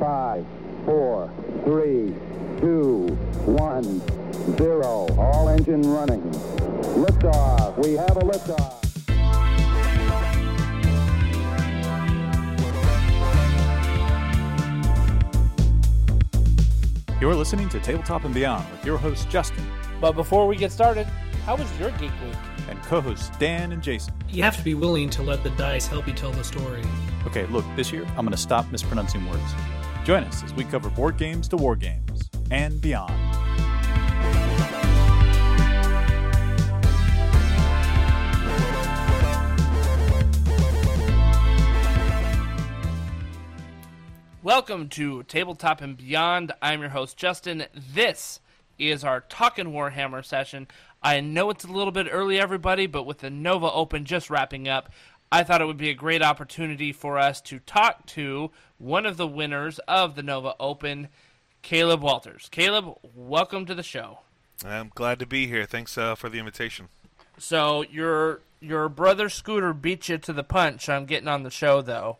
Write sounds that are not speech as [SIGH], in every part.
Five, four, three, two, one, zero. All engine running. Liftoff. We have a liftoff. You're listening to Tabletop and Beyond with your host Justin But before we get started, how was your geek week? and co-hosts Dan and Jason. You have to be willing to let the dice help you tell the story. Okay, look, this year I'm going to stop mispronouncing words. Join us as we cover board games to war games and beyond. Welcome to Tabletop and Beyond. I'm your host, Justin. This is our Talking Warhammer session. I know it's a little bit early, everybody, but with the Nova Open just wrapping up, I thought it would be a great opportunity for us to talk to one of the winners of the Nova Open, Caleb Walters. Caleb, welcome to the show. I'm glad to be here. Thanks uh, for the invitation. So your your brother Scooter beat you to the punch I'm getting on the show, though.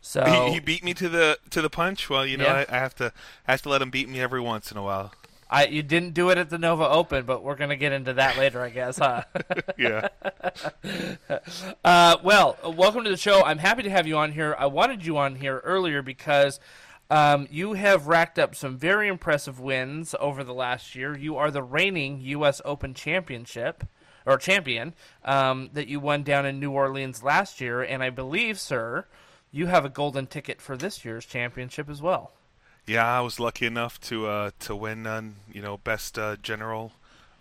So He, he beat me to the to the punch. Well, you know, Yeah. I, I have to I have to let him beat me every once in a while. I you didn't do it at the Nova Open, but we're gonna get into that later, I guess, huh? [LAUGHS] Yeah. [LAUGHS] uh, well, welcome to the show. I'm happy to have you on here. I wanted you on here earlier because um, you have racked up some very impressive wins over the last year. You are the reigning U.S. Open championship or champion um, that you won down in New Orleans last year, and I believe, sir, you have a golden ticket for this year's championship as well. Yeah, I was lucky enough to uh, to win, uh, you know, best uh, general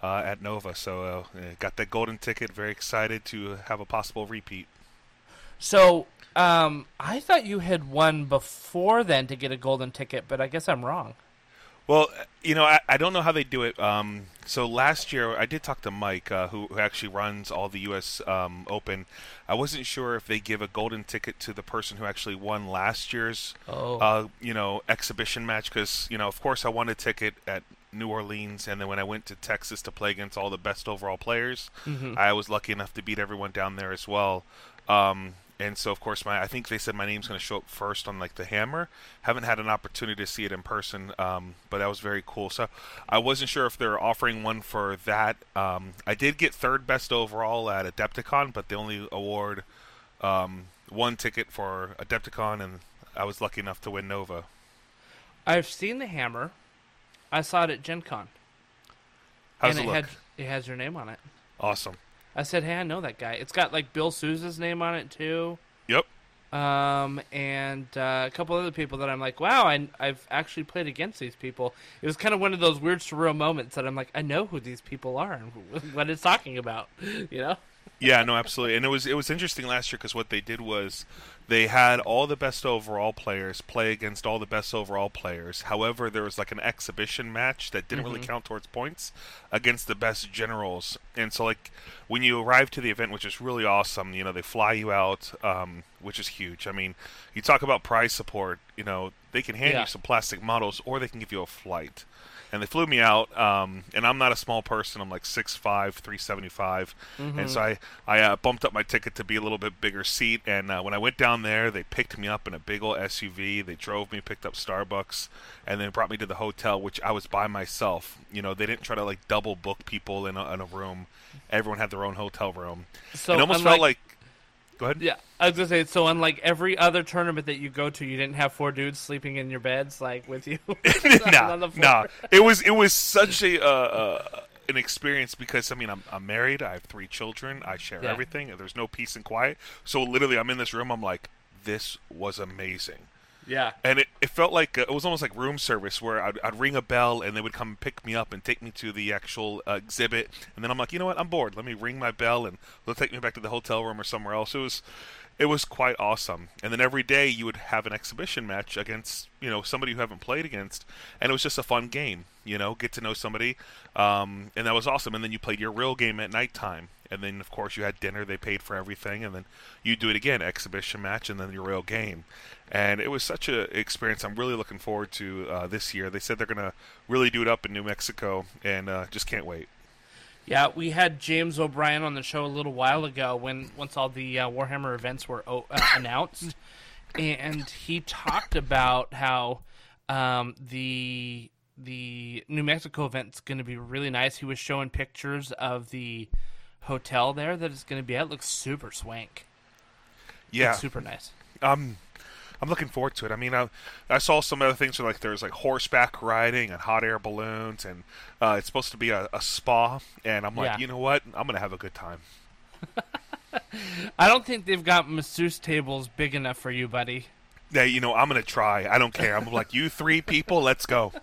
uh, at Nova. So uh, got that golden ticket. Very excited to have a possible repeat. So um, I thought you had won before then to get a golden ticket, but I guess I'm wrong. Well, you know, I, I don't know how they do it. Um, so last year, I did talk to Mike, uh, who, who actually runs all the U.S. Um, Open. I wasn't sure if they give a golden ticket to the person who actually won last year's, Oh. uh, you know, exhibition match. Because you know, of course, I won a ticket at New Orleans, and then when I went to Texas to play against all the best overall players, I was lucky enough to beat everyone down there as well. Um, and so, of course, my I think they said my name's going to show up first on like the hammer. Haven't had an opportunity to see it in person, um, but that was very cool. So I wasn't sure if they're offering one for that. Um, I did get third best overall at Adepticon, but they only award um, one ticket for Adepticon, and I was lucky enough to win Nova. I've seen the hammer. I saw it at Gen Con. How's and it look? had it has your name on it. Awesome. I said, "Hey, I know that guy." It's got like Bill Sousa's name on it too, Yep. um, and uh, a couple other people that I'm like, "Wow, I, I've actually played against these people." It was kind of one of those weird surreal moments that I'm like, "I know who these people are and what it's talking about," [LAUGHS] you know? Yeah, no, absolutely. And it was it was interesting last year because what they did was they had all the best overall players play against all the best overall players. However, there was like an exhibition match that didn't really count towards points against the best generals. And so, like when you arrive to the event, which is really awesome, you know, they fly you out, um, which is huge. I mean, you talk about prize support. You know, they can hand Yeah. you some plastic models, or they can give you a flight and they flew me out. Um, and I'm not a small person. I'm like 6'5", 375. and so I I uh, bumped up my ticket to be a little bit bigger seat. And uh, when I went down there, they picked me up in a big old SUV. They drove me, picked up Starbucks, and then brought me to the hotel, which I was by myself. You know, they didn't try to like double book people in a, in a room. Everyone had their own hotel room. So it almost unlike- felt like. Go ahead. Yeah, I was gonna say. So, unlike every other tournament that you go to, you didn't have four dudes sleeping in your beds like with you. [LAUGHS] [LAUGHS] the no. It was it was such a uh, uh, an experience because I mean I'm I'm married. I have three children. I share Yeah. everything. and There's no peace and quiet. So literally, I'm in this room. I'm like, this was amazing. Yeah. And it, it felt like uh, it was almost like room service where I'd, I'd ring a bell and they would come pick me up and take me to the actual uh, exhibit. And then I'm like, you know what? I'm bored. Let me ring my bell and they'll take me back to the hotel room or somewhere else. It was it was quite awesome. And then every day you would have an exhibition match against you know somebody you haven't played against, and it was just a fun game. You know, get to know somebody, um, and that was awesome. And then you played your real game at nighttime. And then, of course, you had dinner. They paid for everything, and then you do it again, exhibition match, and then your real game. And it was such a experience. I'm really looking forward to uh, this year. They said they're gonna really do it up in New Mexico, and uh, just can't wait. Yeah, we had James O'Brien on the show a little while ago when once all the uh, Warhammer events were o- uh, [LAUGHS] announced, and he talked about how um, the the New Mexico event's going to be really nice. He was showing pictures of the hotel there that it's going to be at. It looks super swank. Yeah, Looks super nice. um, I'm looking forward to it. I mean, I, I saw some other things where, like there's like horseback riding and hot air balloons, and uh, it's supposed to be a, a spa. And I'm like, Yeah. you know what? I'm gonna have a good time. [LAUGHS] I don't think they've got masseuse tables big enough for you, buddy. Yeah, you know, I'm gonna try. I don't care. I'm like, you three people, let's go. [LAUGHS]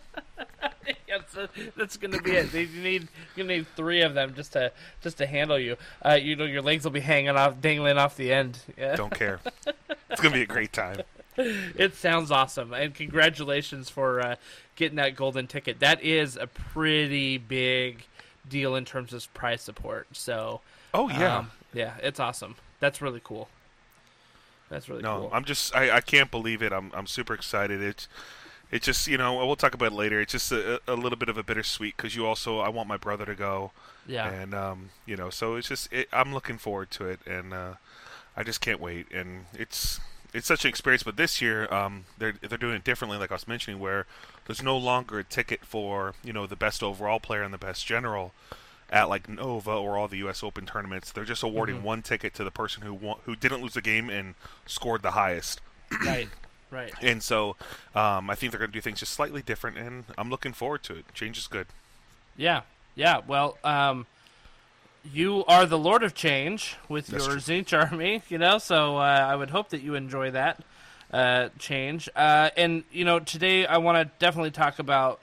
Yeah, so that's gonna be it. You need you need three of them just to just to handle you. Uh, you know, your legs will be hanging off, dangling off the end. Yeah. Don't care. [LAUGHS] It's gonna be a great time. [LAUGHS] It sounds awesome, and congratulations for uh, getting that golden ticket. That is a pretty big deal in terms of prize support. So, Oh yeah. um, yeah, it's awesome. That's really cool. That's really No, cool. I'm just I, I can't believe it. I'm I'm super excited. It's it's just you know we'll talk about it later. It's just a, a little bit of a bittersweet because you also I want my brother to go yeah, and um you know so it's just it, I'm looking forward to it and uh, I just can't wait and it's it's such an experience. But this year um they're they're doing it differently like I was mentioning where there's no longer a ticket for you know the best overall player and the best general at like Nova or all the U.S. Open tournaments. They're just awarding Mm-hmm. one ticket to the person who won, who didn't lose the game and scored the highest. [CLEARS THROAT] right, right. And so um, I think they're going to do things just slightly different, and I'm looking forward to it. Change is good. Yeah, yeah. Well, um, you are the Lord of Change with That's your true. Tzeentch army, you know. So uh, I would hope that you enjoy that uh, change. Uh, and you know, today I want to definitely talk about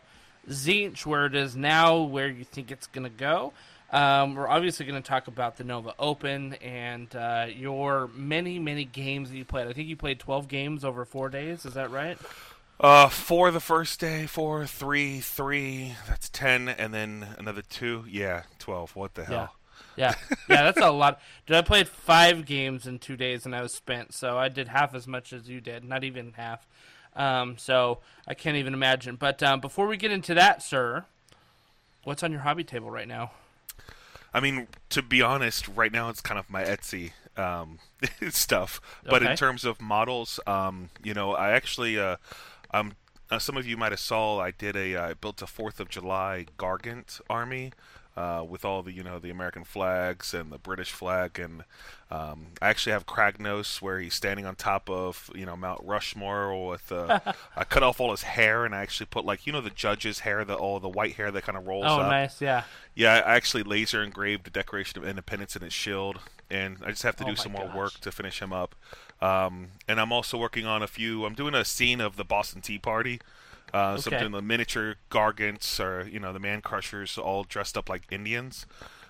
Tzeentch, where it is now, where you think it's going to go. Um, we're obviously going to talk about the Nova Open and uh, your many, many games that you played. I think you played 12 games over four days. Is that right? Uh, four the first day, four, three, three. That's ten, and then another two. Yeah, twelve. What the hell? Yeah, yeah, yeah, that's a lot. Dude, I played five games in two days, and I was spent. So I did half as much as you did, not even half. Um, so I can't even imagine. But um, before we get into that, sir, what's on your hobby table right now? I mean, to be honest, right now it's kind of my Etsy um, [LAUGHS] stuff. But Okay. in terms of models, um, you know, I actually, uh, um, uh, some of you might have saw I did a, I built a Fourth of July Gargant army. Uh, with all the you know the American flags and the British flag and um, I actually have Kragnos where he's standing on top of you know Mount Rushmore with uh, [LAUGHS] I cut off all his hair and I actually put like you know the judge's hair the all the white hair that kind of rolls Oh, up nice. Yeah. yeah, I actually laser engraved the Declaration of Independence in his shield, and I just have to Oh do some more work to finish him up. Um, and I'm also working on a few. I'm doing a scene of the Boston Tea Party. Uh, Okay. I'm the miniature gargants, or you know, the man crushers, all dressed up like Indians,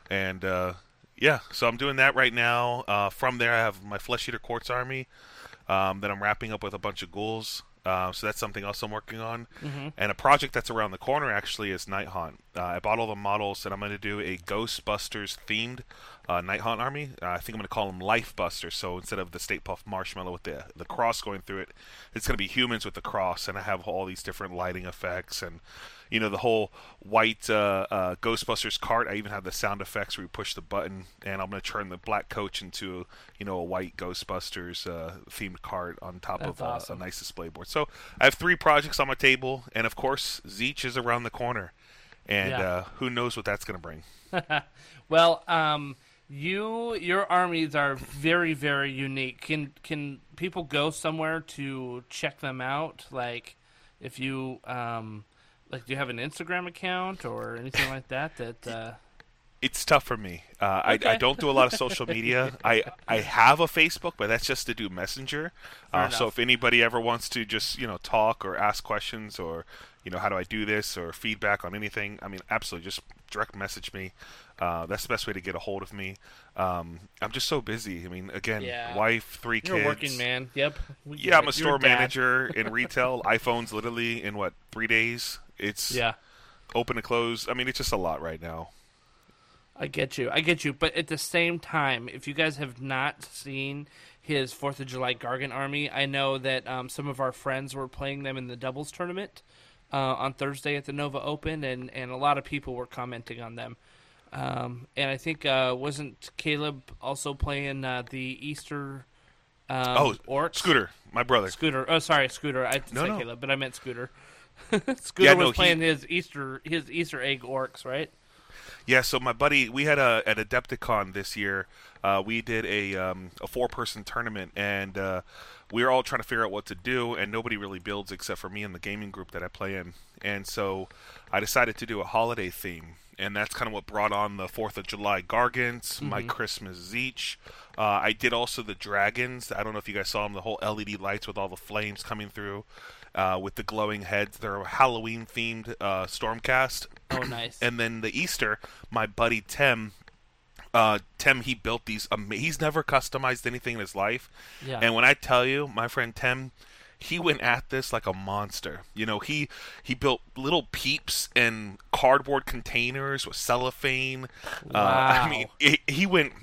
and uh, yeah. So I'm doing that right now. Uh, from there, I have my Flesh-eater Courts army um, that I'm wrapping up with a bunch of ghouls. Uh, so that's something else I'm working on. And a project that's around the corner actually is Nighthaunt. Uh, I bought all the models, and I'm going to do a Ghostbusters themed uh, Nighthaunt army. Uh, I think I'm going to call them Life Busters. So instead of the Stay Puft Marshmallow with the the cross going through it, it's going to be humans with the cross, and I have all these different lighting effects and you know the whole white uh, uh, Ghostbusters cart. I even have the sound effects where you push the button, and I'm going to turn the black coach into you know a white Ghostbusters uh, themed cart on top That's of uh, awesome. a nice display board. So I have three projects on my table, and of course Tzeentch is around the corner, and Yeah. uh, who knows what that's going to bring. [LAUGHS] Well, um, you your armies are very very unique. Can can people go somewhere to check them out? Like, if you um, like, do you have an Instagram account or anything like that? That uh, It's tough for me. Uh, I, Okay. I don't do a lot of social media. [LAUGHS] I I have a Facebook, but that's just to do Messenger. Uh, so if anybody ever wants to just you know talk or ask questions or you know how do I do this or feedback on anything, I mean absolutely just direct message me. Uh, that's the best way to get a hold of me. Um, I'm just so busy. I mean, again, Yeah. wife, 3 you're a kids. working man. Yep. We Yeah, I'm a store dad. manager in [LAUGHS] retail. iPhones literally in what three days. It's Yeah. open to close. I mean, it's just a lot right now. I get you. I get you. But at the same time, if you guys have not seen his Fourth of July Gargant army, I know that um, some of our friends were playing them in the doubles tournament uh, on Thursday at the Nova Open, and, and a lot of people were commenting on them. Um, and I think uh, wasn't Caleb also playing uh, the Easter Um, Oh, Orcs. Scooter, my brother. Scooter. Oh, sorry, Scooter. I didn't No, say no. Caleb, but I meant Scooter. [LAUGHS] Scooter Yeah, was no, he- playing his Easter his Easter egg orcs, right? Yeah, so my buddy, we had a at Adepticon this year. Uh, we did a um, a four person tournament, and uh, we were all trying to figure out what to do, and nobody really builds except for me and the gaming group that I play in. And so I decided to do a holiday theme, and that's kind of what brought on the Fourth of July Gargants, my Christmas Tzeentch. Uh, I did also the dragons. I don't know if you guys saw them, the whole LED lights with all the flames coming through. Uh, with the glowing heads, they're a Halloween themed uh, Stormcast. Oh, nice. And then the Easter, my buddy Tim, uh, Tim, he built these. Ama- he's never customized anything in his life. Yeah. And when I tell you, my friend Tim, he went at this like a monster. You know, he he built little peeps and cardboard containers with cellophane. Uh, I mean, he, he went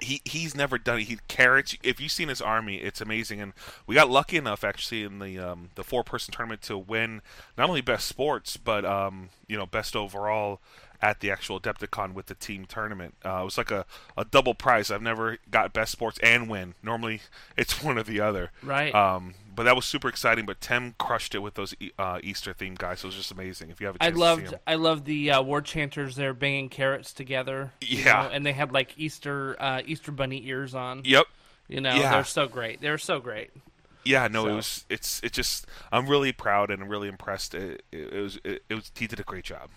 he he's never done it. He carrots. If you've seen his army, it's amazing. And we got lucky enough actually in the um, the four person tournament to win not only best sports but um, you know best overall at the actual Adepticon with the team tournament. Uh, it was like a, a double prize. I've never got best sports and win. Normally it's [LAUGHS] one or the other. Right. Um, but that was super exciting. But Tim crushed it with those uh, Easter themed guys. So it was just amazing. If you have a I chance to see loved. I loved the uh, war chanters there banging carrots together. you Yeah. know, and they had like Easter uh, Easter bunny ears on. Yep. You know, Yeah. they're so great. They're so great. Yeah, no, So- it was. It's. It just. I'm really proud and really impressed. It, it, it was. It, it was. He did a great job.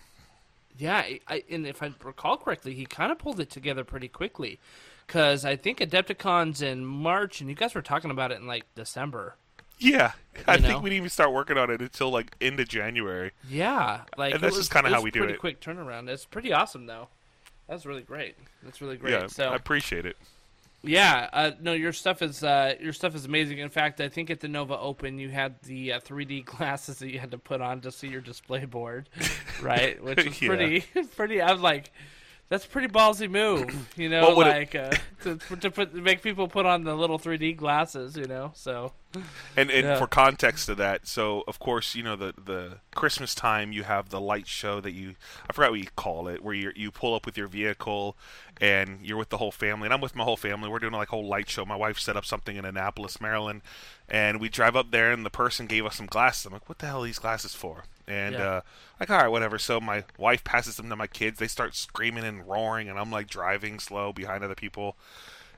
Yeah, I, I, and if I recall correctly, he kind of pulled it together pretty quickly. Because I think Adepticon's in March, and you guys were talking about it in like December. Yeah, I know? think we didn't even start working on it until like end of January. Yeah, like And that's was, just kinda how we do pretty it. Quick turnaround. It's pretty awesome, though. That's really great. That's really great. Yeah, so I appreciate it. Yeah, uh, no, your stuff is uh, your stuff is amazing. In fact, I think at the Nova Open you had the uh, 3D [LAUGHS] glasses that you had to put on to see your display board, [LAUGHS] right? Which is [LAUGHS] Yeah. pretty, pretty. I was like, that's a pretty ballsy move, [COUGHS] you know, would it- like uh, to to put to make people put on the little 3D glasses, you know. So And and Yeah. for context to that, so of course you know the the Christmas time you have the light show that you I forgot what you call it where you you pull up with your vehicle and you're with the whole family and I'm with my whole family. We're doing like a whole light show. My wife set up something in Annapolis, Maryland, and we drive up there and the person gave us some glasses. I'm like, what the hell are these glasses for? And Yeah. uh, like, all right, whatever. So my wife passes them to my kids. They start screaming and roaring, and I'm like driving slow behind other people.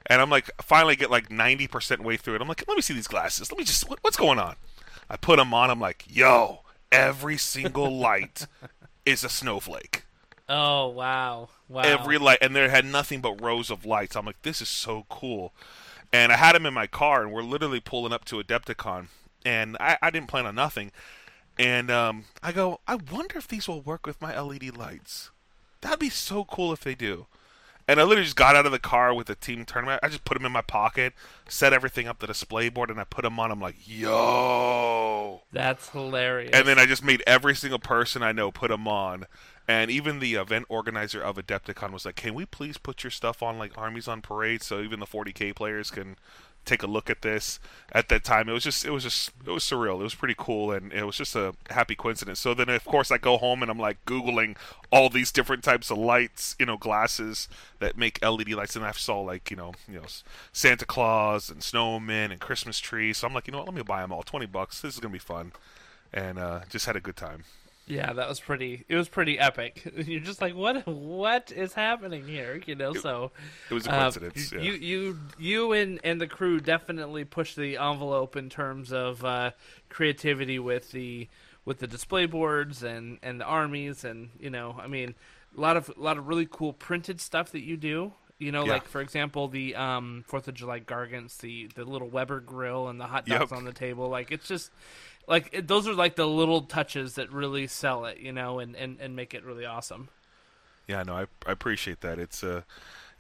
And I'm like, finally get like 90% way through it. I'm like, let me see these glasses. Let me just, what, what's going on? I put them on. I'm like, yo, every single light is a snowflake. Oh wow, wow, Every light. And there had nothing but rows of lights. I'm like, this is so cool. And I had them in my car, and we're literally pulling up to Adepticon. And I, I didn't plan on nothing. And um, I go, I wonder if these will work with my LED lights. That'd be so cool if they do. And I literally just got out of the car with the team tournament. I just put them in my pocket, set everything up the display board, and I put them on. I'm like, yo. that's hilarious. And then I just made every single person I know put them on. And even the event organizer of Adepticon was like, "Can we please put your stuff on like Armies on Parade, so even the 40k players can take a look at this?" At that time, it was just, it was just, it was surreal. It was pretty cool, and it was just a happy coincidence. So then, of course, I go home and I'm like googling all these different types of lights, you know, glasses that make LED lights, and I saw like, you know, you know, Santa Claus and snowmen and Christmas trees. So I'm like, you know what? Let me buy them all. Twenty bucks. This is gonna be fun, and uh, just had a good time. Yeah, that was pretty. It was pretty epic. [LAUGHS] You're just like, what? What is happening here? You know. So It was a uh, coincidence. yeah. you, you, you, and and the crew definitely pushed the envelope in terms of uh, creativity with the with the display boards and and the armies and you know, I mean, a lot of a lot of really cool printed stuff that you do. You know, Yeah. like for example, the um, Fourth of July gargants, the the little Weber grill, and the hot dogs Yep. on the table. Like it's just like it, those are like the little touches that really sell it, you know, and, and, and make it really awesome. Yeah, no, I, I appreciate that. It's uh,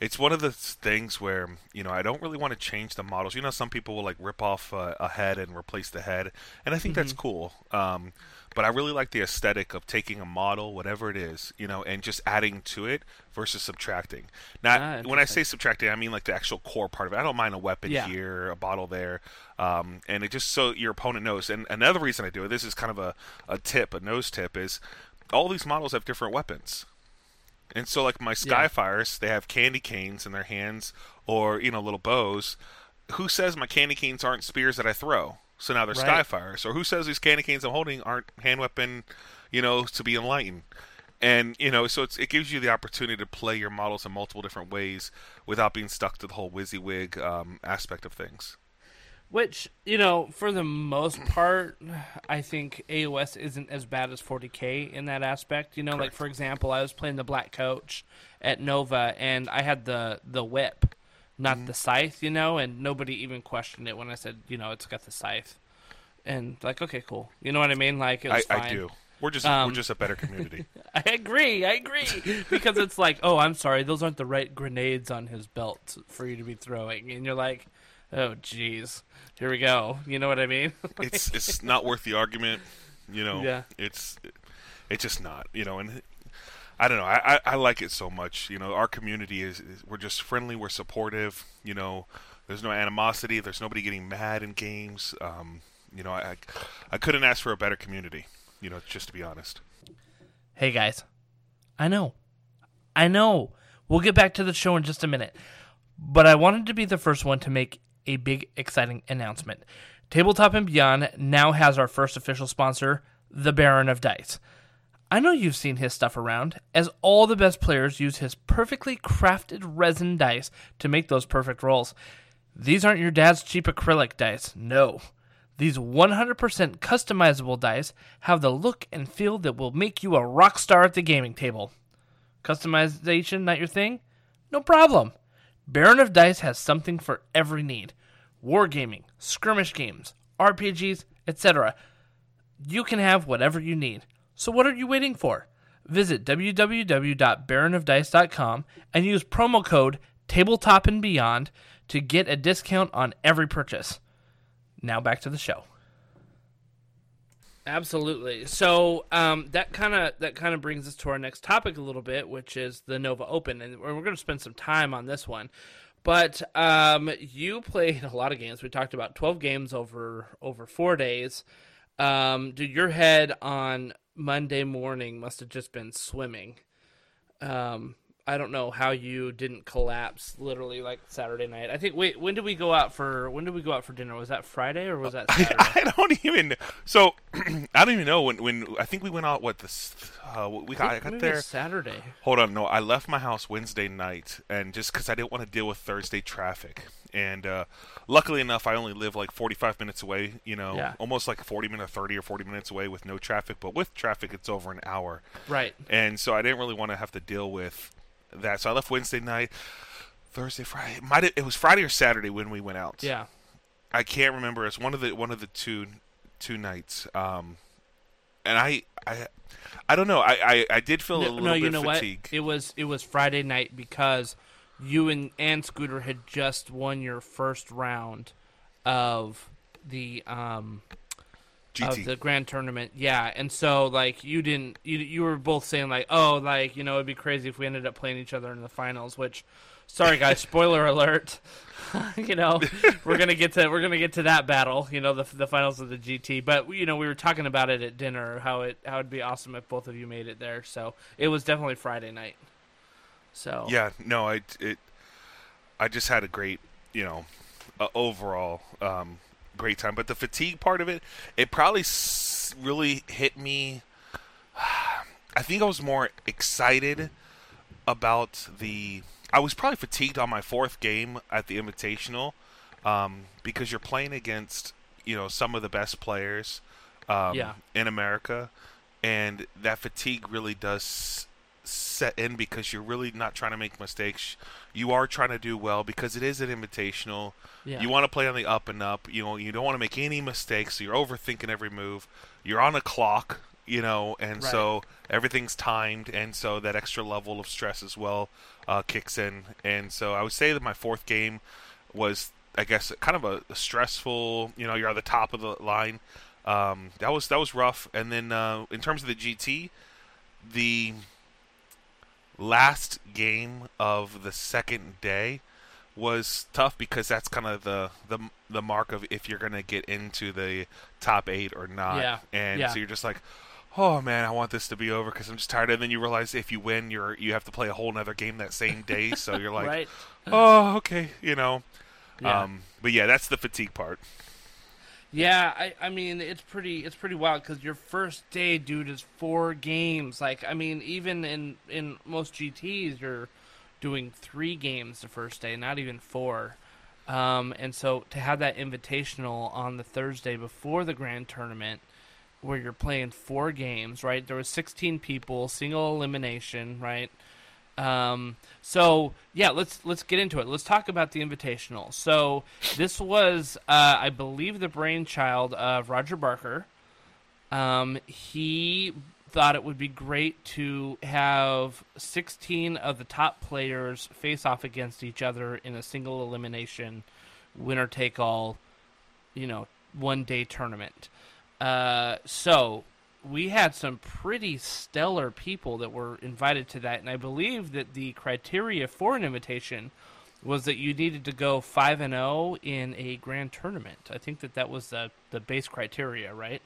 it's one of the things where you know I don't really want to change the models. You know, some people will like rip off uh, a head and replace the head, and I think that's cool. Um, but I really like the aesthetic of taking a model, whatever it is, you know, and just adding to it versus subtracting. Now, Ah, when I say subtracting, I mean like the actual core part of it. I don't mind a weapon Yeah. here, a bottle there, um, and it just so your opponent knows. And another reason I do it, this is kind of a, a tip, a nose tip, is all these models have different weapons. And so, like my Yeah. Skyfires, they have candy canes in their hands, or you know, little bows. who says my candy canes aren't spears that I throw? So now they're Right. skyfires. Or who says these candy canes I'm holding aren't hand weapon, you know, to be enlightened? And you know, so it's, it gives you the opportunity to play your models in multiple different ways without being stuck to the whole WYSIWYG um, aspect of things. Which, you know, for the most part, I think AOS isn't as bad as 40k in that aspect. You know, like for example, I was playing the Black Coach at Nova, and I had the the whip, not Mm-hmm. the scythe. You know, and nobody even questioned it when I said, you know, it's got the scythe, and like, okay, cool. You know what I mean? Like, it I, fine. I do. We're just Um, we're just a better community. [LAUGHS] I agree. I agree because it's like, oh, I'm sorry, those aren't the right grenades on his belt for you to be throwing, and you're like, oh, jeez, here we go. You know what I mean? [LAUGHS] it's it's not worth the argument. You know, Yeah. it's it's just not. You know, and I don't know. I, I, I like it so much. You know, our community is, is we're just friendly. We're supportive. You know, there's no animosity. There's nobody getting mad in games. Um, you know, I I couldn't ask for a better community. You know, just to be honest. Hey guys, I know, I know. We'll get back to the show in just a minute, but I wanted to be the first one to make a big, exciting announcement. Tabletop and Beyond now has our first official sponsor, the Baron of Dice. I know you've seen his stuff around, as all the best players use his perfectly crafted resin dice to make those perfect rolls. These aren't your dad's cheap acrylic dice, no. These 100% customizable dice have the look and feel that will make you a rock star at the gaming table. Customization not your thing? No problem. Baron of Dice has something for every need wargaming, skirmish games, RPGs, etc. You can have whatever you need. So what are you waiting for? Visit www.baronofdice.com and use promo code tabletop and beyond to get a discount on every purchase. Now back to the show. Absolutely. So um, that kind of that kind of brings us to our next topic a little bit, which is the Nova Open, and we're going to spend some time on this one. But um, you played a lot of games. We talked about twelve games over over four days. Um, dude, your head on Monday morning must have just been swimming. Um, I don't know how you didn't collapse literally like Saturday night. I think. Wait, when did we go out for? When did we go out for dinner? Was that Friday or was that Saturday? I, [LAUGHS] I don't even. So [CLEARS THROAT] I don't even know when. When I think we went out. What this? Uh, we got, I got there. Saturday. Hold on, no, I left my house Wednesday night, and just because I didn't want to deal with Thursday traffic, and uh, luckily enough, I only live like 45 minutes away. You know, Yeah. almost like 40 minutes, 30 or 40 minutes away with no traffic. But with traffic, it's over an hour, Right. and so I didn't really want to have to deal with that. So I left Wednesday night, Thursday, Friday. Might it was Friday or Saturday when we went out. Yeah. I can't remember. It's one of the one of the two two nights. Um, and I I I don't know. I I, I did feel a little no, bit you know fatigued. what? It was it was Friday night because you and and Scooter had just won your first round of the um GT. of the grand tournament. Yeah, and so like you didn't you you were both saying like oh like you know it'd be crazy if we ended up playing each other in the finals. Which, sorry guys, spoiler [LAUGHS] alert. [LAUGHS] you know we're gonna get to we're gonna get to that battle. You know the the finals of the GT. But you know we were talking about it at dinner how it how it'd be awesome if both of you made it there. So it was definitely Friday night. So Yeah, no, I it, I just had a great, you know, uh, overall um, great time. But the fatigue part of it, it probably really hit me. [SIGHS] I think I was more excited about the. I was probably fatigued on my fourth game at the Invitational um, because you're playing against you know some of the best players um, Yeah. in America, and that fatigue really does set in because you're really not trying to make mistakes. You are trying to do well because it is an invitational. Yeah. You want to play on the up and up. You know, you don't want to make any mistakes. So you're overthinking every move. You're on a clock, you know, and Right. so everything's timed, and so that extra level of stress as well uh, kicks in. And so I would say that my fourth game was, I guess, kind of a, a stressful. You know, you're on the top of the line. Um, that was that was rough. And then uh, in terms of the GT, the last game of the second day was tough because that's kind of the the the mark of if you're going to get into the top 8 or not. Yeah, And yeah. so you're just like, "Oh man, I want this to be over because I'm just tired." And then you realize if you win, you're you have to play a whole nother game that same day, so you're [LAUGHS] like, right. "Oh, okay," you know. Yeah. Um, but yeah, that's the fatigue part. Yeah, I, I mean it's pretty it's pretty wild because your first day, dude, is four games. Like I mean, even in in most GTS, you're doing three games the first day, not even four. Um, and so to have that invitational on the Thursday before the grand tournament, where you're playing four games, right? There was 16 people, single elimination, right? Um, so yeah, let's let's get into it. Let's talk about the invitational. So this was, uh, I believe, the brainchild of Roger Barker. Um, he thought it would be great to have 16 of the top players face off against each other in a single elimination, winner take all, you know, one day tournament. Uh, so we had some pretty stellar people that were invited to that, and I believe that the criteria for an invitation was that you needed to go five and zero in a grand tournament. I think that that was the the base criteria, right?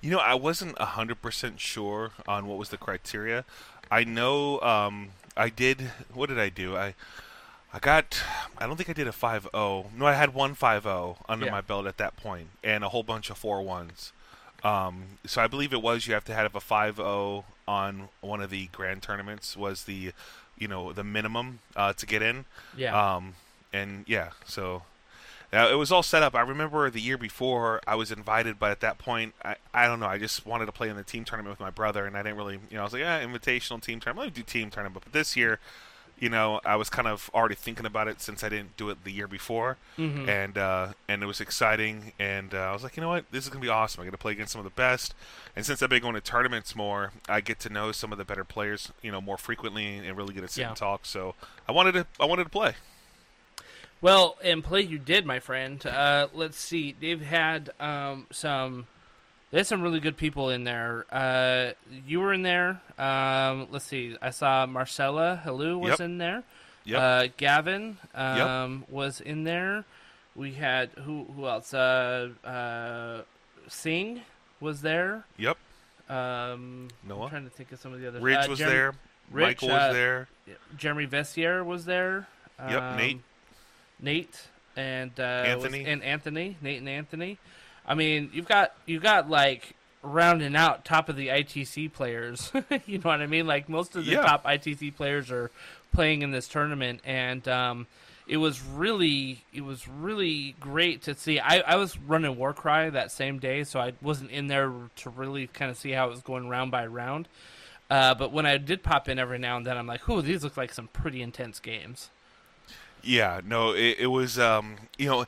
You know, I wasn't hundred percent sure on what was the criteria. I know um, I did. What did I do? I I got. I don't think I did a 5-0. No, I had one 5-0 under Yeah. my belt at that point, and a whole bunch of four ones. Um, so I believe it was you have to have a 5-0 on one of the grand tournaments was the, you know, the minimum uh, to get in. Yeah. Um, and yeah, so uh, it was all set up. I remember the year before I was invited, but at that point, I, I don't know. I just wanted to play in the team tournament with my brother, and I didn't really, you know, I was like, yeah, invitational team tournament. Let me do team tournament. But this year, you know, I was kind of already thinking about it since I didn't do it the year before, Mhm. and uh, and it was exciting. And uh, I was like, you know what, this is gonna be awesome. I get to play against some of the best. And since I've been going to tournaments more, I get to know some of the better players, you know, more frequently, and really get to sit Yeah. and talk. So I wanted to, I wanted to play. Well, and play you did, my friend. Uh, let's see. They've had um, some. There's some really good people in there. Uh, you were in there. Um, let's see. I saw Marcella Halou was Yep. in there. Yep. Uh, Gavin um, was in there. We had who? Who else? Uh, uh, Singh was there. Yep. Um, Noah? I'm trying to think of some of the others. Ridge Uh, was Jeremy- there. Rich, Michael uh, was there. Jeremy Vessier was there. Yep, Nate. Um, Nate and uh, was- Anthony. and Anthony, Nate and Anthony. I mean, you've got you've got like rounding out top of the ITC players. [LAUGHS] you know what I mean? Like most of the Yeah. top ITC players are playing in this tournament, and um, it was really it was really great to see. I, I was running Warcry that same day, so I wasn't in there to really kind of see how it was going round by round. Uh, but when I did pop in every now and then, I'm like, "Ooh, these look like some pretty intense games." Yeah, no, it, it was. Um, you know,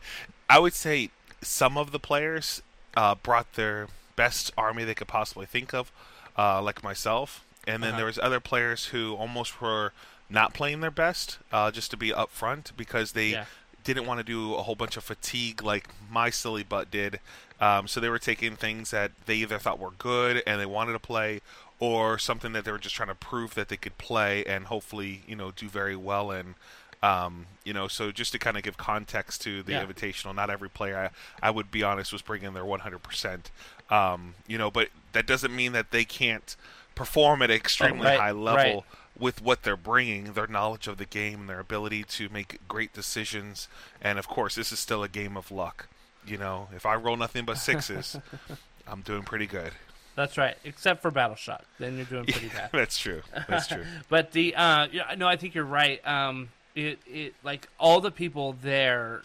I would say some of the players uh, brought their best army they could possibly think of, uh, like myself, and then Uh-huh. there was other players who almost were not playing their best, uh, just to be upfront because they Yeah. didn't want to do a whole bunch of fatigue like my silly butt did. Um, so they were taking things that they either thought were good and they wanted to play, or something that they were just trying to prove that they could play and hopefully, you know, do very well in. Um, you know, so just to kind of give context to the Yeah. invitational, not every player, I, I would be honest, was bringing their 100%. Um, you know, but that doesn't mean that they can't perform at an extremely right, high level right. with what they're bringing, their knowledge of the game, their ability to make great decisions. And of course, this is still a game of luck. You know, if I roll nothing but sixes, [LAUGHS] I'm doing pretty good. That's right, except for Battle Shock. Then you're doing pretty [LAUGHS] bad. That's true. That's true. [LAUGHS] But the uh, yeah, no, I think you're right. Um, it it like all the people there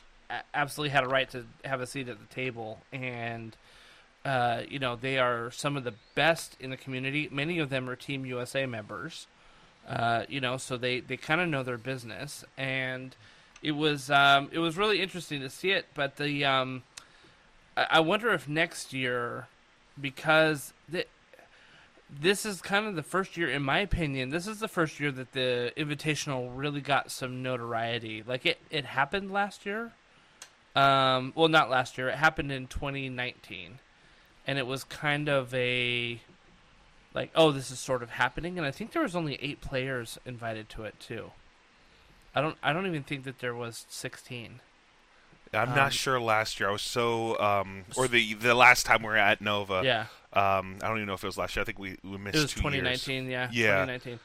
absolutely had a right to have a seat at the table, and uh, you know they are some of the best in the community. Many of them are Team USA members. Uh, you know, so they they kind of know their business, and it was um, it was really interesting to see it. But the um, I, I wonder if next year, because the this is kind of the first year, in my opinion, this is the first year that the Invitational really got some notoriety. Like it, it happened last year. Um, well, not last year. It happened in 2019, and it was kind of a like, oh, this is sort of happening. And I think there was only eight players invited to it too. I don't, I don't even think that there was 16. I'm Um, not sure last year. I was so, um, or the the last time we were at Nova. yeah, Um, I don't even know if it was last year. I think we, we missed it was two years. 2019. Yeah, Yeah. 2019.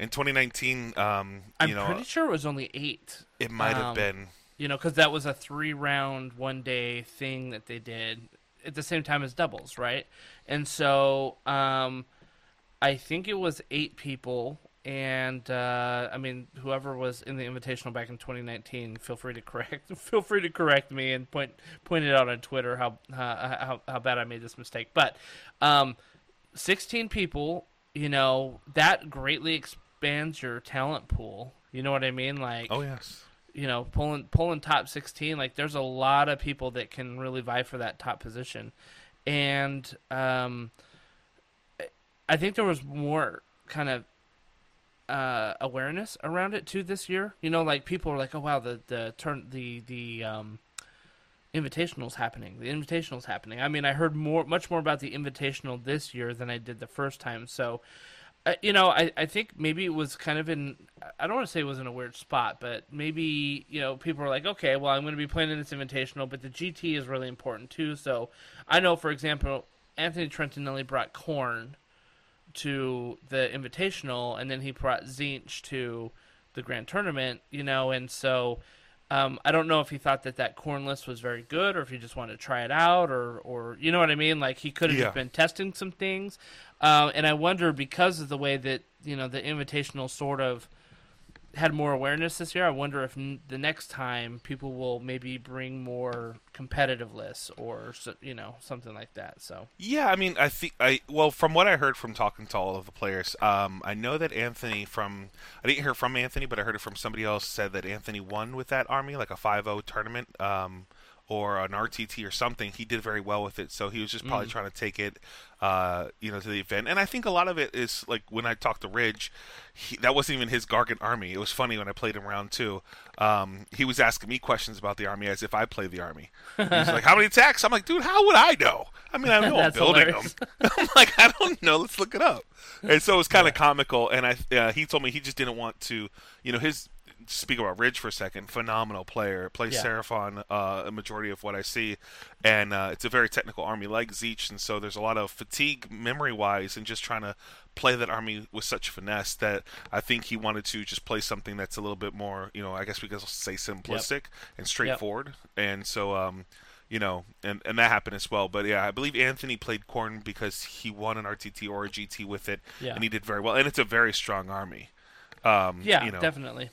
In 2019, um, I'm you know, pretty sure it was only eight. it might have um, been. You know, because that was a three round, one day thing that they did at the same time as doubles, right? And so um, I think it was eight people. And uh, I mean, whoever was in the invitational back in 2019, feel free to correct, [LAUGHS] feel free to correct me and point point it out on Twitter how how how bad I made this mistake. But um, 16 people, you know, that greatly expands your talent pool. You know what I mean? Like, Oh yes. you know, pulling pulling top 16, like there's a lot of people that can really vie for that top position. And um, I think there was more kind of uh, awareness around it too this year. You know, like people were like, "Oh wow, the the turn the the um, invitational's happening. The invitational's happening." I mean, I heard more much more about the invitational this year than I did the first time. So, uh, you know, I, I think maybe it was kind of in I don't want to say it was in a weird spot, but maybe you know people were like, okay, well, I'm going to be playing in this invitational, but the GT is really important too. So I know, for example, Anthony Trentinelli brought Khorne to the invitational, and then he brought Tzeentch to the grand tournament. You know, and so. Um, I don't know if he thought that that Khorne list was very good, or if he just wanted to try it out, or, or you know what I mean. Like he could have Yeah. just been testing some things, uh, and I wonder because of the way that you know the invitational sort of had more awareness this year. I wonder if n- the next time people will maybe bring more competitive lists or you know something like that. So Yeah, I mean, I think I well, from what I heard from talking to all of the players, um, I know that Anthony from I didn't hear from Anthony, but I heard it from somebody else said that Anthony won with that army, like a 5-0 tournament, um, or an RTT or something. He did very well with it, so he was just probably trying to take it, uh, you know, to the event. And I think a lot of it is like when I talked to Ridge, he, that wasn't even his Gargant army. It was funny when I played him round two. Um, he was asking me questions about the army as if I played the army. He's like, "How many attacks?" I'm like, "Dude, how would I know? I mean, I know [LAUGHS] I'm building hilarious. them." [LAUGHS] I'm like, "I don't know. Let's look it up." And so it was kind of comical. And I, uh, he told me he just didn't want to, you know, his. Speak about Ridge for a second. Phenomenal player. Plays Yeah. Seraphon uh, a majority of what I see, and uh, it's a very technical army like Tzeentch, and so there's a lot of fatigue memory wise, and just trying to play that army with such finesse that I think he wanted to just play something that's a little bit more, you know, I guess we could say simplistic and straightforward, and so. Um, you know, and, and that happened as well. But yeah, I believe Anthony played Khorne because he won an RTT or a GT with it, Yeah. and he did very well. And it's a very strong army. Um, yeah, you know, definitely.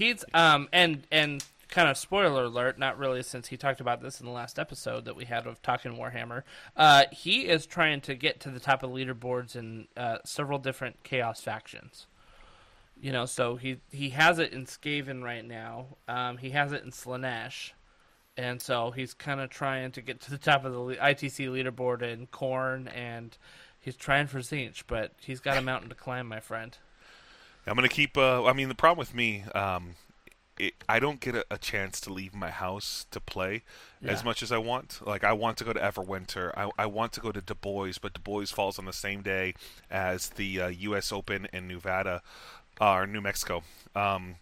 He's um and and kind of spoiler alert, not really since he talked about this in the last episode that we had of talking Warhammer. Uh, he is trying to get to the top of leaderboards in uh, several different chaos factions. You know, so he he has it in Skaven right now. Um, he has it in Slaanesh, and so he's kind of trying to get to the top of the ITC leaderboard in Khorne, and he's trying for Tzeentch, but he's got a mountain to climb, my friend. I'm gonna keep. Uh, I mean, the problem with me, um, it, I don't get a, a chance to leave my house to play as much as I want. Like, I want to go to Everwinter. I, I want to go to Du Bois, but Du Bois falls on the same day as the uh, U.S. Open in Nevada uh, or New Mexico. Um,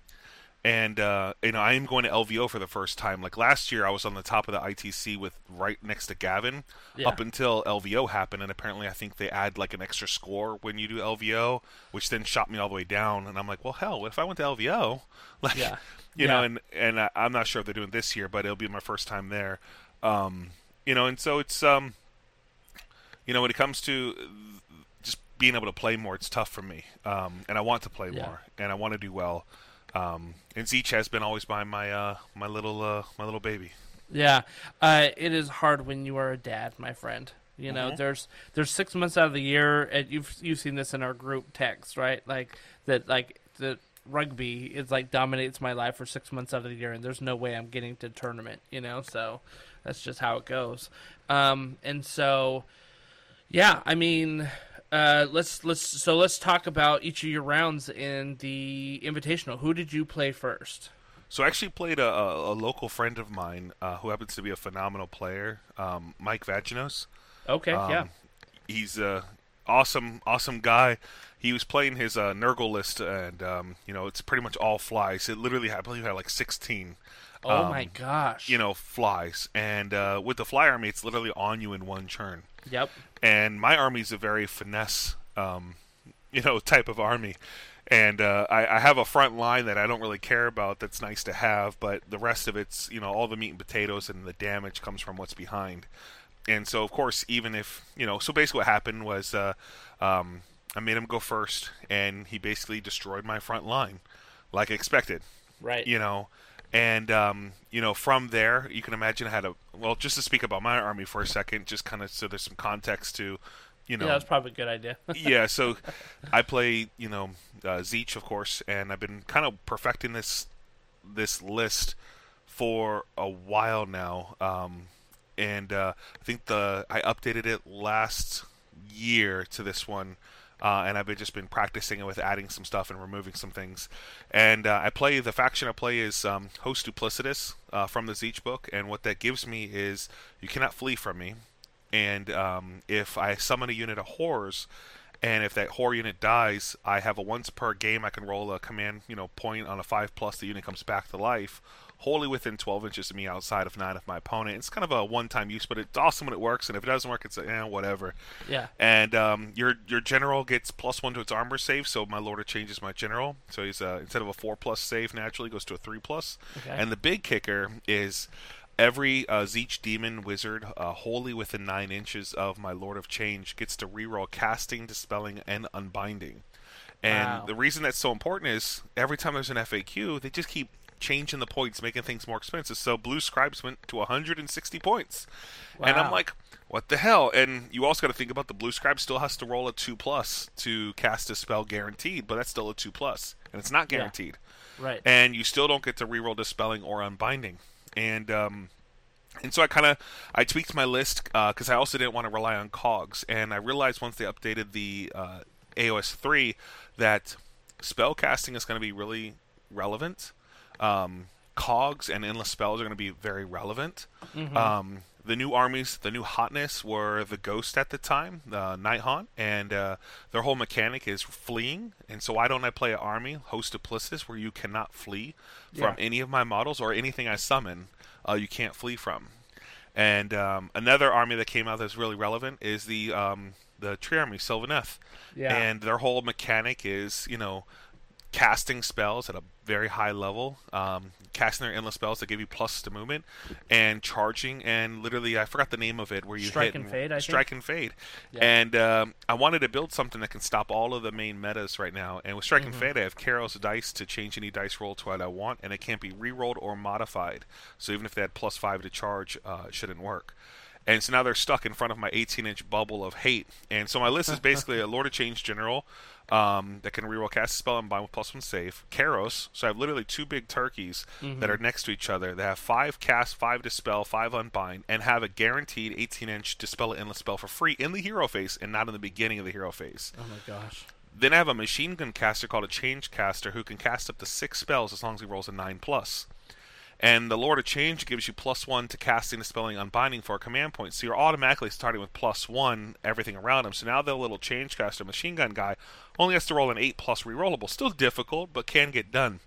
and uh, you know, I am going to LVO for the first time. Like last year, I was on the top of the ITC with right next to Gavin Yeah. up until LVO happened, and apparently, I think they add like an extra score when you do LVO, which then shot me all the way down. And I'm like, well, hell, what if I went to LVO? [LAUGHS] Like, Yeah. you know, and and I, I'm not sure if they're doing this year, but it'll be my first time there. Um, you know, and so it's um, you know, when it comes to just being able to play more, it's tough for me. Um, and I want to play Yeah. more, and I want to do well. Um, and Tzeentch has been always my my uh, my little uh, my little baby. Yeah, uh, it is hard when you are a dad, my friend. You know, there's there's six months out of the year, and you've you've seen this in our group text, right? Like that, like the rugby is like dominates my life for six months out of the year, and there's no way I'm getting to tournament. You know, so that's just how it goes. Um, and so, yeah, I mean, uh, let's let's so let's talk about each of your rounds in the invitational. Who did you play first? So I actually played a, a, a local friend of mine uh, who happens to be a phenomenal player, um, Mike Vaginos. Okay, Um, yeah, he's a awesome, awesome guy. He was playing his uh, Nurgle list, and um, you know it's pretty much all flies. It literally, I believe, had like 16. Oh um, my gosh, You know, flies, and uh, with the fly army, it's literally on you in one turn. Yep. And my army is a very finesse um, you know type of army. And uh, I, I have a front line that I don't really care about. That's nice to have, but the rest of it's you know all the meat and potatoes and the damage comes from what's behind. And so of course, even if you know, so basically what happened was uh, um, I made him go first, and he basically destroyed my front line, like expected. Right. You know, and um, you know from there you can imagine how to. well just to speak about my army for a second, just kind of so there's some context to, you know. Yeah, that's probably a good idea. [LAUGHS] yeah, so I play, you know, uh, Tzeentch, of course, and I've been kind of perfecting this this list for a while now. Um, and uh, I think the I updated it last year to this one, uh, and I've been just been practicing it with adding some stuff and removing some things. And uh, I play the faction I play is um, Host Duplicitous uh, from the Tzeentch book, and what that gives me is you cannot flee from me, and um, if I summon a unit of horrors. And if that horror unit dies, I have a once per game I can roll a command, you know, point on a five plus. The unit comes back to life, wholly within 12 inches of me, outside of nine of my opponent. It's kind of a one-time use, but it's awesome when it works. And if it doesn't work, it's like, eh, whatever. yeah. And um, your your general gets plus one to its armor save, so my lord of changes my general. So he's uh, instead of a four plus save, naturally goes to a three plus. Okay. And the big kicker is every uh, Tzeentch demon wizard uh, wholly within nine inches of my lord of change gets to reroll casting, dispelling, and unbinding. And Wow. the reason that's so important is every time there's an FAQ, they just keep changing the points, making things more expensive. So Blue Scribes went to 160 points, and I'm like, what the hell? And you also got to think about the Blue Scribe still has to roll a two plus to cast a spell guaranteed, but that's still a two plus, and it's not Yeah. guaranteed. Right. And you still don't get to reroll dispelling or unbinding. And um, and so I kind of I tweaked my list because I also didn't want to rely on cogs, and I realized once they updated the uh, AOS three that spell casting is going to be really relevant. Um, cogs and endless spells are going to be very relevant. Um, the new armies, the new hotness were the Ghost at the time, the Nighthaunt, and uh, their whole mechanic is fleeing. And so why don't I play an army, Host Duplicitous, where you cannot flee from Yeah. any of my models or anything I summon, uh, you can't flee from. And um, another army that came out that's really relevant is the um, the tree army, Sylvaneth. Yeah. And their whole mechanic is, you know, casting spells at a very high level, um, casting their endless spells that give you plus to movement, and charging and literally I forgot the name of it where you Strike hit and fade, I think? strike and fade. Yeah. And um, I wanted to build something that can stop all of the main metas right now. And with strike Mm-hmm. and fade, I have Kairos dice to change any dice roll to what I want, and it can't be re-rolled or modified. So even if they had plus five to charge, uh, it shouldn't work. And so now they're stuck in front of my 18-inch bubble of hate. And so my list is basically a [LAUGHS] Lord of Change General um, that can reroll cast a spell and bind with plus one save. Kairos. So I have literally two big turkeys that are next to each other. They have five cast, five dispel, five unbind, and have a guaranteed 18-inch dispel an endless spell for free in the hero phase and not in the beginning of the hero phase. oh my gosh. Then I have a machine gun caster called a change caster who can cast up to six spells as long as he rolls a nine plus. And the Lord of Change gives you plus one to casting, dispelling, unbinding for a command point. So you're automatically starting with plus one, everything around him. So now the little change caster machine gun guy only has to roll an eight plus rerollable. Still difficult, but can get done.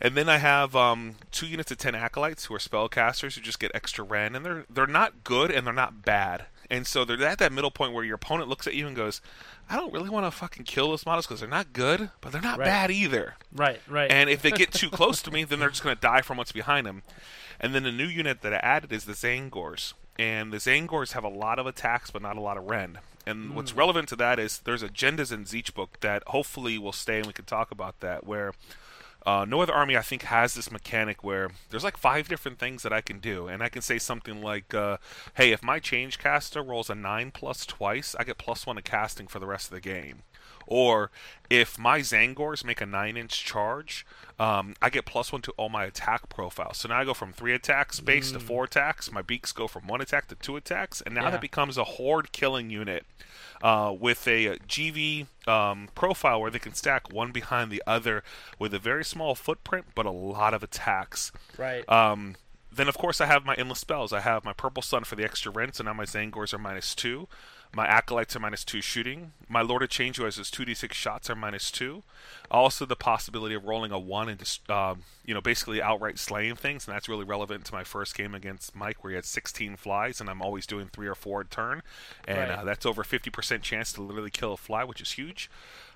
And then I have um, two units of ten acolytes who are spellcasters who just get extra rend, and they're they're not good and they're not bad. And so they're at that middle point where your opponent looks at you and goes, "I don't really want to fucking kill those models because they're not good, but they're not Right. bad either." Right. Right. And if they get too [LAUGHS] close to me, then they're just going to die from what's behind them. And then the new unit that I added is the Tzaangors. And the Tzaangors have a lot of attacks, but not a lot of Rend. And hmm. what's relevant to that is there's agendas in Tzeentch book that hopefully will stay, and we can talk about that, where uh, no other army I think has this mechanic where there's like five different things that I can do, and I can say something like, uh, "Hey, if my change caster rolls a nine plus twice, I get plus one to casting for the rest of the game." Or if my Tzaangors make a nine inch charge, um, I get plus one to all my attack profiles. So now I go from three attacks base to four attacks. My beaks go from one attack to two attacks, and now Yeah. that becomes a horde killing unit uh, with a GV um, profile where they can stack one behind the other with a very small footprint but a lot of attacks. right. Um, then of course I have my endless spells. I have my purple sun for the extra rend, so now my Tzaangors are minus two. My acolytes are minus two shooting. My Lord of Change, who has his two d six shots, are minus two. Also, the possibility of rolling a one and just um, you know basically outright slaying things, and that's really relevant to my first game against Mike, where he had 16 flies, and I'm always doing three or four a turn, and Right. uh, that's over 50% chance to literally kill a fly, which is huge.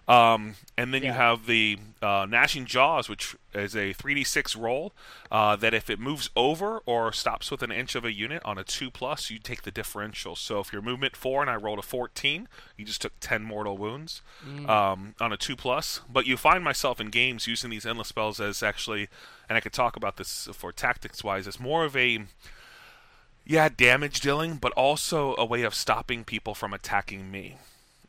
Um, and then you have the uh, Gnashing Jaws, which is a 3d6 roll uh, that if it moves over or stops with an inch of a unit on a 2 plus, you take the differential. So if your movement 4 and I rolled a 14, you just took 10 mortal wounds um, on a 2 plus. But you find myself in games using these endless spells as actually, and I could talk about this for tactics wise, as more of a yeah, damage dealing, but also a way of stopping people from attacking me.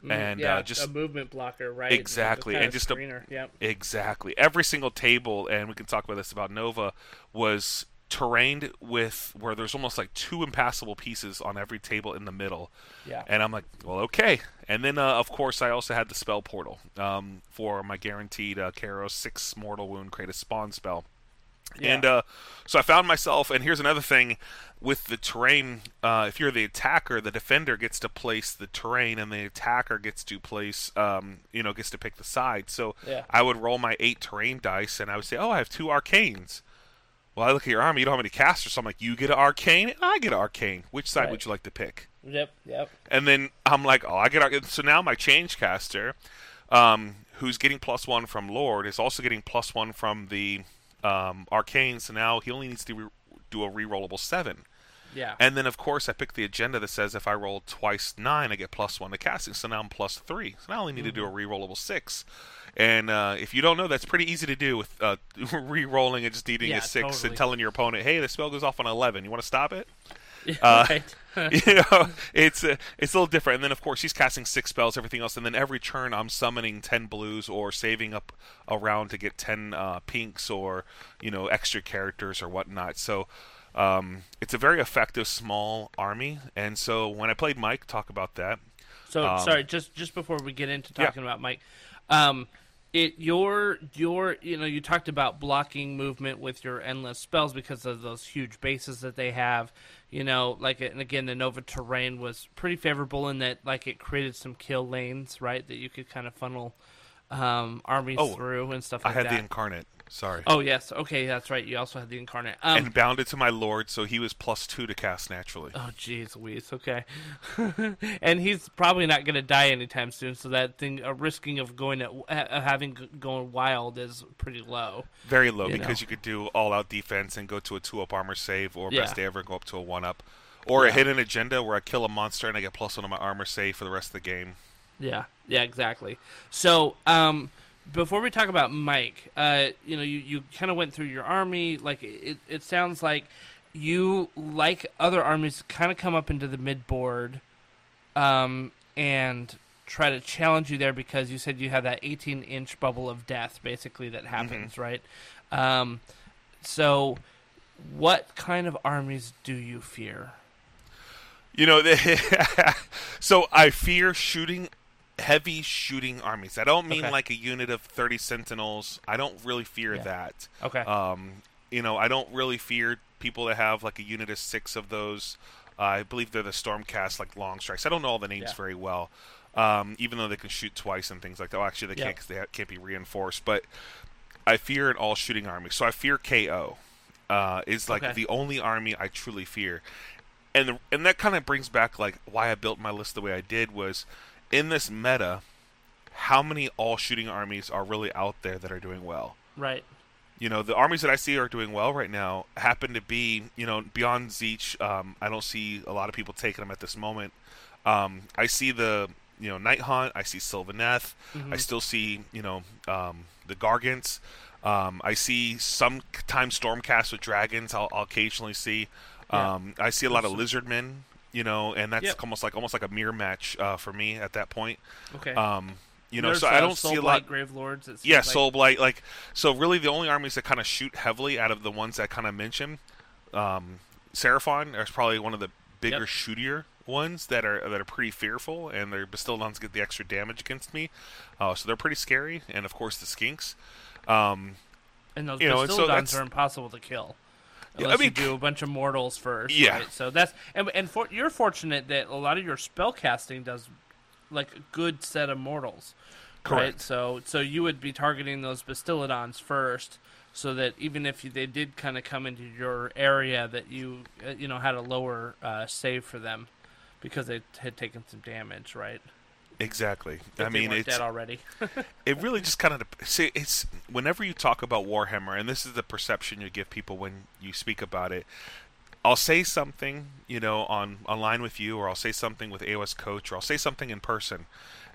And yeah, uh, just a movement blocker, right? Exactly, Kind and just a-. Yep. Exactly. Every single table, and we can talk about this about Nova, was terrained with where there's almost like two impassable pieces on every table in the middle. Yeah. And I'm like, well, okay. And then, uh, of course, I also had the spell portal um, for my guaranteed uh, Kairos six mortal wound, create a spawn spell. Yeah. And uh, so I found myself, and here's another thing with the terrain. Uh, if you're the attacker, the defender gets to place the terrain, and the attacker gets to place, um, you know, gets to pick the side. So Yeah. I would roll my eight terrain dice, and I would say, oh, I have two arcanes. Well, I look at your army, you don't have any casters, so I'm like, you get an arcane, and I get an arcane. Which side Right. would you like to pick? Yep. Yep. And then I'm like, oh, I get our. So now my change caster, um, who's getting plus one from Lord, is also getting plus one from the um, arcane. So now he only needs to re- do a rerollable seven. Yeah. And then of course I pick the agenda that says if I roll twice nine, I get plus one to casting. So now I'm plus three. So now I only need to do a rerollable six. And uh, if you don't know, that's pretty easy to do with uh, [LAUGHS] re-rolling and just needing Yeah, a six totally. and telling your opponent, "Hey, the spell goes off on eleven. You want to stop it?" [LAUGHS] right. [LAUGHS] you know, it's uh, it's a little different. And then of course he's casting six spells, everything else, and then every turn I'm summoning ten blues or saving up a round to get ten uh, pinks or you know extra characters or whatnot. So um, it's a very effective small army. And so when I played Mike, talk about that. So Um, sorry, just just before we get into Yeah. talking about Mike, um, it your your you know you talked about blocking movement with your endless spells because of those huge bases that they have. You know, like and again, the Nova terrain was pretty favorable in that like it created some kill lanes, right? That you could kind of funnel um, armies Oh, through and stuff I like had that. the incarnate. Sorry. oh yes, okay, that's right. You also had the incarnate. Um, and bounded to my lord, so he was plus two to cast naturally. Oh, jeez, Louise. Okay, [LAUGHS] and he's probably not going to die anytime soon. So that thing, a risking of going at, uh, having g- going wild is pretty low. Very low you because know. you could do all out defense and go to a two up armor save, or Yeah. best day ever go up to a one up, or a hidden agenda where I kill a monster and I get plus one on my armor save for the rest of the game. Yeah, yeah, exactly. So, um, before we talk about Mike, uh, you know, you, you kind of went through your army. Like it, it sounds like you like other armies kind of come up into the mid board, um, and try to challenge you there because you said you have that 18 inch bubble of death basically that happens, right? Um, so, what kind of armies do you fear? You know, the [LAUGHS] so I fear shooting heavy shooting armies. I don't mean Okay. like a unit of 30 sentinels. I don't really fear Yeah. that. Okay. Um, you know, I don't really fear people that have like a unit of 6 of those. Uh, I believe they're the Stormcast like long strikes. I don't know all the names Yeah. very well. Um, even though they can shoot twice and things like that. Well, actually, they Yeah. can't because they ha- can't be reinforced. But I fear an all shooting army. So I fear KO. Uh, is like Okay. the only army I truly fear and the, and that kind of brings back like why I built my list the way I did was in this meta how many all shooting armies are really out there that are doing well? Right. you know the armies that I see are doing well right now happen to be you know beyond Tzeentch um, I don't see a lot of people taking them at this moment. Um, I see the you know Nighthaunt I see Sylvaneth I still see you know um, the Gargants. Um, I see sometimes Stormcast with dragons I'll, I'll occasionally see. Yeah. um, I see a lot of lizardmen you know and that's Yep. almost like almost like a mirror match uh, for me at that point Okay. um, you know There's, so I don't see a lot Grave Lords. yeah, like. Soul Blight. Like, so really, the only armies that kind of shoot heavily out of the ones that kind of mention, um, Seraphon is probably one of the bigger Yep. shootier ones that are that are pretty fearful, and they're still Bastiladons get the extra damage against me, uh, so they're pretty scary. And of course, the Skinks. Um, And those you know, and so Bastiladons are impossible to kill. Unless mean, you do a bunch of mortals first. Yeah. Right? So that's and and for, you're fortunate that a lot of your spell casting does like a good set of mortals. Right? Correct. So so you would be targeting those Bastiladons first, so that even if you, they did kind of come into your area, that you uh, you know had a lower uh, save for them because they had taken some damage, right? Exactly. If I mean, it's dead already. [LAUGHS] it really just kind of see it's whenever you talk about Warhammer, and this is the perception you give people when you speak about it. I'll say something, you know, on online with you, or I'll say something with AOS Coach, or I'll say something in person,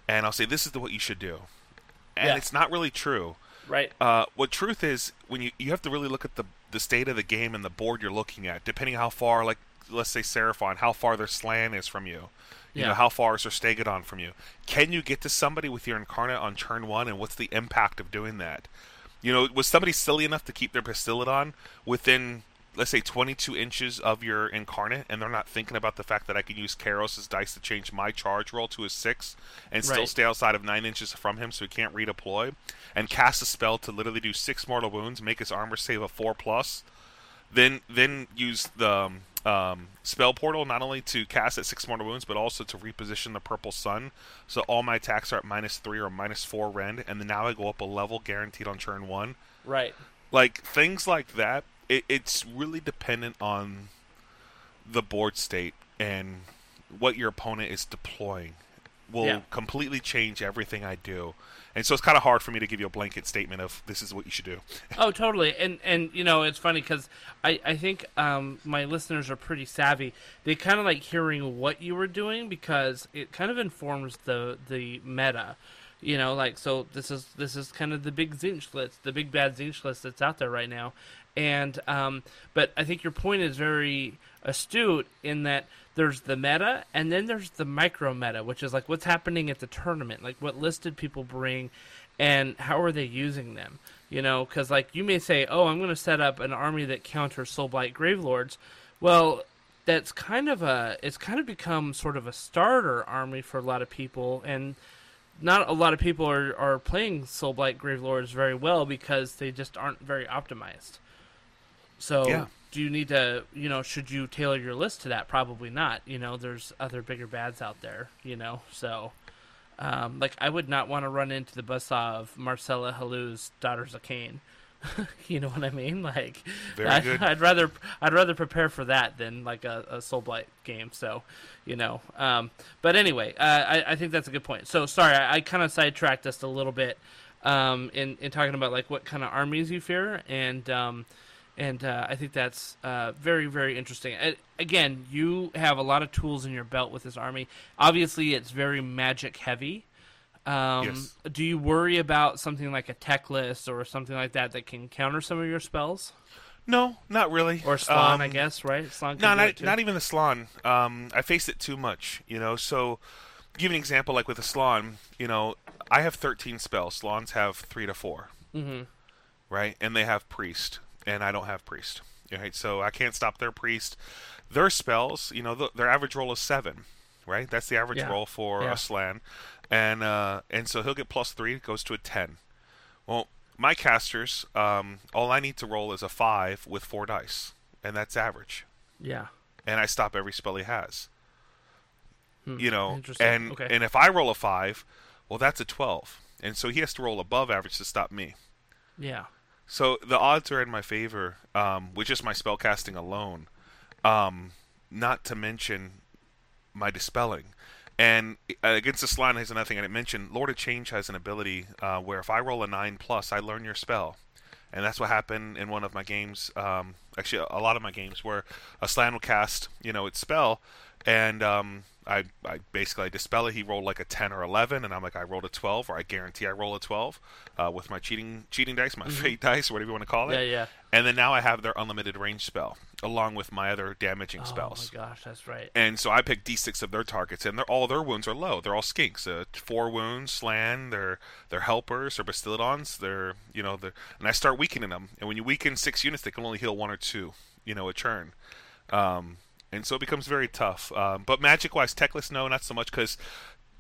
and I'll say this is the, what you should do, and Yeah. it's not really true. right. Uh, what truth is when you you have to really look at the the state of the game and the board you're looking at, depending how far, like let's say Seraphon, how far their slann is from you. You Yeah. know, how far is their Stegodon from you? Can you get to somebody with your Incarnate on turn one, and what's the impact of doing that? You know, was somebody silly enough to keep their Bastiladon within, let's say, 22 inches of your Incarnate, and they're not thinking about the fact that I can use Kairos' dice to change my charge roll to a 6 and still stay outside of 9 inches from him so he can't redeploy, and cast a spell to literally do 6 mortal wounds, make his armor save a 4 plus, then then use the um, um, spell portal not only to cast at six mortal wounds, but also to reposition the purple sun. So all my attacks are at minus three or minus four rend, and then now I go up a level guaranteed on turn one. Right. Like things like that, it, it's really dependent on the board state and what your opponent is deploying. Will Yeah. completely change everything I do, and so it's kind of hard for me to give you a blanket statement of this is what you should do. Oh, totally. And and you know, it's funny because I I think um, my listeners are pretty savvy. They kind of like hearing what you were doing because it kind of informs the the meta. You know, like so this is this is kind of the big Tzeentch the big bad Tzeentch that's out there right now. And um, but I think your point is very astute in that there's the meta and then there's the micro meta, which is like what's happening at the tournament, like what list did people bring, and how are they using them? You know, because like you may say, oh, I'm going to set up an army that counters Soulblight Gravelords. Well, that's kind of a it's kind of become sort of a starter army for a lot of people, and not a lot of people are, are playing Soulblight Gravelords very well because they just aren't very optimized. So, Yeah. Do you need to, you know, should you tailor your list to that? Probably not. You know, there's other bigger bads out there, you know, so. Um, like, I would not want to run into the buzzsaw of Marcella Hallou's Daughters of Khaine. [LAUGHS] you know what I mean? Like, I. I'd rather I'd rather prepare for that than like a, a Soul Blight game. So, you know. Um, but anyway, uh, I, I think that's a good point. So sorry, I, I kind of sidetracked us a little bit um, in in talking about like what kind of armies you fear, and um, and uh, I think that's uh, very very interesting. Uh, again, you have a lot of tools in your belt with this army. Obviously, it's very magic heavy. Um, Yes. Do you worry about something like a Teclis or something like that that can counter some of your spells? No, not really. Or Slann, I Um, guess, right? Slann No, not, not even the Slann. Um, I face it too much, you know. So, give an example like with the Slann, you know, I have 13 spells. Slanns have three to 4 Mm-hmm. right? And they have priest, and I don't have priest, right? So I can't stop their priest. Their spells, you know, th- their average roll is seven, right? That's the average Yeah. roll for Yeah. a Slann, and uh, and so he'll get plus three, it goes to a ten. Well, my casters, um, all I need to roll is a five with four dice, and that's average Yeah. and I stop every spell he has. You know, Hmm. And Okay. and if I roll a five, well, that's a twelve, and so he has to roll above average to stop me. Yeah. So the odds are in my favor um, with just my spellcasting alone. Um, not to mention my dispelling. And uh, against the Slann has another thing I didn't mention. Lord of Change has an ability uh, where if I roll a nine plus, I learn your spell, and that's what happened in one of my games. Um, actually, a lot of my games where a Slann will cast, you know, its spell, and um, I, I basically I dispel it. He rolled like a ten or eleven, and I'm like, I rolled a twelve, or I guarantee I roll a twelve uh, with my cheating cheating dice, my fate [LAUGHS] dice, or whatever you want to call it. Mm-hmm. Yeah, yeah. And then now I have their unlimited range spell along with my other damaging spells. Oh my gosh, that's right. And so I pick D6 of their targets, and they're all their wounds are low. They're all skinks. Uh, four wounds, slann. They're they're helpers. They're bastiladons. They're you know they're, and I start weakening them. And when you weaken six units, they can only heal one or two. You know a turn. Um, and so it becomes very tough. Um, but magic wise, Teclis, no, not so much because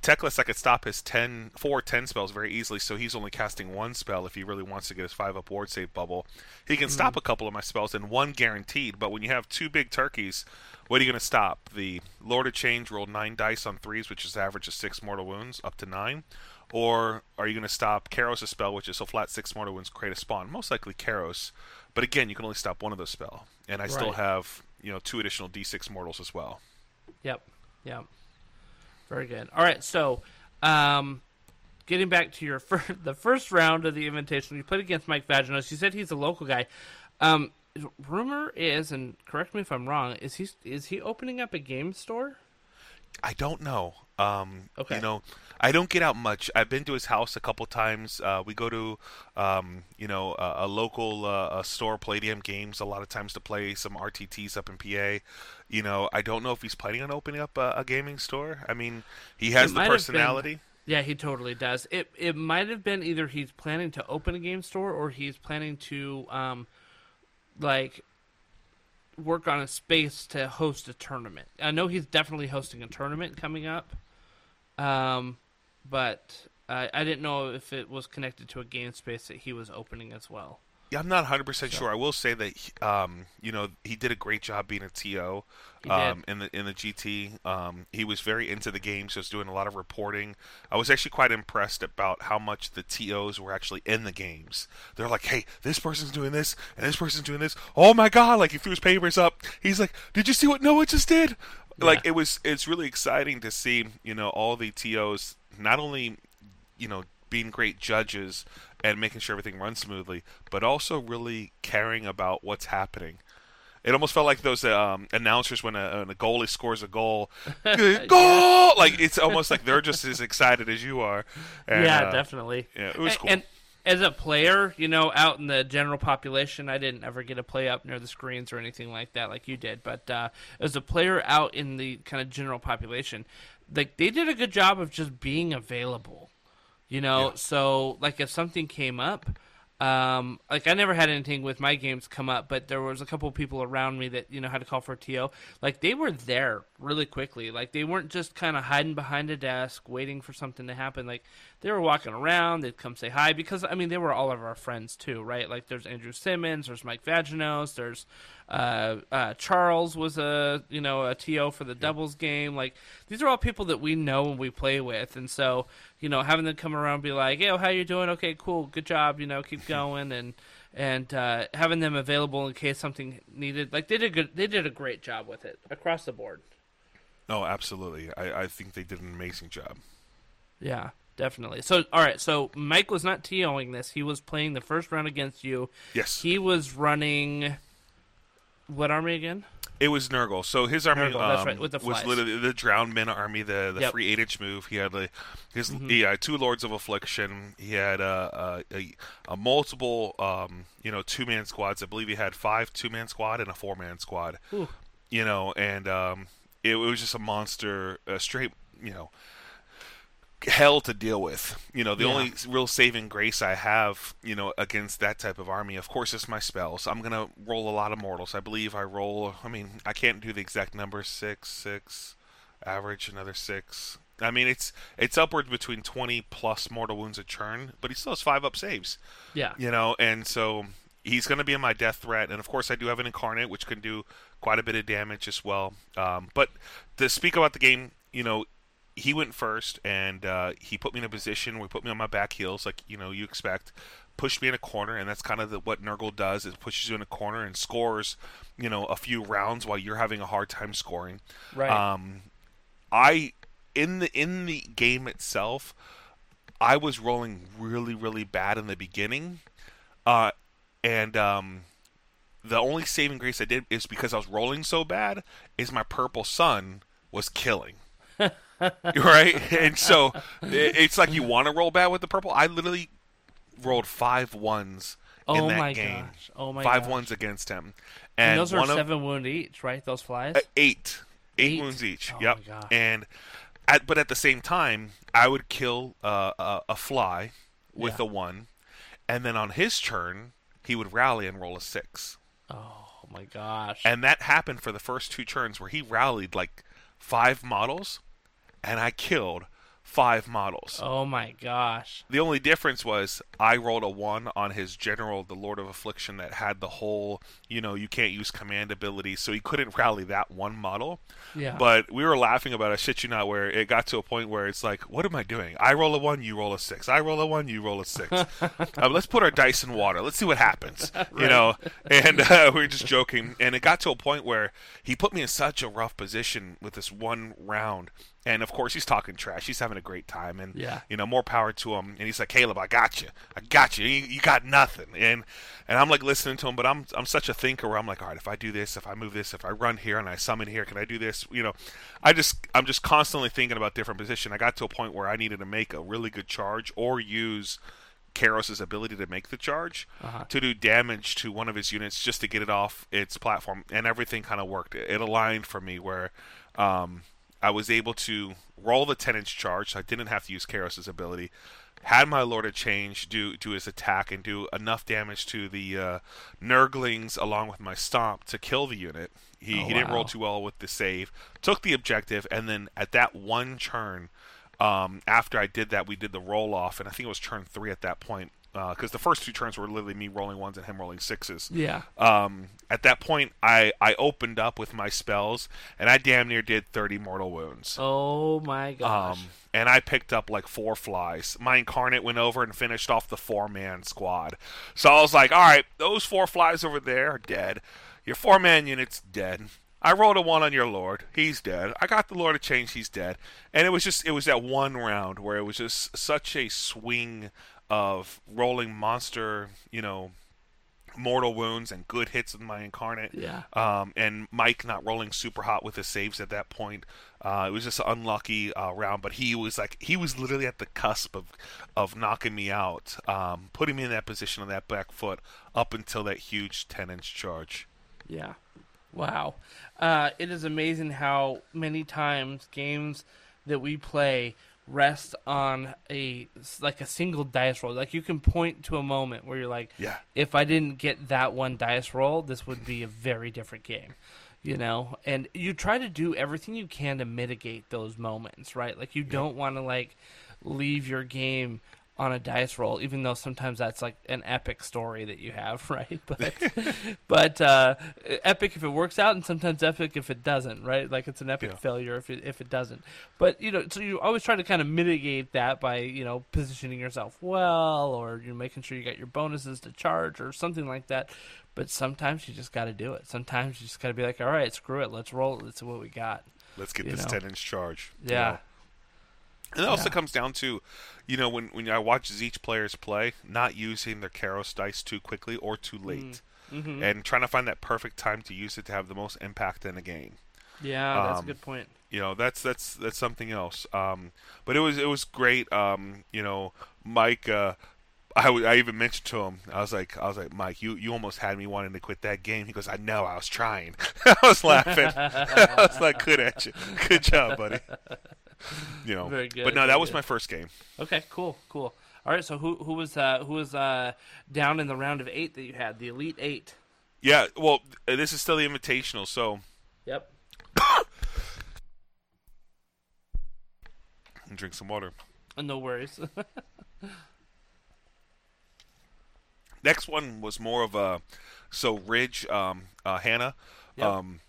Teclis, I could stop his 10, 4 10 spells very easily, so he's only casting one spell if he really wants to get his 5 up ward save bubble. He can stop a couple of my spells and one guaranteed, but when you have two big turkeys, what are you going to stop? The Lord of Change rolled 9 dice on 3s, which is average of 6 mortal wounds, up to 9. Or are you going to stop Kairos' spell, which is a flat 6 mortal wounds, create a spawn? Most likely Kairos. But again, you can only stop one of those spell. And I still have, you know, two additional D6 mortals as well. Yep. Yep. Very good. All right. So, um, getting back to your [LAUGHS] fir- the first round of the invitation, you played against Mike Vaginos. You said he's a local guy. Um, rumor is, and correct me if I'm wrong, is he is he opening up a game store? I don't know. Um, Okay. You know, I don't get out much. I've been to his house a couple times. Uh, we go to, um, you know, a, a local uh, a store, Palladium Games, a lot of times to play some RTTs up in PA. You know, I don't know if he's planning on opening up a, a gaming store. I mean, he has It the have been- personality. Yeah, he totally does. It it might have been either he's planning to open a game store or he's planning to um like work on a space to host a tournament. I know he's definitely hosting a tournament coming up. Um but I I didn't know if it was connected to a game space that he was opening as well. Yeah, I'm not 100% sure. I will say that um, you know, he did a great job being a TO um, in the in the GT. Um, he was very into the game, so was doing a lot of reporting. I was actually quite impressed about how much the TOs were actually in the games. They're like, "Hey, this person's doing this and this person's doing this. Oh my god, like he threw his papers up. He's like, "Did you see what Noah just did?" Like it was it's really exciting to see, you know, all the TOs not only you know, being great judges and making sure everything runs smoothly, but also really caring about what's happening. It almost felt like those um, announcers when a, when a goalie scores a goal, [LAUGHS] "Good goal! Like it's almost like they're just as excited as you are. And, yeah, uh, definitely. yeah, it was cool. And as a player, you know, out in the general population, I didn't ever get to play up near the screens or anything like that, like you did. But uh, as a player out in the kind of general population, like they did a good job of just being available. You know, Yeah. so like if something came up, um, like I never had anything with my games come up, but there was a couple of people around me that you know had to call for a TO. Like they were there really quickly. Like they weren't just kind of hiding behind a desk waiting for something to happen. Like they were walking around. They'd come say hi because I mean they were all of our friends too, right? Like there's Andrew Simmons, there's Mike Vaginos, there's uh, uh, Charles was a you know a TO for the doubles game. Like these are all people that we know and we play with, and so you know having them come around and be like, "Yo, how you doing? Okay, cool, good job. You know, keep [LAUGHS] going." and and uh, having them available in case something needed. Like they did good. They did a great job with it across the board. no, absolutely. I, I think they did an amazing job. Yeah. Definitely. So, all right. So, Mike was not TOing this. He was playing the first round against you. Yes. He was running. What army again? It was Nurgle. So his army Nurgle, um, right, with the was literally the Drowned Men army, the the Yep. free eight inch move. He had like his Mm-hmm. he had two Lords of Affliction. He had uh, a, a, a multiple um, you know two man squads. I believe he had five two man squad and a four man squad. Ooh. You know, and um, it, it was just a monster, a straight you know hell to deal with. You know, the Yeah. only real saving grace I have, you know, against that type of army, of course, is my spells. I'm gonna roll a lot of mortals. I believe I roll. I mean, I can't do the exact number. Six, six, average another six. I mean, it's it's upwards between 20 plus mortal wounds a turn, but he still has five up saves. Yeah. You know, and so he's going to be in my death threat, and of course I do have an incarnate, which can do quite a bit of damage as well. Um, but to speak about the game, you know, he went first, and uh, he put me in a position where he put me on my back heels, like you know you expect. Pushed me in a corner, and that's kind of the, what Nurgle does: is pushes you in a corner and scores, you know, a few rounds while you're having a hard time scoring. Right. Um, I in the in the game itself, I was rolling really really bad in the beginning, uh, and um, the only saving grace I did is because I was rolling so bad is my purple sun was killing. [LAUGHS] [LAUGHS] right, and so it's like you want to roll bad with the purple. I literally rolled five ones in Oh that my game. gosh. Oh my five gosh. ones against him, And, and, those are of seven wound each, right? Those flies. uh, eight. eight, Eight? wounds each. Oh yep. my gosh. And at, but at the same time, I would kill uh, a, a fly with Yeah. a one, and then on his turn, he would rally and roll a six. oh my gosh. And that happened for the first two turns where he rallied like five models, and I killed five models. Oh my gosh. The only difference was I rolled a one on his general, the Lord of Affliction, that had the whole, you know, you can't use command ability, so he couldn't rally that one model. Yeah. But we were laughing about it, shit you not, where it got to a point where it's like, what am I doing? I roll a one, you roll a six. I roll a one, you roll a six. um, [LAUGHS] let's put our dice in water. Let's see what happens. [LAUGHS] You know, and uh, [LAUGHS] we were just joking, and it got to a point where he put me in such a rough position with this one round and of course, he's talking trash. He's having a great time, and Yeah. you know, more power to him. And he's like, "Caleb, I got you. I got you. You, you got nothing." And and I'm like listening to him, but I'm I'm such a thinker where I'm like, "All right, if I do this, if I move this, if I run here and I summon here, can I do this?" You know, I just I'm just constantly thinking about different position. I got to a point where I needed to make a really good charge or use Kairos's ability to make the charge to do damage to one of his units just to get it off its platform, and everything kind of worked. It, it aligned for me where um, I was able to roll the 10 inch charge, so I didn't have to use Kairos's ability. Had my Lord of Change do do his attack and do enough damage to the uh, Nurglings along with my stomp to kill the unit. He, Oh, he didn't roll too well with the save. Took the objective, and then at that one turn, um, after I did that, we did the roll off, and I think it was turn three at that point. Because the first two turns were literally me rolling ones and him rolling sixes. Yeah. Um, at that point, I, I opened up with my spells, and I damn near did 30 mortal wounds. Oh my gosh. Um, and I picked up like four flies. My incarnate went over and finished off the four man squad. So I was like, all right, those four flies over there are dead. Your four man unit's dead. I rolled a one on your lord. He's dead. I got the Lord of Change. He's dead. And it was just, it was that one round where it was just such a swing of rolling monster, you know, mortal wounds and good hits with my incarnate. Yeah. Um, and Mike not rolling super hot with his saves at that point. Uh, it was just an unlucky uh, round, but he was like he was literally at the cusp of of knocking me out, um, putting me in that position on that back foot up until that huge ten inch charge. Yeah. Wow. Uh, it is amazing how many times games that we play rest on a like a single dice roll. Like you can point to a moment where you're like, Yeah. if I didn't get that one dice roll, this would be a very different game. You know, and you try to do everything you can to mitigate those moments, right? Like you don't want to like leave your game on a dice roll, even though sometimes that's like an epic story that you have, [LAUGHS] right? [LAUGHS] But but uh, epic if it works out, and sometimes epic if it doesn't, right? Like it's an epic Yeah. failure if it if it doesn't. But you know, so you always try to kind of mitigate that by you know positioning yourself well, or you're making sure you got your bonuses to charge or something like that. But sometimes you just got to do it. Sometimes you just got to be like, all right, screw it, let's roll it. Let's see what we got. Let's get You this know. ten inch charge. you Yeah. And it also Yeah. comes down to, you know, when when I watch each players play, not using their Kairos dice too quickly or too late, Mm-hmm. and trying to find that perfect time to use it to have the most impact in a game. Yeah, that's Um, a good point. you know that's that's that's something else um but it was it was great um you know mike uh I, w- I even mentioned to him I was like I was like Mike you, you almost had me wanting to quit that game he goes I know I was trying [LAUGHS] I was laughing [LAUGHS] I was like good at you good job buddy you know Very good, but no that was good. my first game Okay, cool, cool. All right, so who who was uh, who was uh, down in the round of eight that you had, the elite eight? yeah well uh, this is still the invitational so Yep. [COUGHS] drink some water No worries. [LAUGHS] Next one was more of a so Ridge um, uh, Hannah. Yep. Um,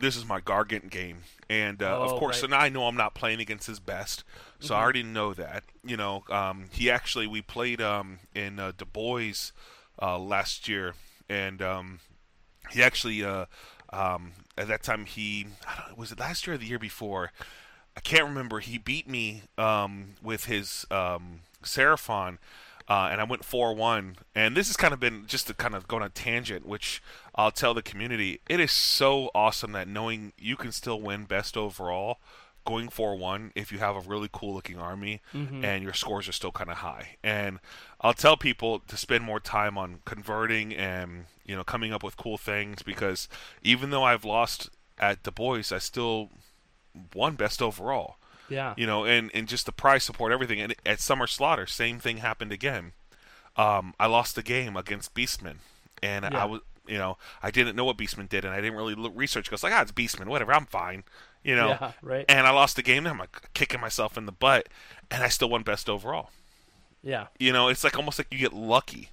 this is my Gargant game, and uh, of Oh, course, so right. Mm-hmm. now I know I'm not playing against his best, so I already know that. You know, um, he actually we played um, in uh, Du Bois uh, last year, and um, he actually uh, um, at that time he I don't was it last year or the year before. I can't remember. He beat me um, with his um, Seraphon, uh, and I went four one. And this has kind of been just to kind of go on a tangent, which I'll tell the community. It is so awesome that knowing you can still win best overall, going four one if you have a really cool looking army and your scores are still kind of high. And I'll tell people to spend more time on converting and you know coming up with cool things because even though I've lost at Du Bois, I still won best overall. Yeah. You know, and, and just the prize support, everything. And at Summer Slaughter, same thing happened again. Um, I lost the game against Beastman, and Yeah. I was, you know, I didn't know what Beastman did, and I didn't really look, research. 'cause I was like, ah, it's Beastman, whatever, I'm fine. You know, [LAUGHS] Yeah, right. and I lost the game. And I'm like kicking myself in the butt, and I still won best overall. Yeah. You know, it's like almost like you get lucky,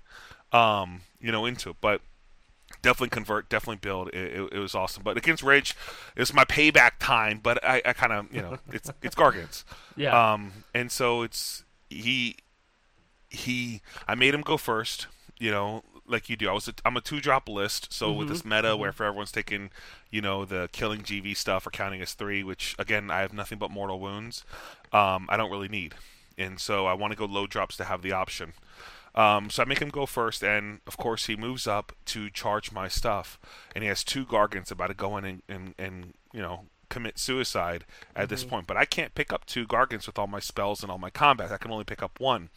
um, you know, into it. But definitely convert, definitely build. It, it, it was awesome. But against Rage, it's my payback time. But I, I kind of, you know, [LAUGHS] it's it's Gargants. Yeah. Um, and so it's he he I made him go first, you know, like you do. I was a, I'm a two drop list, so with this meta where for everyone's taking, you know, the killing GV stuff or counting as three, which again I have nothing but mortal wounds. Um, I don't really need, and so I want to go low drops to have the option. Um, so I make him go first, and of course he moves up to charge my stuff, and he has two Gargants about to go in and, and, and you know commit suicide at this point. But I can't pick up two Gargants with all my spells and all my combat. I can only pick up one.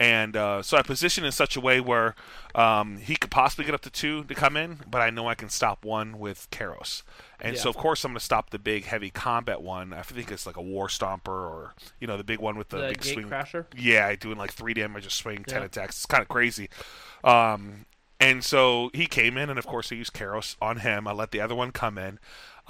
And uh, so I position in such a way where um, he could possibly get up to two to come in, but I know I can stop one with Kairos. And Yeah. so, of course, I'm going to stop the big, heavy combat one. I think it's like a War Stomper or, you know, the big one with the, The big swing. Crasher? Yeah, doing like three damage a swing, ten Yeah. attacks. It's kind of crazy. Um, and so he came in, and of course I used Kairos on him. I let the other one come in.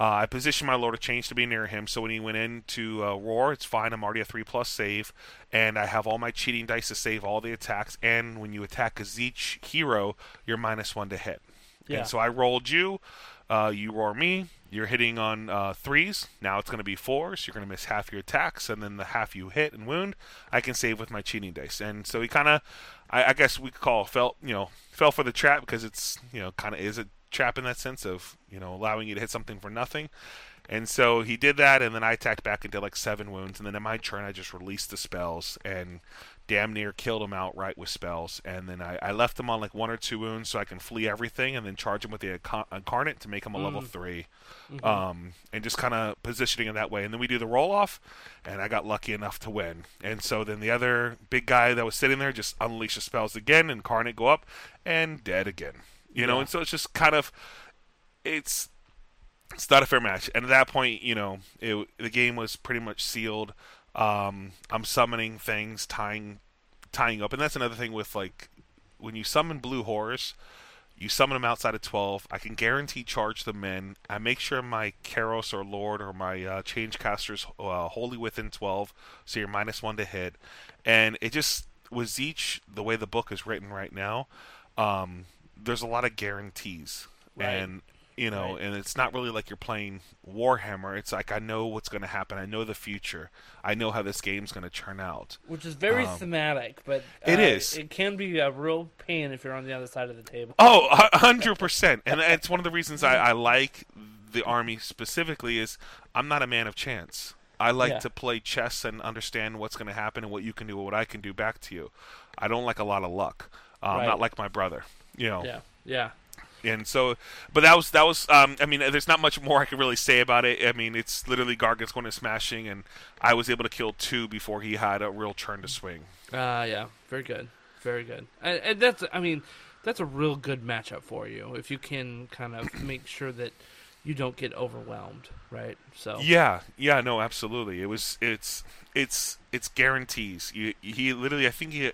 Uh, I positioned my Lord of Change to be near him, so when he went into uh, Roar, it's fine. I'm already a three plus save, and I have all my cheating dice to save all the attacks. And when you attack a Tzeentch hero, you're minus one to hit. Yeah. And so I rolled you. Uh, you roar me. You're hitting on uh, threes. Now it's going to be fours. You're going to miss half your attacks, and then the half you hit and wound, I can save with my cheating dice. And so he kind of, I, I guess we could call felt, you know, fell for the trap because it's, you know, kind of is a trap in that sense of, you know, allowing you to hit something for nothing. And so he did that, and then I attacked back and did like seven wounds, and then in my turn I just released the spells and damn near killed him outright with spells. And then I, I left him on like one or two wounds so I can flee everything, and then charge him with the inca- incarnate to make him a level three, um, and just kind of positioning him that way. And then we do the roll off, and I got lucky enough to win. And so then the other big guy that was sitting there just unleashed the spells again, incarnate go up, and dead again. You know, and so it's just kind of it's it's not a fair match. And at that point, you know, it, the game was pretty much sealed. Um, I'm summoning things, tying tying up, and that's another thing with like when you summon blue horrors, you summon them outside of 12. I can guarantee charge them in. I make sure my Kairos or Lord or my uh, change casters uh, wholly within 12, so you're minus one to hit. And it just with each the way the book is written right now, um, there's a lot of guarantees, Right. and you know, Right. and it's not really like you're playing Warhammer. It's like I know what's going to happen. I know the future. I know how this game's going to turn out. Which is very Um, thematic, but it uh, is. It can be a real pain if you're on the other side of the table. Oh, [LAUGHS] hundred percent, and it's one of the reasons I, I like the army specifically is I'm not a man of chance. I like Yeah. to play chess and understand what's going to happen and what you can do and what I can do back to you. I don't like a lot of luck. Uh, I'm Right. not like my brother, you know. Yeah, yeah. And so, but that was that was. Um, I mean, there's not much more I can really say about it. I mean, it's literally Gargant's going to smashing, and I was able to kill two before he had a real turn to swing. Uh, yeah, very good, very good. And, and that's, I mean, that's a real good matchup for you if you can kind of [CLEARS THROAT] make sure that you don't get overwhelmed, right? So Yeah, yeah, no, absolutely. It was it's it's it's guarantees. You, he literally, I think he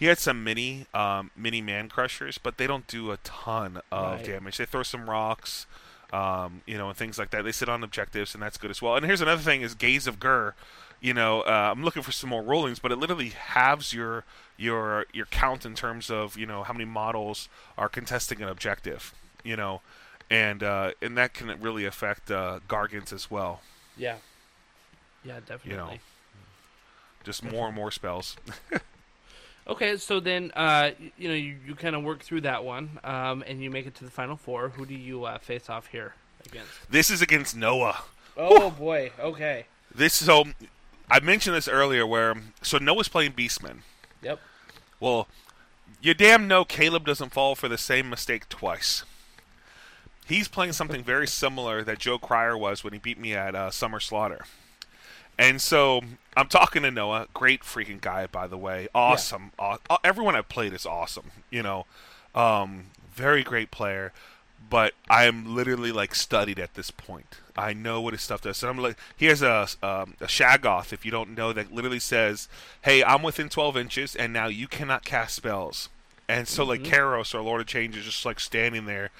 he had some mini um, mini man crushers, but they don't do a ton of Right. damage. They throw some rocks, um, you know, and things like that. They sit on objectives, and that's good as well. And here's another thing: is Gaze of Gur. You know, uh, I'm looking for some more rollings, but it literally halves your your your count in terms of you know how many models are contesting an objective. You know, and uh, and that can really affect uh, Gargants as well. yeah, yeah, definitely. You know, just more and more spells. [LAUGHS] Okay, so then uh, you know you, you kind of work through that one, um, and you make it to the final four. Who do you uh, face off here against? This is against Noah. Oh boy. Okay. This so I mentioned this earlier where so Noah's playing Beastman. Yep. Well, you damn know Caleb doesn't fall for the same mistake twice. He's playing something very similar that Joe Cryer was when he beat me at uh, Summer Slaughter. And so I'm talking to Noah, great freaking guy by the way, awesome. Aw- uh, everyone I've played is awesome, you know, um, very great player. But I am literally like studied at this point. I know what his stuff does. So I'm like, he has a um, a Shaggoth, if you don't know, that literally says, "Hey, I'm within 12 inches, and now you cannot cast spells." And so like Kairos, or Lord of Change, is just like standing there,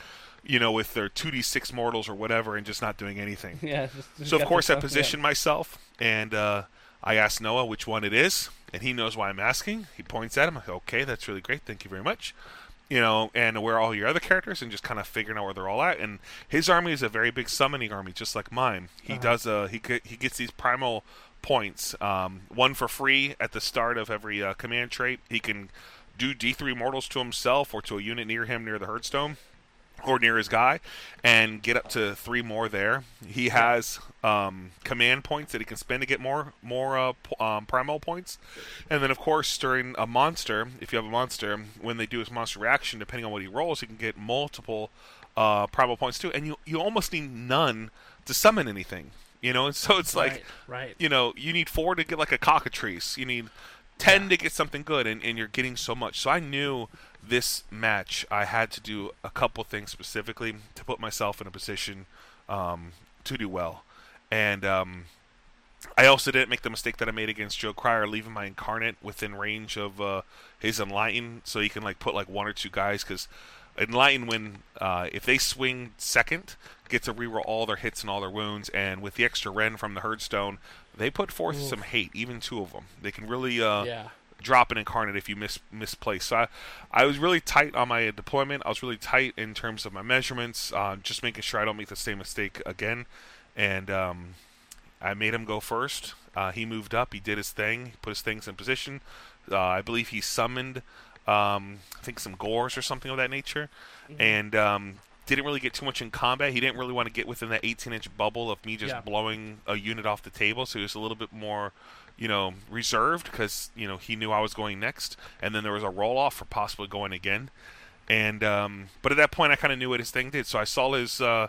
you know, with their 2d6 mortals or whatever, and just not doing anything. [LAUGHS] Yeah. Just, just So of course I position myself, and uh, I ask Noah which one it is, and he knows why I'm asking. He points at him. I go, "Okay, that's really great. Thank you very much." You know, and where are all your other characters, and just kind of figuring out where they're all at. And his army is a very big summoning army, just like mine. He does a he he gets these primal points, um, one for free at the start of every uh, command trait. He can do D3 mortals to himself or to a unit near him near the Herdstone or near his guy and get up to three more there. He has um, command points that he can spend to get more more uh, p- um, primal points, and then of course during a monster, if you have a monster, when they do his monster reaction, depending on what he rolls, he can get multiple uh, primal points too, and you you almost need none to summon anything. You know, and [LAUGHS] so it's like Right, right. you know, you need four to get like a cockatrice. You need ten to get something good, and, and you're getting so much. So I knew this match I had to do a couple things specifically to put myself in a position um, to do well, and um, I also didn't make the mistake that I made against Joe Cryer, leaving my incarnate within range of uh, his enlighten, so he can like put like one or two guys because. Enlighten when uh, if they swing second, get to reroll all their hits and all their wounds, and with the extra rend from the Herdstone, they put forth some hate. Even two of them, they can really uh, Yeah. drop an incarnate if you mis misplace. So I, I was really tight on my deployment. I was really tight in terms of my measurements, uh, just making sure I don't make the same mistake again. And um, I made him go first. Uh, he moved up. He did his thing. He put his things in position. Uh, I believe he summoned, um, I think, some Gors or something of that nature, and um, didn't really get too much in combat. He didn't really want to get within that 18-inch bubble of me just Yeah. blowing a unit off the table. So he was a little bit more, you know, reserved because you know he knew I was going next, and then there was a roll off for possibly going again. And um, but at that point, I kind of knew what his thing did. So I saw his uh,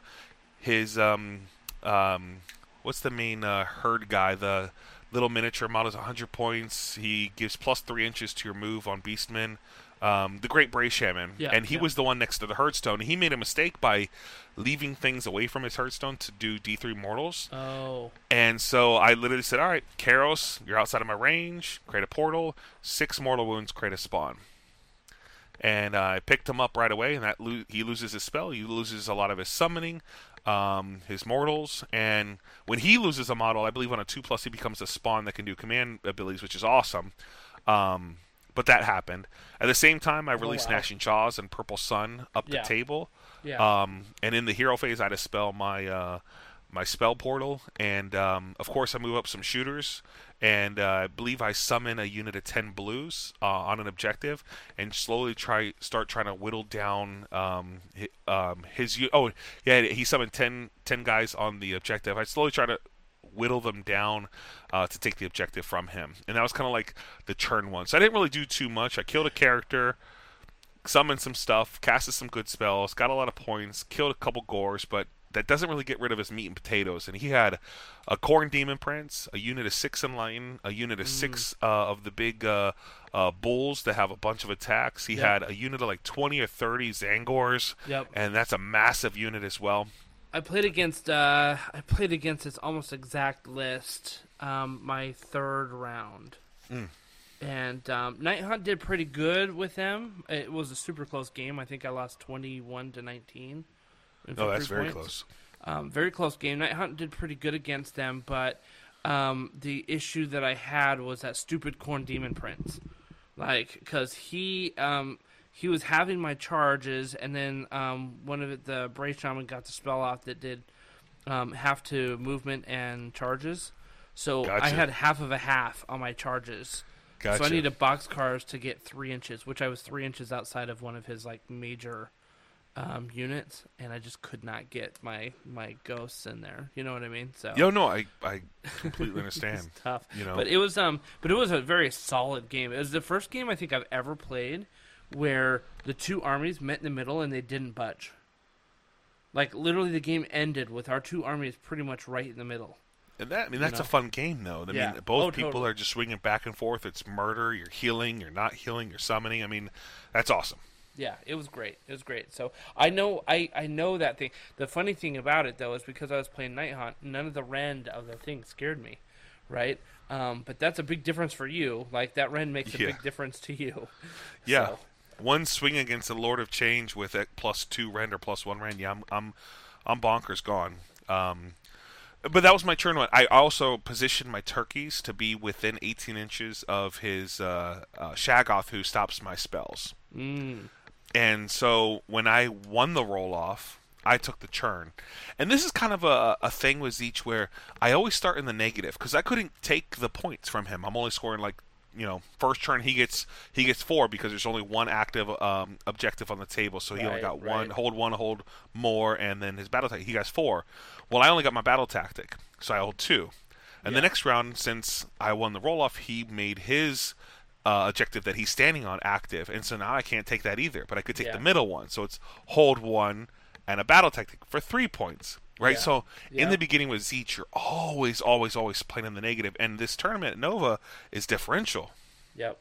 his um, um, what's the main uh, herd guy? The little miniature model is 100 points. He gives plus three inches to your move on Beastman. Um, the Great Bray Shaman, Yeah, and he yeah. was the one next to the Herdstone. He made a mistake by leaving things away from his Herdstone to do D3 Mortals. Oh. And so I literally said, "All right, Kairos, you're outside of my range. Create a portal. Six mortal wounds. Create a spawn." And uh, I picked him up right away, and that lo- he loses his spell. He loses a lot of his summoning, um, his mortals, and when he loses a model, I believe on a two plus, he becomes a spawn that can do command abilities, which is awesome. Um, but that happened. At the same time, I released wow. Gnashing Jaws and Purple Sun up Yeah. the table. Yeah. Um, and in the hero phase, I dispel my uh, my spell portal, and um, of course, I move up some shooters, and uh, I believe I summon a unit of ten blues uh, on an objective, and slowly try start trying to whittle down um, his, um, his oh yeah he summoned 10, 10 guys on the objective. I slowly try to whittle them down uh, to take the objective from him, and that was kind of like the turn one. So I didn't really do too much. I killed a character summoned some stuff, casted some good spells, got a lot of points, killed a couple Gors, but that doesn't really get rid of his meat and potatoes. And he had a Khorne Demon Prince, a unit of six Enlighten, a unit of six uh, of the big uh, uh, bulls that have a bunch of attacks. He Yep. had a unit of like 20 or 30 Tzaangors, Yep. and that's a massive unit as well. I played against uh, I played against its almost exact list um, my third round, Mm. and um, Nighthaunt did pretty good with them. It was a super close game. I think I lost twenty one to nineteen. Oh, that's very points. close. Um, very close game. Nighthaunt did pretty good against them, but um, the issue that I had was that stupid Khorne Demon Prince. Like, because he um, he was having my charges, and then um, one of it, the Bray Shaman got the spell off that did um, half to movement and charges. So I had half of a half on my charges. Gotcha. So I needed box cars to get three inches, which I was three inches outside of one of his like major um, units, and I just could not get my my ghosts in there. You know what I mean? So Yo, no, I, I [LAUGHS] completely understand. it's tough. you know. but it was um, but it was a very solid game. It was the first game I think I've ever played where the two armies met in the middle and they didn't budge. Like literally, the game ended with our two armies pretty much right in the middle. And that, I mean, that's know? a fun game, though. I Yeah. mean, both Oh, people totally. are just swinging back and forth. It's murder. You're healing. You're not healing. You're summoning. I mean, that's awesome. Yeah, it was great. It was great. So I know I, I know that thing. The funny thing about it though is because I was playing Nighthaunt, none of the rend of the thing scared me, right? Um, but that's a big difference for you. Like that rend makes a Yeah. big difference to you. Yeah. [LAUGHS] So, one swing against the Lord of Change with a plus two rend or plus one rend. Yeah, I'm I'm I'm bonkers gone. Um, but that was my turn one. I also positioned my turkeys to be within 18 inches of his uh, uh, Shaggoth, who stops my spells. Mm. And so when I won the roll off, I took the churn. And this is kind of a, a thing with Tzeentch where I always start in the negative because I couldn't take the points from him. I'm only scoring like you know first turn he gets he gets four because there's only one active um, objective on the table. So he only Right, got one right. hold one hold more and then his battle tactic he got four. Well i only got my battle tactic so i hold two. And the next round since i won the roll off he made his uh, objective that he's standing on active. And so now i can't take that either but i could take Yeah. the middle one. So it's hold one and a battle tactic for three points right Yeah. so Yeah. in the beginning with Tzeentch, you're always always always playing in the negative and this tournament nova is differential Yep.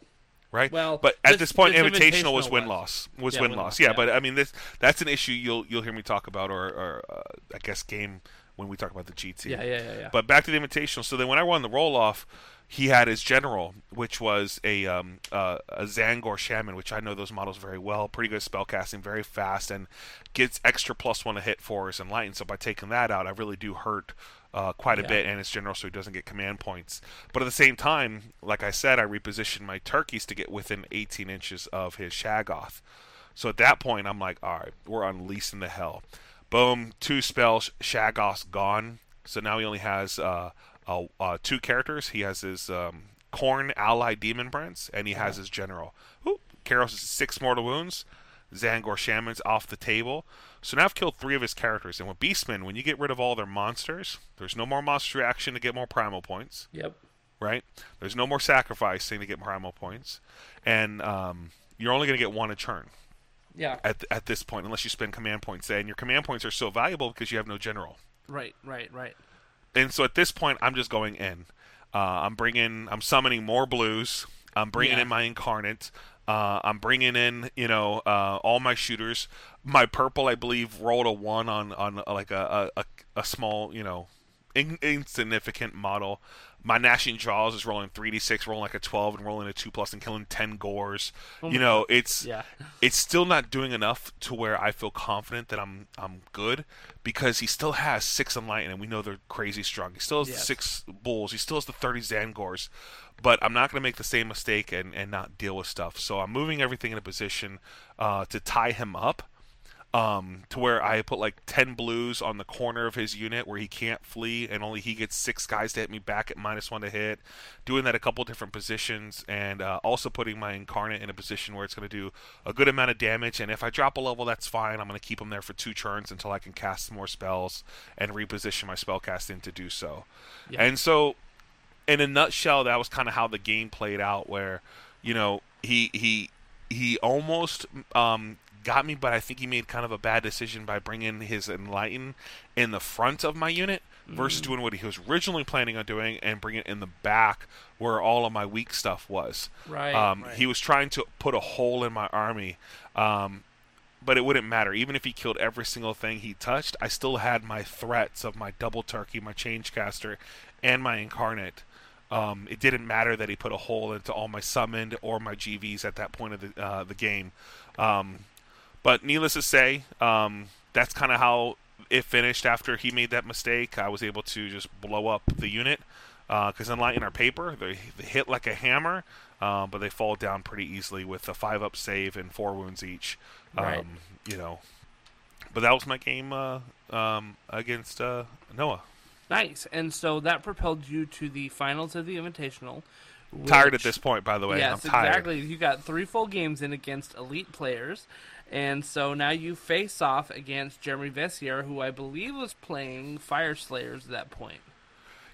right? Well, but at this- this point, this invitational was win loss. was Yeah, win win-loss, loss. Yeah, yeah. but I mean, this that's an issue you'll you'll hear me talk about, or, or uh, I guess game when we talk about the GT. Yeah, yeah, yeah, yeah. But back to the invitational. So then, when I won the roll off, he had his general, which was a um, uh, a Tzaangor Shaman, which I know those models very well. Pretty good spell casting, very fast, and gets extra plus one to hit for his enlighten. So by taking that out, I really do hurt uh, quite a Yeah. bit, and it's general, so he doesn't get command points. But at the same time, like I said, I repositioned my turkeys to get within 18 inches of his Shaggoth. So at that point, I'm like, all right, we're unleashing the hell. Boom, two spells, Shaggoth's gone. So now he only has uh, uh, uh, two characters. He has his um, Khorne ally Demon Prince, and he has his General. Ooh, Kairos is six mortal wounds. Tzaangor Shaman's off the table. So now I've killed three of his characters. And with Beastmen, when you get rid of all their monsters, there's no more monster reaction to get more primal points Yep. right? There's no more sacrificing to get primal points, and um, you're only going to get one a turn Yeah. at at this point, unless you spend command points. And your command points are so valuable because you have no general. Right. Right. Right. And so at this point, I'm just going in. Uh, I'm bringing, I'm summoning more blues. I'm bringing Yeah. in my incarnate. Uh, I'm bringing in, you know, uh, all my shooters. My purple, I believe, rolled a one on on like a a, a, a small, you know, in, insignificant model. My gnashing jaws is rolling 3d6, rolling like a 12, and rolling a two plus and killing 10 Gors. you know, it's Oh Yeah. [LAUGHS] it's still not doing enough to where I feel confident that I'm I'm good because he still has six enlighten and we know they're crazy strong. He still has the Yes. six bulls. He still has the thirty Tzaangors. But I'm not going to make the same mistake and, and not deal with stuff. So I'm moving everything in a position uh, to tie him up um, to where I put like 10 blues on the corner of his unit where he can't flee and only he gets six guys to hit me back at minus one to hit. Doing that a couple different positions and uh, also putting my incarnate in a position where it's going to do a good amount of damage. And if I drop a level, that's fine. I'm going to keep him there for two turns until I can cast some more spells and reposition my spellcasting to do so. Yeah. And so, in a nutshell, that was kind of how the game played out. Where, you know, he he he almost um, got me, but I think he made kind of a bad decision by bringing his enlighten in the front of my unit versus doing what he was originally planning on doing and bringing it in the back where all of my weak stuff was. Right, Um, right. He was trying to put a hole in my army. Um, but it wouldn't matter. Even if he killed every single thing he touched, I still had my threats of my double turkey, my change caster, and my incarnate. Um, it didn't matter that he put a hole into all my summoned or my GVs at that point of the uh, the game. Um, but needless to say, um, that's kind of how it finished after he made that mistake. I was able to just blow up the unit because unlike in our paper, they, they hit like a hammer, uh, but they fall down pretty easily with a five up save and four wounds each. Um, Right. You know, but that was my game uh, um, against uh, Noah. Nice. And so that propelled you to the finals of the Invitational. Tired at this point, by the way. Yes, I'm tired. exactly. You got three full games in against elite players, and so now you face off against Jeremy Vessier, who I believe was playing Fyreslayers at that point.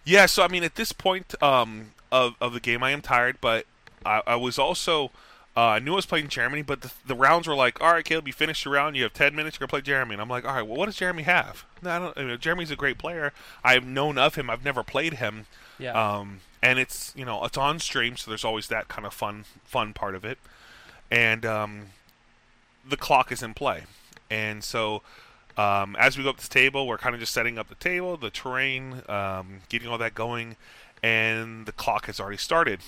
Yeah, so I mean, at this point um, of of the game, I am tired, but I, I was also uh, I knew I was playing Jeremy, but the, the rounds were like, all right, Caleb, you finished your round, you have ten minutes, you're gonna play Jeremy, and I'm like, all right, well, what does Jeremy have? No, I don't. You know, Jeremy's a great player. I've known of him. I've never played him. Yeah. Um, and it's you know it's on stream, so there's always that kind of fun fun part of it, and um, the clock is in play, and so um, as we go up this table, we're kind of just setting up the table, the terrain, um, getting all that going, and the clock has already started.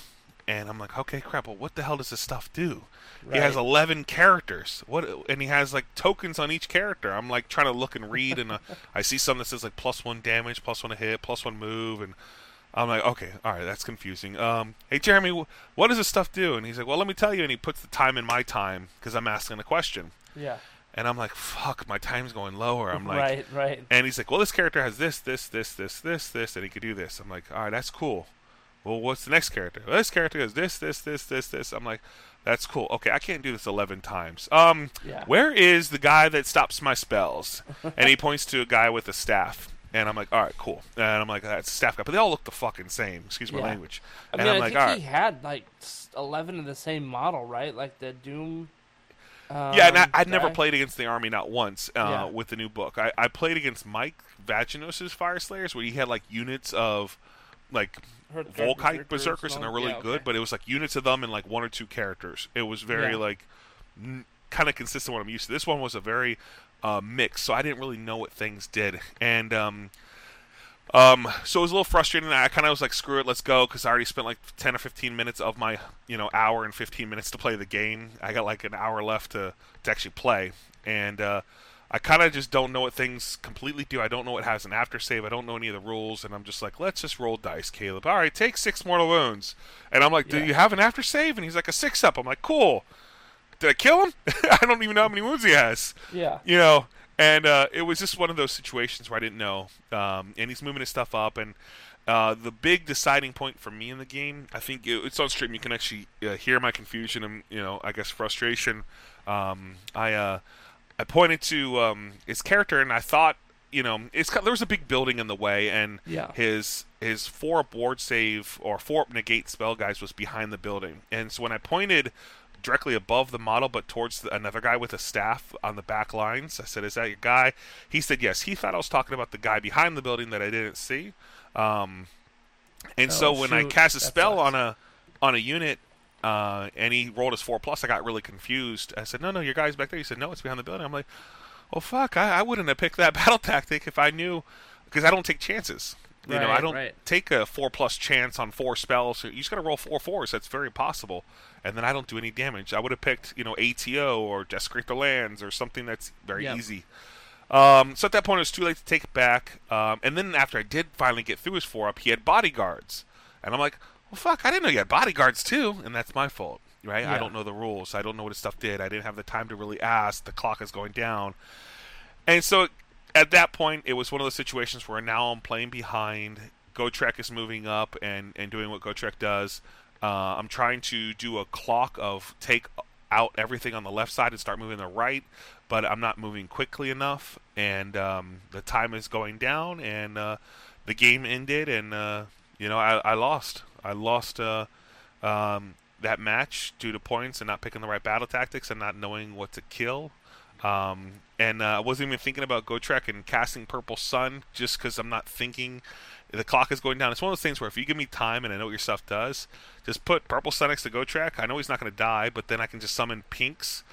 and I'm like, okay, crap. Well, what the hell does this stuff do? He has 11 characters. What? And he has like tokens on each character. I'm like trying to look and read, and uh, I see something that says like plus one damage, plus one hit, plus one move, and I'm like, okay, all right, that's confusing. Um, hey Jeremy, what does this stuff do? And he's like, well, let me tell you. And he puts the time in my time because I'm asking a question. Yeah. And I'm like, fuck, my time's going lower. I'm like, right, right. and he's like, well, this character has this, this, this, this, this, this, and he could do this. I'm like, all right, that's cool. Well, what's the next character? Well, this character has this, this, this, this, this. I'm like, that's cool. Okay, I can't do this 11 times. Um, Yeah. where is the guy that stops my spells? and he points to a guy with a staff. And I'm like, all right, cool. And I'm like, that's a staff guy. But they all look the fucking same. Excuse my Yeah. language. I and mean, I'm I like, think he had like s- eleven of the same model, right? Like the Doom. Um, Yeah, and I, I'd never guy. played against the army not once uh, Yeah. with the new book. I, I played against Mike Vaginos's Fyreslayers, where he had like units of like Heard Vulkite Berserkers and and they're really yeah, good. okay. But it was like units of them and like one or two characters. It was very Yeah. like n- kind of consistent with what I'm used to. This one was a very uh, mix, so I didn't really know what things did, and um, um, so it was a little frustrating. I kind of was like, screw it, let's go, because I already spent like 10 or 15 minutes of my, you know, hour and 15 minutes to play the game. I got like an hour left to, to actually play. And uh, I kind of just don't know what things completely do. I don't know what has an aftersave. I don't know any of the rules. And I'm just like, let's just roll dice, Caleb. All right, take six mortal wounds. And I'm like, do Yeah. you have an aftersave? And he's like, a six up. I'm like, cool. Did I kill him? [LAUGHS] I don't even know how many wounds he has Yeah. you know and uh, it was just one of those situations where i didn't know um, and he's moving his stuff up and uh, the big deciding point for me in the game i think it, it's on stream you can actually uh, hear my confusion and you know i guess frustration um, i uh, i pointed to um, his character and i thought you know it's there was a big building in the way and Yeah. his his four up ward save or four up negate spell guys was behind the building and so when i pointed directly above the model, but towards the, another guy with a staff on the back lines. I said, "Is that your guy?" He said, "Yes." He thought I was talking about the guy behind the building that I didn't see. Um, and so Oh, when I cast a That spell sucks. on a on a unit, uh, and he rolled his four plus, I got really confused. I said, "No, no, your guy's back there." He said, "No, it's behind the building." I'm like, "Oh fuck! I, I wouldn't have picked that [LAUGHS] battle tactic if I knew." Because I don't take chances. You know, I don't right. take a four plus chance on four spells. You just got to roll four fours. That's very possible. And then I don't do any damage. I would have picked, you know, ATO or Desecrate the Lands or something that's very Yep. easy. Um, so at that point, it was too late to take it back. Um, and then after I did finally get through his four up, he had bodyguards. And I'm like, well, fuck, I didn't know you had bodyguards too. And that's my fault, right? I don't know the rules. I don't know what his stuff did. I didn't have the time to really ask. The clock is going down. And so at that point, it was one of those situations where now I'm playing behind. Gotrek is moving up and, and doing what Gotrek does. Uh, I'm trying to do a clock of take out everything on the left side and start moving the right, but I'm not moving quickly enough, and um, the time is going down, and uh, the game ended, and uh, you know I, I lost. I lost uh, um, that match due to points and not picking the right battle tactics and not knowing what to kill. Um, and uh, I wasn't even thinking about go Gotrek and casting Purple Sun just because I'm not thinking the clock is going down. It's one of those things where if you give me time and I know what your stuff does, just put Purple Sun next to go Gotrek. I know he's not going to die, but then I can just summon Pinks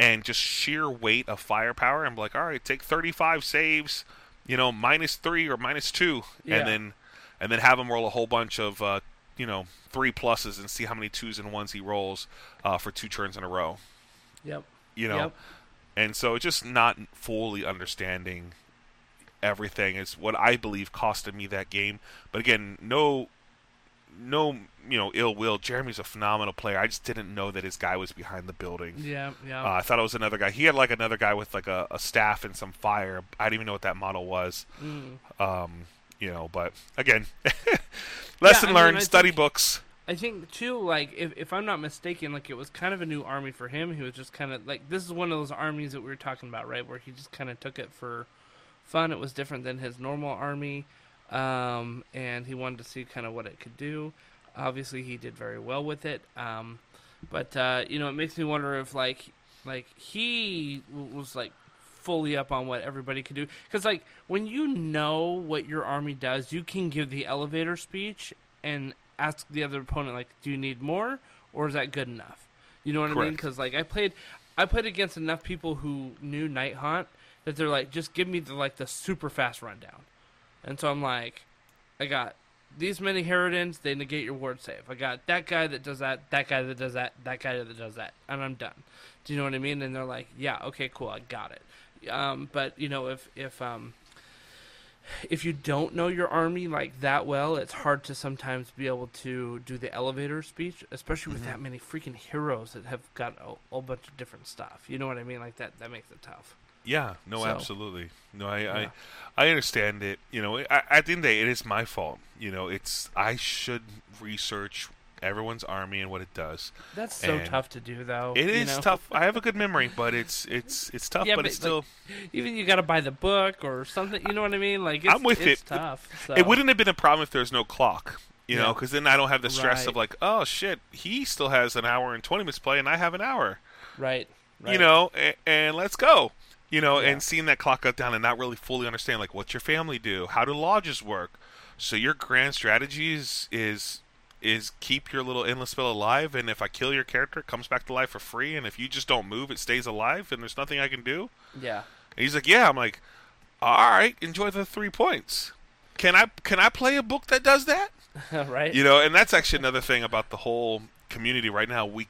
and just sheer weight of firepower. I'm like, all right, take 35 saves, you know, minus three or minus two, Yeah. and then and then have him roll a whole bunch of uh, you know three pluses and see how many twos and ones he rolls uh, for two turns in a row. Yep. You know, Yep. And so just not fully understanding everything is what I believe costed me that game. But again, no, no, you know, ill will. Jeremy's a phenomenal player. I just didn't know that his guy was behind the building. Yeah. Yeah. Uh, I thought it was another guy. He had like another guy with like a, a staff and some fire. I didn't even know what that model was. Mm. Um, you know, but again, [LAUGHS] lesson I mean, learned. I study think- books. I think too, like if if I'm not mistaken, like it was kind of a new army for him. He was just kind of like this is one of those armies that we were talking about, right? Where he just kind of took it for fun. It was different than his normal army, um, and he wanted to see kind of what it could do. Obviously, he did very well with it. Um, but uh, you know, it makes me wonder if like like he was like fully up on what everybody could do because like when you know what your army does, you can give the elevator speech and ask the other opponent like, "Do you need more, or is that good enough?" You know what I mean? Because like I played, I played against enough people who knew Nighthaunt that they're like, just give me the like the super fast rundown, and so I'm like, I got these many Harridans, they negate your ward save. I got that guy that does that, that guy that does that, that guy that does that, and I'm done. Do you know what I mean? And they're like, yeah, okay, cool, I got it. Um, but you know, if if um, if you don't know your army like that well, it's hard to sometimes be able to do the elevator speech, especially with mm-hmm. that many freaking heroes that have got a whole bunch of different stuff. You know what I mean? Like that, that makes it tough. Yeah, no, So- absolutely. No, I, Yeah. I, I understand it. You know, I, at the end of the day, it is my fault. You know, it's I should research everyone's army and what it does. That's so And tough to do, though. It is know? tough. I have a good memory, but it's it's it's tough. Yeah, but, but, it's still. like, Even you got to buy the book or something. You know what I mean? Like it's, I'm with it's it. tough. So. It wouldn't have been a problem if there's no clock. You know, because then I don't have the stress Right. of like, oh shit, he still has an hour and twenty minutes to play, and I have an hour. right. Right. you know, and, and let's go. You know, Yeah. and seeing that clock go down and not really fully understand like what's your family do, how do lodges work. So your grand strategy is is is keep your little endless spell alive, and if I kill your character, it comes back to life for free, and if you just don't move, it stays alive, and there's nothing I can do. Yeah. And he's like, yeah. I'm like, all right, enjoy the three points. Can I can I play a book that does that? [LAUGHS] right. You know, and that's actually another thing about the whole community right now. We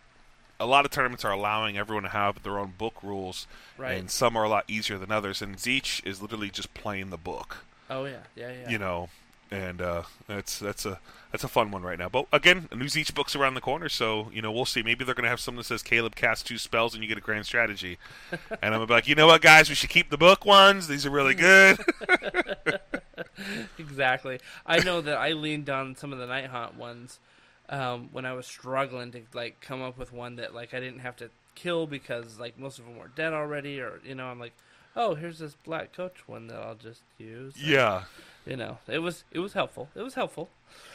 a lot of tournaments are allowing everyone to have their own book rules, Right. and some are a lot easier than others. And Tzeentch is literally just playing the book, oh yeah. Yeah. Yeah. you know, and uh, that's that's a that's a fun one right now. But again, a new Tzeentch book's around the corner, so you know we'll see. Maybe they're gonna have something that says Caleb casts two spells and you get a grand strategy, [LAUGHS] and I'm like, you know what, guys, we should keep the book ones. These are really good. [LAUGHS] exactly. I know that I leaned on some of the Nighthaunt ones um, when I was struggling to like come up with one that like I didn't have to kill because like most of them were dead already, or you know I'm like, oh here's this black coach one that I'll just use. yeah, You know it was it was helpful. It was helpful.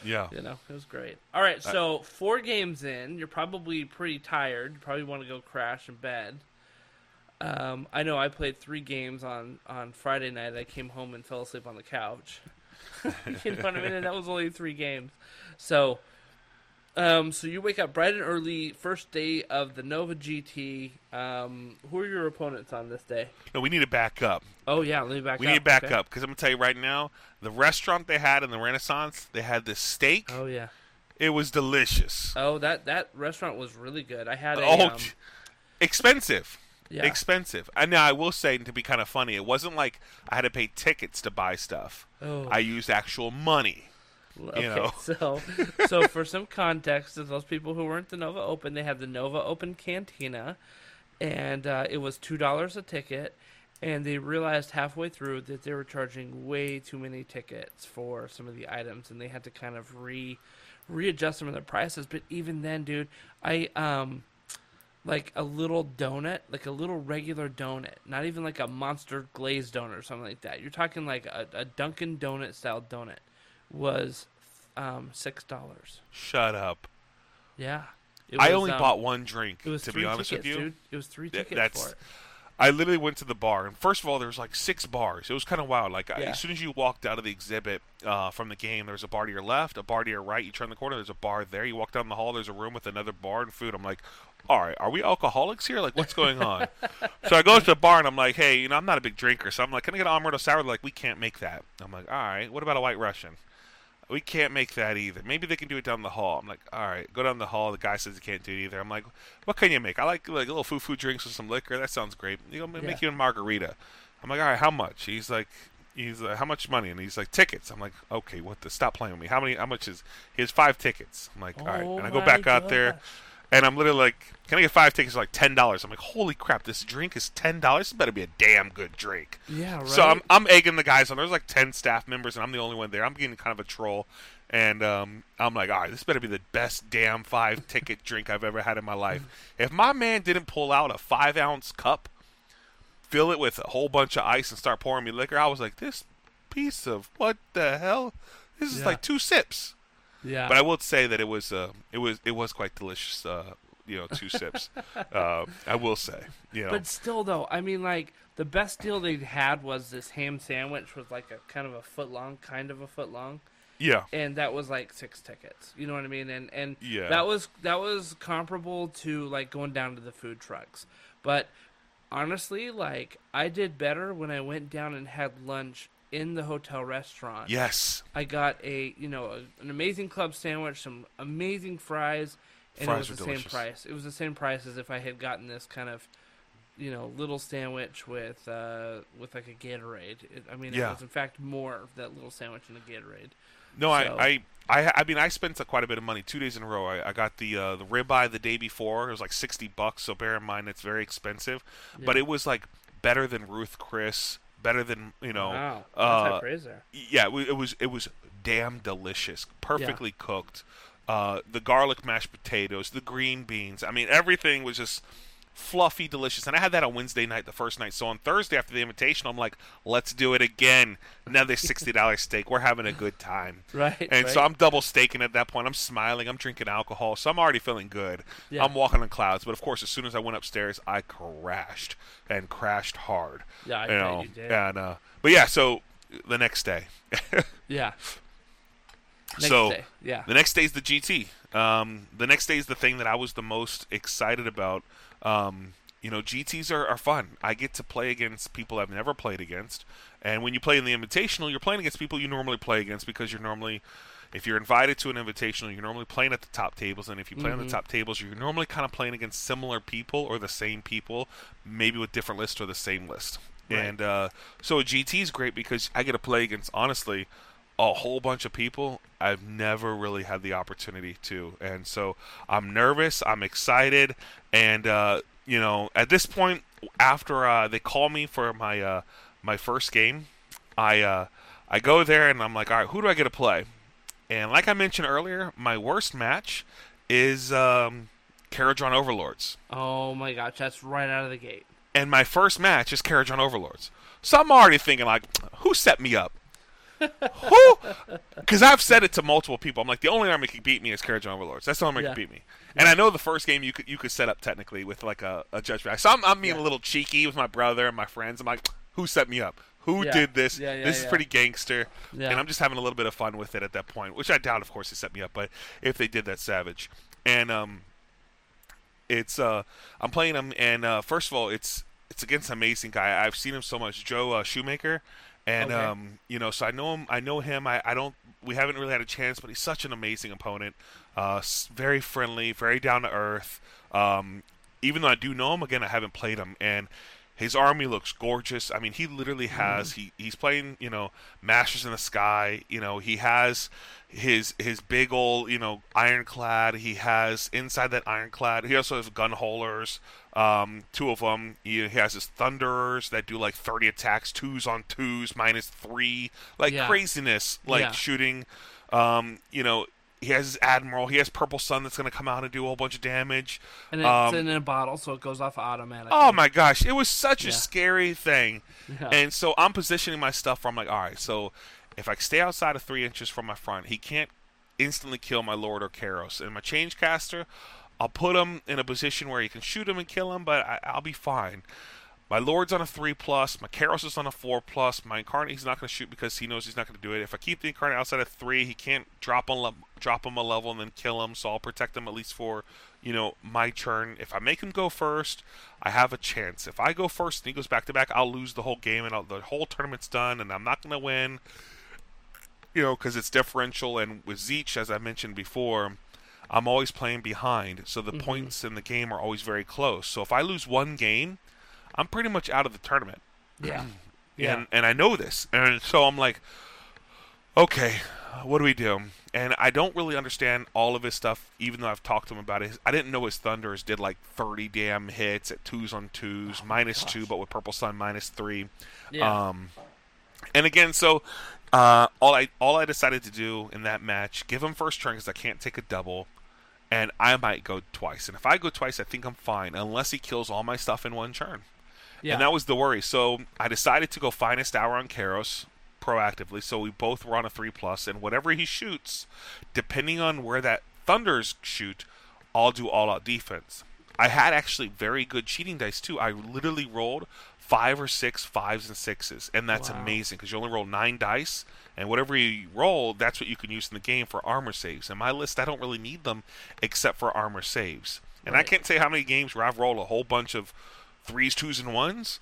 yeah. You know it was great. All right, so four games in, you're probably pretty tired. You probably want to go crash in bed. Um, I know I played three games on, on Friday night. I came home and fell asleep on the couch. [LAUGHS] you know what I mean? And that was only three games. So, um, so you wake up bright and early, first day of the Nova GT. Um, who are your opponents on this day? No, we need to back up. Oh yeah, let me back We up. need to back okay. up because I'm gonna tell you right now, the restaurant they had in the Renaissance, they had this steak. Oh yeah. It was delicious. Oh that that restaurant was really good. I had a oh, um, [LAUGHS] expensive. yeah. Expensive. And now I will say to be kind of funny, it wasn't like I had to pay tickets to buy stuff. Oh. I used actual money. Okay, know. [LAUGHS] so so for some context, to those people who weren't the Nova Open, they had the Nova Open Cantina, and uh, it was two dollars a ticket. And they realized halfway through that they were charging way too many tickets for some of the items, and they had to kind of re readjust some of their prices. But even then, dude, I um like a little donut, like a little regular donut, not even like a monster glazed donut or something like that. You're talking like a, a Dunkin' Donut style donut was um six dollars. Shut up. Yeah, It I only um, bought one drink, It was to three be honest tickets, with you. dude. It was three Th- tickets that's- for it. I literally went to the bar, and first of all, there was like six bars. It was kind of wild. Like I- Yeah. as soon as you walked out of the exhibit uh, from the game, there was a bar to your left, a bar to your right. You turn the corner, there's a bar there. You walk down the hall, there's a room with another bar and food. I'm like, all right, are we alcoholics here? Like, what's going on? [LAUGHS] so I go to the bar and I'm like, hey, you know, I'm not a big drinker, so I'm like, can I get an amaretto sour? They're like, we can't make that. I'm like, all right, what about a white Russian? We can't make that either. Maybe they can do it down the hall. I'm like, all right, go down the hall. The guy says he can't do it either. I'm like, what can you make? I like like little foo foo drinks with some liquor. That sounds great. You know, make Yeah. you a margarita. I'm like, all right, how much? He's like, he's like, how much money? And he's like, tickets. I'm like, okay, what the? Stop playing with me. How many? How much is? He has five tickets. I'm like, all right, Oh and I go oh my back out there. And I'm literally like, can I get five tickets for like ten dollars? I'm like, holy crap, this drink is ten dollars. This better be a damn good drink. Yeah, right. So I'm I'm egging the guys on. There's like ten staff members, and I'm the only one there. I'm getting kind of a troll, and um, I'm like, all right, this better be the best damn five ticket [LAUGHS] drink I've ever had in my life. If my man didn't pull out a five ounce cup, fill it with a whole bunch of ice, and start pouring me liquor, I was like, this piece of what the hell? This is Yeah. like two sips. Yeah, But I will say that it was uh, it was it was quite delicious. Uh, you know, two sips. [LAUGHS] Uh, I will say. You know, But still, though, I mean, like the best deal they had was this ham sandwich was like a kind of a foot long, kind of a foot long, yeah. and that was like six tickets. You know what I mean? And and Yeah. that was that was comparable to like going down to the food trucks. But honestly, like I did better when I went down and had lunch in the hotel restaurant. Yes. I got a you know a, an amazing club sandwich, some amazing fries, and Fries it was the delicious. same price. It was the same price as if I had gotten this kind of you know little sandwich with uh, with like a Gatorade. It, I mean, Yeah. it was in fact more of that little sandwich and a Gatorade. No, So- I, I, I, I mean, I spent uh, quite a bit of money two days in a row. I, I got the uh, the ribeye the day before. It was like sixty bucks. So bear in mind it's very expensive, but it was like better than Ruth Chris, better than you know. wow, that's uh, praise there. yeah, it was it was damn delicious, perfectly cooked. Uh, the garlic mashed potatoes, the green beans. I mean, everything was just fluffy, delicious. And I had that on Wednesday night, the first night. So on Thursday after the invitation, I'm like, let's do it again. Another [LAUGHS] sixty dollars steak. We're having a good time. Right, And so. I'm double staking at that point. I'm smiling. I'm drinking alcohol. So I'm already feeling good. Yeah. I'm walking on clouds. But of course, as soon as I went upstairs, I crashed and crashed hard. Yeah, I you know. you did. And uh, but yeah. So the next day. [LAUGHS] Yeah. Next so day, yeah. the next day is the GT. Um, the next day is the thing that I was the most excited about. Um, you know, GTs are, are fun. I get to play against people I've never played against. And when you play in the Invitational, you're playing against people you normally play against because you're normally, if you're invited to an Invitational, you're normally playing at the top tables. And if you play on the top tables, you're normally kind of playing against similar people or the same people, maybe with different lists or the same list. Right. And uh, so a GT is great because I get to play against, honestly, a whole bunch of people I've never really had the opportunity to. And so I'm nervous, I'm excited, and uh, you know, at this point after uh, they call me for my uh, my first game, I uh, I go there and I'm like, "All right, who do I get to play?" And like I mentioned earlier, my worst match is um Kharadron Overlords. Oh my gosh, that's right out of the gate. And my first match is Kharadron Overlords. So I'm already thinking like, who set me up? Who? Because I've said it to multiple people. I'm like, the only army that can beat me is Kharadron Overlords. That's the only army that Yeah. can beat me. And I know the first game you could you could set up technically with like a, a judgment. So I'm, I'm being a little cheeky with my brother and my friends. I'm like, who set me up? Who Yeah. did this? Yeah, yeah, this is pretty gangster. Yeah. And I'm just having a little bit of fun with it at that point, which I doubt, of course, they set me up. But if they did, that's savage. And um, it's uh, I'm playing him, and uh, first of all, it's it's against an amazing guy. I've seen him so much, Joe uh, Shoemaker, and Okay. um, you know, so I know him. I know him. I, I don't. We haven't really had a chance, but he's such an amazing opponent. Uh, very friendly, very down to earth. Um, even though I do know him, again, I haven't played him, and his army looks gorgeous. I mean, he literally has he he's playing you know Masters in the Sky. You know, he has his his big old you know ironclad. He has inside that ironclad. He also has gun haulers. Um, two of them. He, he has his thunderers that do like thirty attacks, twos on twos, minus three, like Yeah. craziness, like Yeah. shooting. Um, you know. He has his admiral. He has purple sun that's going to come out and do a whole bunch of damage. And it's Um, in a bottle, so it goes off automatically. Oh my gosh, it was such Yeah. a scary thing. Yeah. And so I'm positioning my stuff where I'm like, all right, so if I stay outside of three inches from my front, he can't instantly kill my Lord or Kairos. And my change caster, I'll put him in a position where he can shoot him and kill him, but I, I'll be fine. My Lord's on a three plus. My Kairos is on a four plus. My Incarnate he's not going to shoot because he knows he's not going to do it. If I keep the Incarnate outside of three, he can't drop on le- drop him a level and then kill him. So I'll protect him at least for you know my turn. If I make him go first, I have a chance. If I go first and he goes back to back, I'll lose the whole game and I'll, the whole tournament's done and I'm not going to win. You know, because it's differential. And with Tzeentch, as I mentioned before, I'm always playing behind, so the mm-hmm. points in the game are always very close. So if I lose one game, I'm pretty much out of the tournament. Yeah. Yeah. And and I know this. And so I'm like, okay, what do we do? And I don't really understand all of his stuff, even though I've talked to him about it. I didn't know his Thunders did like 30 damn hits at twos on twos, minus two, but with Purple Sun minus three. Yeah. Um, and again, so uh, all I all I decided to do in that match, give him first turn because I can't take a double, and I might go twice. And if I go twice, I think I'm fine, unless he kills all my stuff in one turn. Yeah. And that was the worry. So I decided to go finest hour on Kairos proactively. So we both were on a three plus, and whatever he shoots, depending on where that thunders shoot, I'll do all out defense. I had actually very good cheating dice too. I literally rolled five or six fives and sixes, and that's Wow. amazing because you only roll nine dice, and whatever you roll, that's what you can use in the game for armor saves. And my list, I don't really need them except for armor saves. And I can't say how many games where I've rolled a whole bunch of threes, twos, and ones.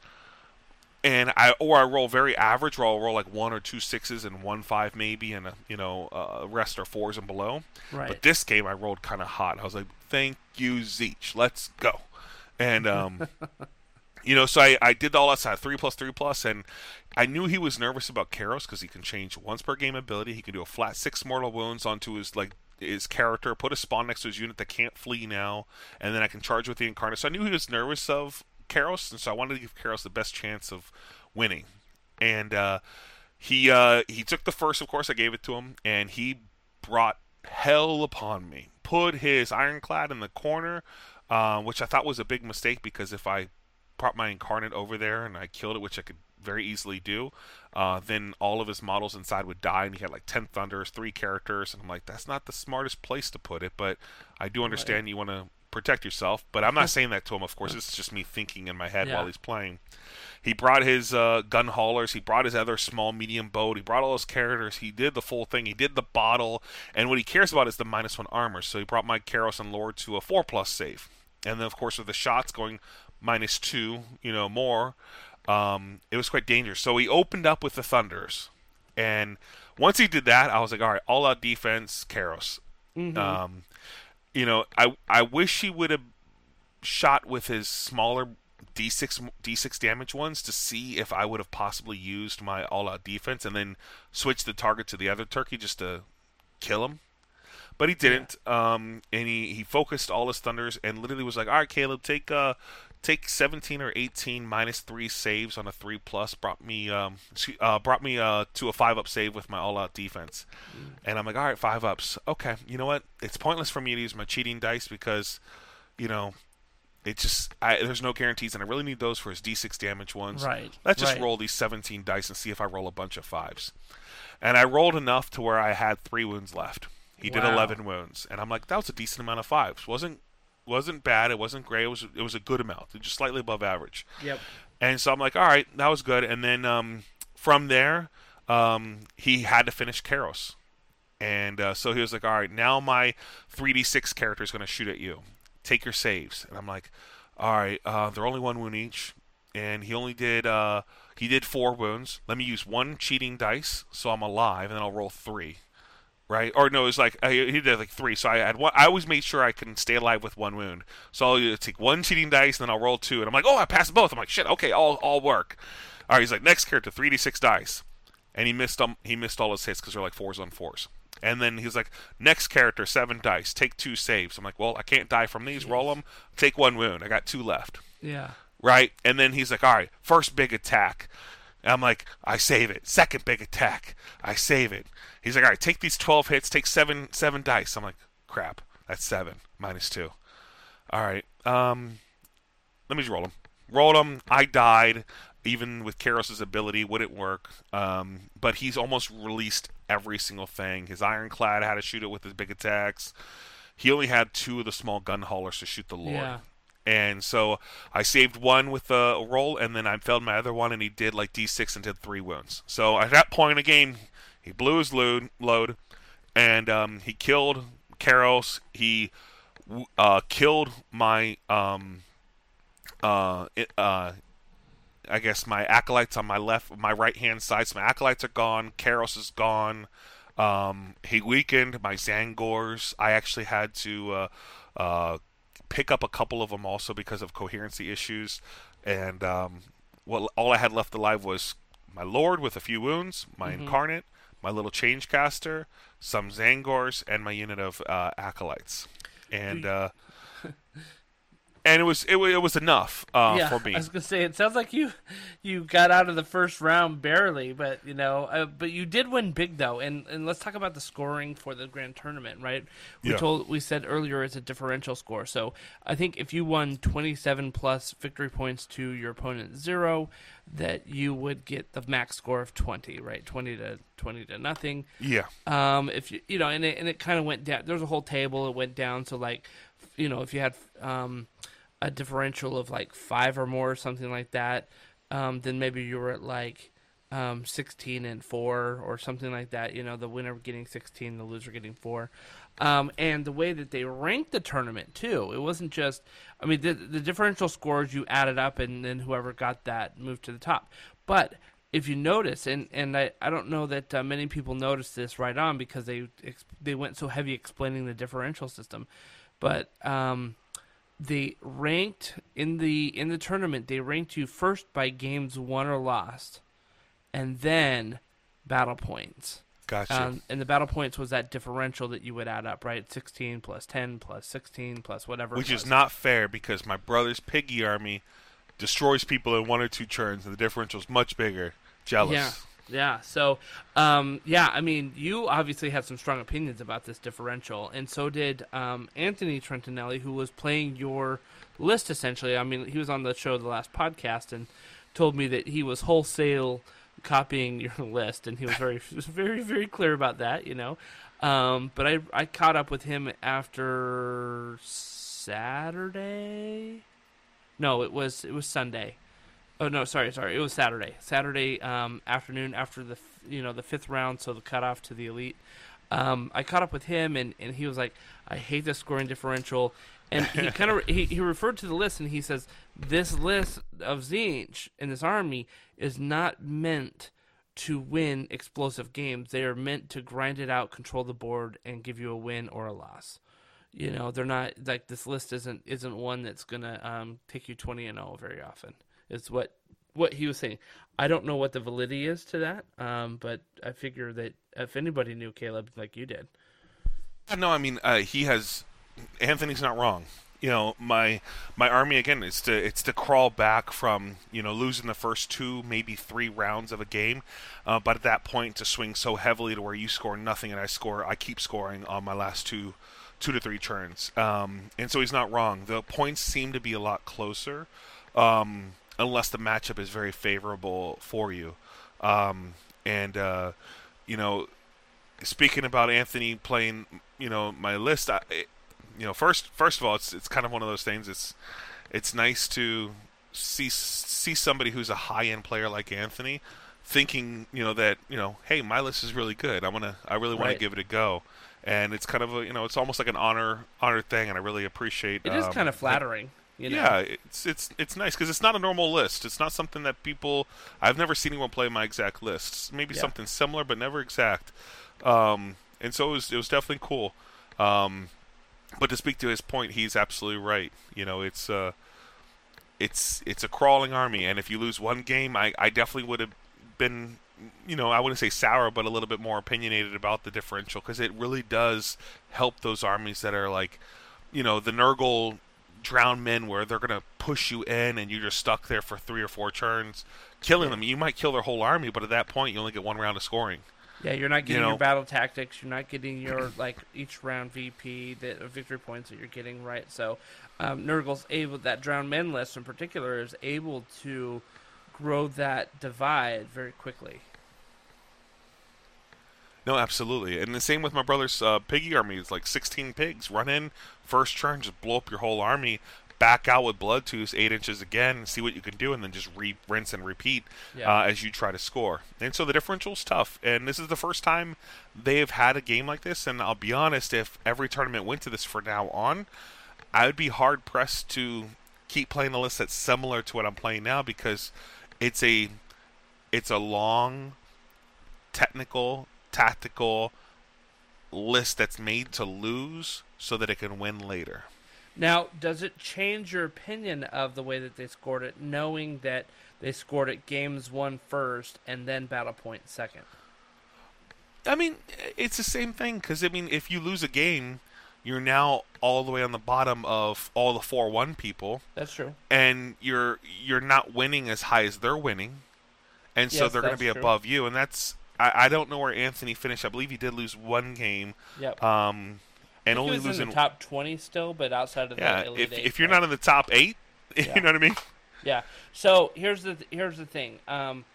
and I or I roll very average, where I'll roll like one or two sixes and one five maybe, and a, you know uh, rest are fours and below. Right. But this game I rolled kind of hot. I was like, "Thank you, Tzeentch. Let's go." And um, [LAUGHS] you know, so I, I did all that side three plus three plus, and I knew he was nervous about Kairos because he can change once per game ability. He can do a flat six mortal wounds onto his like his character, put a spawn next to his unit that can't flee now, and then I can charge with the incarnate. So I knew he was nervous of Kairos, and so I wanted to give Kairos the best chance of winning. And uh, he uh, he took the first, of course. I gave it to him, and he brought hell upon me. Put his ironclad in the corner, uh, which I thought was a big mistake because if I brought my incarnate over there and I killed it, which I could very easily do, uh, then all of his models inside would die, and he had like ten thunders, three characters, and I'm like, that's not the smartest place to put it, but I do understand right. you want to protect yourself. But I'm not saying that to him, of course. It's just me thinking in my head yeah. while he's playing. He brought his uh, gun haulers. He brought his other small medium boat. He brought all those characters. He did the full thing. He did the bottle. And what he cares about is the minus one armor. So he brought my Kairos and Lord to a four plus save. And then, of course, with the shots going minus two, you know, more, um, it was quite dangerous. So he opened up with the Thunders. And once he did that, I was like, all right, all out defense, Kairos. Mm-hmm. Um, you know, I I wish he would have shot with his smaller d6 d6 damage ones to see if I would have possibly used my all-out defense and then switch the target to the other turkey just to kill him. But he didn't. Yeah. Um, and he, he focused all his thunders and literally was like, "All right, Caleb, take uh take 17 or 18 minus three saves on a three plus brought me um uh, brought me uh to a five up save with my all out defense mm. and i'm like all right five ups okay you know what it's pointless for me to use my cheating dice because you know it just I, there's no guarantees and i really need those for his d6 damage ones right let's just right. roll these 17 dice and see if i roll a bunch of fives and i rolled enough to where i had three wounds left he wow. did 11 wounds and i'm like that was a decent amount of fives wasn't wasn't bad. It wasn't great. It was it was a good amount, just slightly above average. Yep. And so I'm like, all right, that was good. And then um, from there, um, he had to finish Kairos. And uh, so he was like, all right, now my 3d6 character is going to shoot at you. Take your saves. And I'm like, all right, uh, they're only one wound each. And he only did uh, he did four wounds. Let me use one cheating dice so I'm alive, and then I'll roll three right? Or no, it was like uh, he did like three. So I had one. I always made sure I can stay alive with one wound. So I'll take one cheating dice, and then I'll roll two, and I'm like, oh, I passed both. I'm like, shit, okay, all all work. All right, he's like, next character, three d six dice, and he missed um he missed all his hits because they're like fours on fours. And then he's like, next character, seven dice, take two saves. I'm like, well, I can't die from these. Roll them, take one wound. I got two left. Yeah. Right, and then he's like, all right, first big attack. And I'm like, I save it. Second big attack, I save it. He's like, all right, take these 12 hits, take seven seven dice. I'm like, crap, that's seven minus two. All right, um, let me just roll them. Rolled them. I died. Even with Kairos's ability, wouldn't work. Um, but he's almost released every single thing. His ironclad had to shoot it with his big attacks. He only had two of the small gun haulers to shoot the Lord. Yeah. And so I saved one with a roll, and then I failed my other one, and he did like D6 and did three wounds. So at that point in the game, he blew his load, load and um, he killed Kairos. He uh, killed my, um, uh, it, uh, I guess my acolytes on my left, my right hand side. So my acolytes are gone. Kairos is gone. Um, he weakened my Tzaangors. I actually had to uh, uh, pick up a couple of them also because of coherency issues. And um, well, all I had left alive was my Lord with a few wounds, my mm-hmm. Incarnate, my little change caster, some Tzaangors, and my unit of uh, acolytes. And uh, and it was it, it was enough uh, yeah, for me. I was gonna say it sounds like you you got out of the first round barely, but you know, uh, but you did win big though. And and let's talk about the scoring for the grand tournament, right? We yeah. told we said earlier it's a differential score, so I think if you won twenty seven plus victory points to your opponent zero, that you would get the max score of twenty, right? Twenty to twenty to nothing. Yeah. Um, if you you know, and it and it kind of went down. There was a whole table. It went down. So like, you know, if you had um a differential of like five or more, something like that, um, then maybe you were at like um, 16 and four or something like that. You know, the winner getting 16, the loser getting four. um, and the way that they ranked the tournament too. It wasn't just, I mean, the, the differential scores you added up, and then whoever got that moved to the top. But if you notice, and, and I, I don't know that uh, many people noticed this right on because they they went so heavy explaining the differential system, but um, they ranked in the in the tournament they ranked you first by games won or lost, and then battle points. Gotcha. Um, and the battle points was that differential that you would add up, right? 16 plus 10 plus 16 plus whatever. Which is not fair because my brother's piggy army destroys people in one or two turns, and the differential is much bigger. Jealous. Yeah, yeah. So, um, yeah, I mean, you obviously had some strong opinions about this differential, and so did um, Anthony Trentinelli, who was playing your list essentially. I mean, he was on the show the last podcast and told me that he was wholesale copying your [LAUGHS] list, and he was very, very, very clear about that. You know, um, but I I caught up with him after Saturday. No, it was it was Sunday. Oh no, sorry, sorry. It was Saturday. Saturday um, afternoon after the you know the fifth round, so the cutoff to the elite. Um, I caught up with him, and, and he was like, "I hate the scoring differential," and he [LAUGHS] kind of he, he referred to the list, and he says, "This list of Tzeentch in this army is not meant to win explosive games. They are meant to grind it out, control the board, and give you a win or a loss." You know, they're not like this list isn't isn't one that's gonna um, take you twenty and zero very often is what what he was saying. I don't know what the validity is to that, um, but I figure that if anybody knew Caleb like you did, No, I mean uh, he has. Anthony's not wrong. You know, my my army again is to it's to crawl back from you know losing the first two maybe three rounds of a game, uh, but at that point to swing so heavily to where you score nothing and I score I keep scoring on my last two two to three turns. Um, and so he's not wrong. The points seem to be a lot closer, um, unless the matchup is very favorable for you. Um, and uh, you know, speaking about Anthony playing, you know, my list, I, it- you know, first first of all, it's it's kind of one of those things. It's it's nice to see see somebody who's a high end player like Anthony thinking, you know, that you know, hey, my list is really good. I want to, I really want Right. to give it a go. And it's kind of a, you know, it's almost like an honor honor thing, and I really appreciate. It. It is um, kind of flattering. You know? yeah, it's it's it's nice because it's not a normal list. It's not something that people. I've never seen anyone play my exact lists. Maybe Yeah. something similar, but never exact. Um, and so it was it was definitely cool. Um, but to speak to his point, he's absolutely right. You know, it's uh, it's it's a crawling army, and if you lose one game, I I definitely would have been. You know, I wouldn't say sour, but a little bit more opinionated about the differential because it really does help those armies that are like, you know, the Nurgle drowned men where they're going to push you in and you're just stuck there for three or four turns, killing them. You might kill their whole army, but at that point, you only get one round of scoring. Yeah, you're not getting know- your battle tactics. You're not getting your [CLEARS THROAT] like each round VP, the victory points that you're getting right. So, um, Nurgle's able that drowned men list in particular is able to grow that divide very quickly. No, absolutely. And the same with my brother's uh, piggy army. It's like 16 pigs. Run in, first turn, just blow up your whole army. Back out with blood tooth, eight inches again, see what you can do, and then just re- rinse and repeat Yeah. uh, as you try to score. And so the differential's tough. And this is the first time they have had a game like this. And I'll be honest, if every tournament went to this from now on, I would be hard pressed to keep playing a list that's similar to what I'm playing now because it's a it's a long technical, tactical list that's made to lose so that it can win later. Now, does it change your opinion of the way that they scored it, knowing that they scored it games one first and then battle point second? I mean, it's the same thing because I mean, if you lose a game, you're now all the way on the bottom of all the four one people, That's true. and you're you're not winning as high as they're winning, and so Yes, they're going to be true. above you, and that's I, I don't know where Anthony finished. I believe he did lose one game, Yep. um, and he only was in losing the top twenty still, but outside of yeah. If eight, if you're right? not in the top eight, [LAUGHS] Yeah. you know what I mean. Yeah. So here's the here's the thing. Um,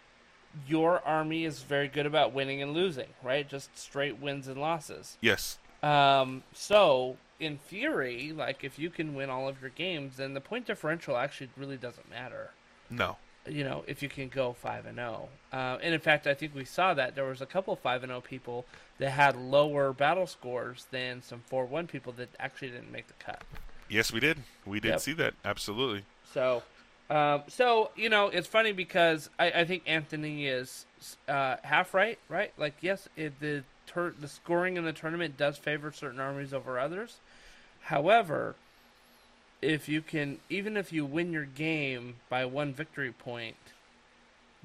your army is very good about winning and losing, right? Just straight wins and losses. Yes. Um, so in theory, like if you can win all of your games, then the point differential actually really doesn't matter. No. You know, if you can go five and zero. Uh, and in fact, I think we saw that there was a couple five and zero people that had lower battle scores than some four one people that actually didn't make the cut. Yes, we did. We did Yep. see that. Absolutely. So, um, so you know, it's funny because I, I think Anthony is uh, half right, right? Like, yes, it, the tur- the scoring in the tournament does favor certain armies over others. However, if you can, even if you win your game by one victory point,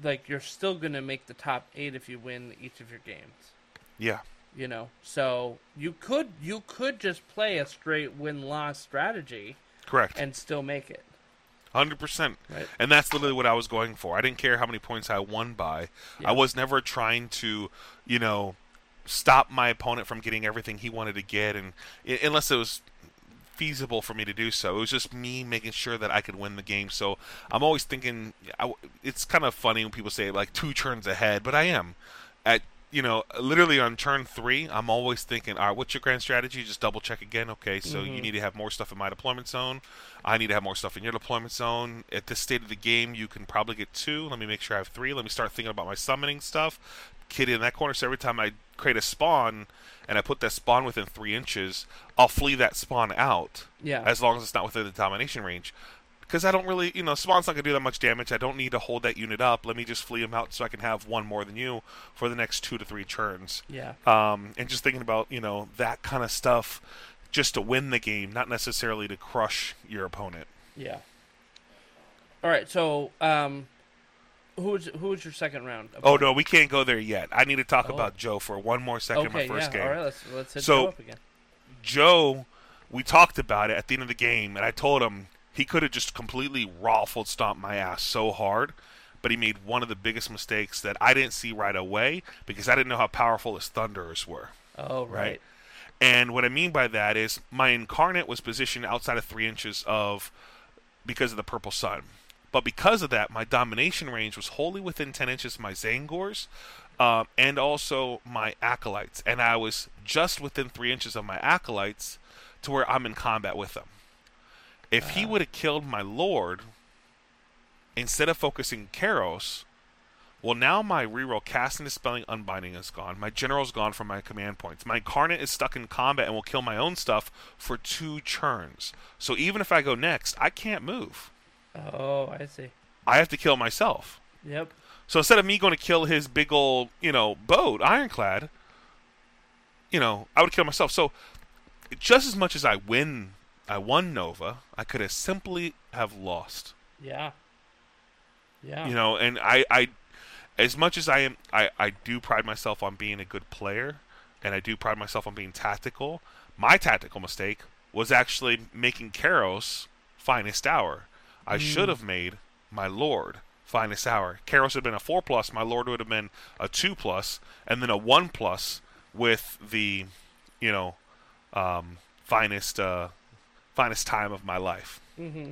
like you're still gonna make the top eight if you win each of your games Yeah. you know so you could you could just play a straight win loss strategy Correct. and still make it Hundred percent. Right. And that's literally what I was going for. I didn't care how many points I won by. Yeah. I was never trying to, you know, stop my opponent from getting everything he wanted to get, and unless it was feasible for me to do so, it was just me making sure that I could win the game. So I'm always thinking. I it's kind of funny when people say like two turns ahead, but I am at. You know, literally on turn three, I'm always thinking, all right, what's your grand strategy? Just double check again. Okay, so you mm-hmm. need to have more stuff in my deployment zone. I need to have more stuff in your deployment zone. At this state of the game, you can probably get two. Let me make sure I have three. Let me start thinking about my summoning stuff. Kid in that corner. So every time I create a spawn and I put that spawn within three inches, I'll flee that spawn out. Yeah. As long as it's not within the domination range. Because I don't really, you know, spawn's not going to do that much damage. I don't need to hold that unit up. Let me just flee him out so I can have one more than you for the next two to three turns yeah um, and just thinking about you know that kind of stuff just to win the game, not necessarily to crush your opponent. yeah all right so um who's who's your second round Oh no, we can't go there yet. I need to talk Oh. about Joe for one more second. okay in my first yeah game. all right let's let's hit So- Joe up again Joe, we talked about it at the end of the game, and I told him he could have just completely raffled stomped my ass so hard, but he made one of the biggest mistakes that I didn't see right away because I didn't know how powerful his thunderers were. oh right, right? And what I mean by that is my incarnate was positioned outside of three inches of because of the purple sun. But because of that, my domination range was wholly within 10 inches of my Tzaangors um, and also my Acolytes. And I was just within three inches of my Acolytes to where I'm in combat with them. If he would have killed my Lord, instead of focusing Kairos, well, now my reroll casting, dispelling, unbinding is gone. My general's gone from my command points. My incarnate is stuck in combat and will kill my own stuff for two turns. So even if I go next, I can't move. Oh i see I have to kill myself. yep So instead of me going to kill his big old, you know, boat, ironclad, you know, I would kill myself. So just as much as I win, I won Nova, I could have simply have lost. yeah yeah you know and i i as much as i am i i do pride myself on being a good player and i do pride myself on being tactical my tactical mistake was actually making Kairos finest hour i should have made my lord finest hour Kairos had been a 4 plus my lord would have been a 2 plus and then a 1 plus with the you know um finest uh finest time of my life mm-hmm.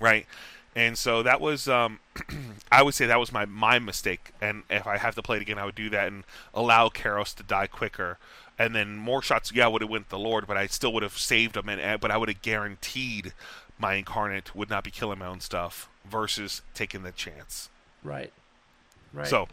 right? And so that was, um, [CLEARS THROAT] I would say that was my my mistake. And if I have to play it again, I would do that and allow Kairos to die quicker. And then more shots, yeah, I would have went the Lord, but I still would have saved him. And but I would have guaranteed my incarnate would not be killing my own stuff versus taking the chance. right right So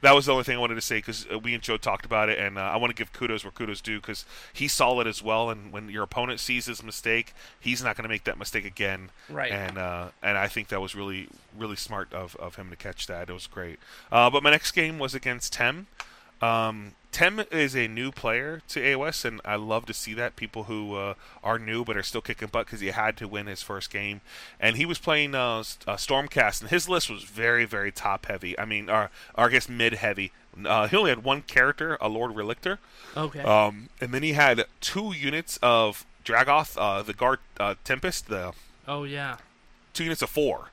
that was the only thing I wanted to say because uh, we and Joe talked about it, and uh, I want to give kudos where kudos due because he's solid as well. And when your opponent sees his mistake, he's not going to make that mistake again. Right. And uh, and I think that was really really smart of, of him to catch that. It was great. Uh, but my next game was against Tem. Um, Tem is a new player to AOS, and I love to see that people who uh, are new but are still kicking butt because he had to win his first game, and he was playing uh, uh, Stormcast, and his list was very, very top heavy. I mean, or, or I guess mid heavy. Uh, he only had one character, a Lord Relictor, okay um, and then he had two units of Dracoth, uh, the Guard uh, Tempest, the oh yeah two units of four.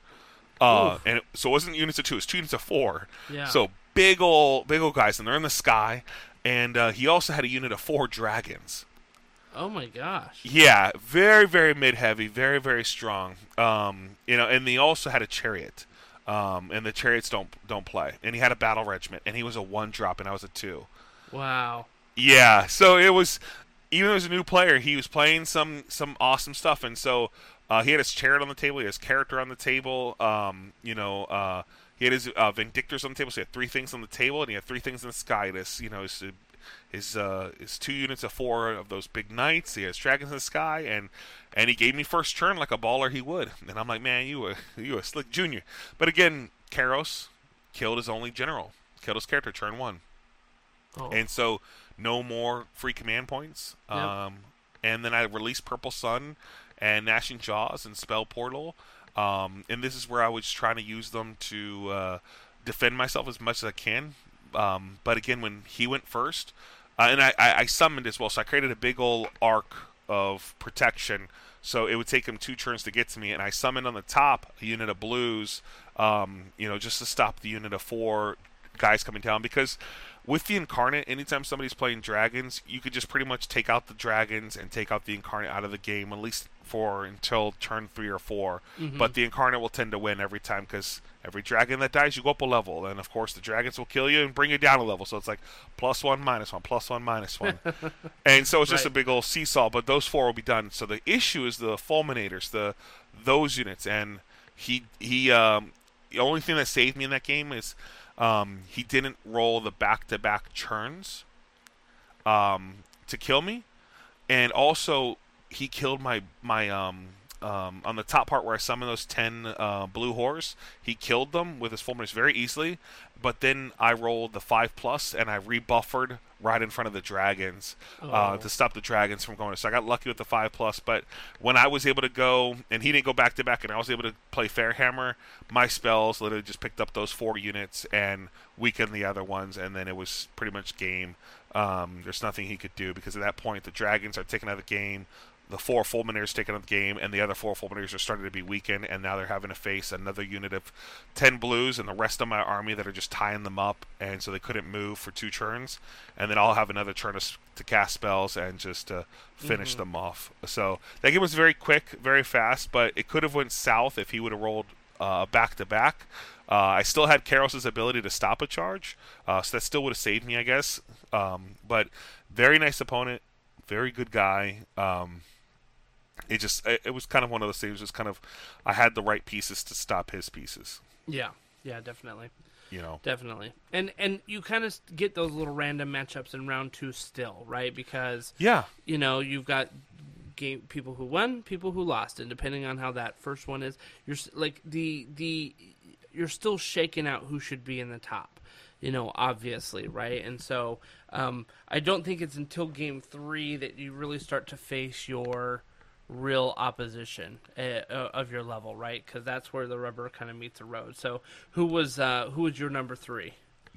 Uh, and it, so it wasn't units of two; it's two units of four. Yeah. So big old, big old guys, and they're in the sky. And uh, he also had a unit of four dragons. oh my gosh Yeah, very, very mid-heavy, very, very strong. Um, you know, and he also had a chariot. Um, and the chariots don't don't play. And he had a battle regiment, and he was a one drop, and I was a two. wow Yeah, so it was even as a new player, he was playing some some awesome stuff, and so Uh, he had his chariot on the table. He had his character on the table. Um, you know, uh, he had his uh, Vindictors on the table. So he had three things on the table, and he had three things in the sky. This, you know, his his uh, his two units of four of those big knights. He has dragons in the sky, and and he gave me first turn like a baller he would. And I'm like, man, you a you a slick junior. But again, Kairos killed his only general, killed his character turn one, Oh. and so no more free command points. Yep. Um, and then I released Purple Sun and Gnashing Jaws and Spell Portal. Um, and this is where I was trying to use them to uh, defend myself as much as I can. Um, but again, when he went first, uh, and I, I, I summoned as well, so I created a big old arc of protection. So it would take him two turns to get to me, and I summoned on the top a unit of blues, um, you know, just to stop the unit of four guys coming down. Because with the incarnate, anytime somebody's playing dragons, you could just pretty much take out the dragons and take out the incarnate out of the game, at least for until turn three or 4 But the incarnate will tend to win every time because every dragon that dies, you go up a level, and of course the dragons will kill you and bring you down a level. So it's like plus one, minus one, plus one, minus one, [LAUGHS] and so it's just Right. a big old seesaw. But those four will be done. So the issue is the fulminators, the those units, and he he um, the only thing that saved me in that game is um, he didn't roll the back-to-back churns um, to kill me, and also he killed my my um, um, on the top part where I summoned those ten uh, blue horse. He killed them with his fulminators very easily, but then I rolled the five plus and I rebuffered right in front of the dragons uh, Oh. to stop the dragons from going. So I got lucky with the five plus. But when I was able to go and he didn't go back to back, and I was able to play Fairhammer, my spells literally just picked up those four units and weakened the other ones, and then it was pretty much game. Um, there's nothing he could do because at that point the dragons are taken out of the game. The four fulminators taken out of the game, and the other four fulminators are starting to be weakened, and now they're having to face another unit of ten blues and the rest of my army that are just tying them up, and so they couldn't move for two turns, and then I'll have another turn to, to cast spells and just uh, finish them off. So that game was very quick, very fast, but it could have went south if he would have rolled back to back. Uh, I still had Kairos's ability to stop a charge, uh, so that still would have saved me, I guess. Um, but very nice opponent, very good guy. Um, it just it, it was kind of one of those things. Just kind of, I had the right pieces to stop his pieces. yeah, yeah, definitely. You know. Definitely, and and you kind of get those little random matchups in round two still, right? Because Yeah. you know you've got game people who won, people who lost, and depending on how that first one is, you're like the the you're still shaking out who should be in the top. You know, obviously, right? And so um, I don't think it's until game three that you really start to face your real opposition uh, of your level, right? Because that's where the rubber kind of meets the road. So, who was uh, who was your number three?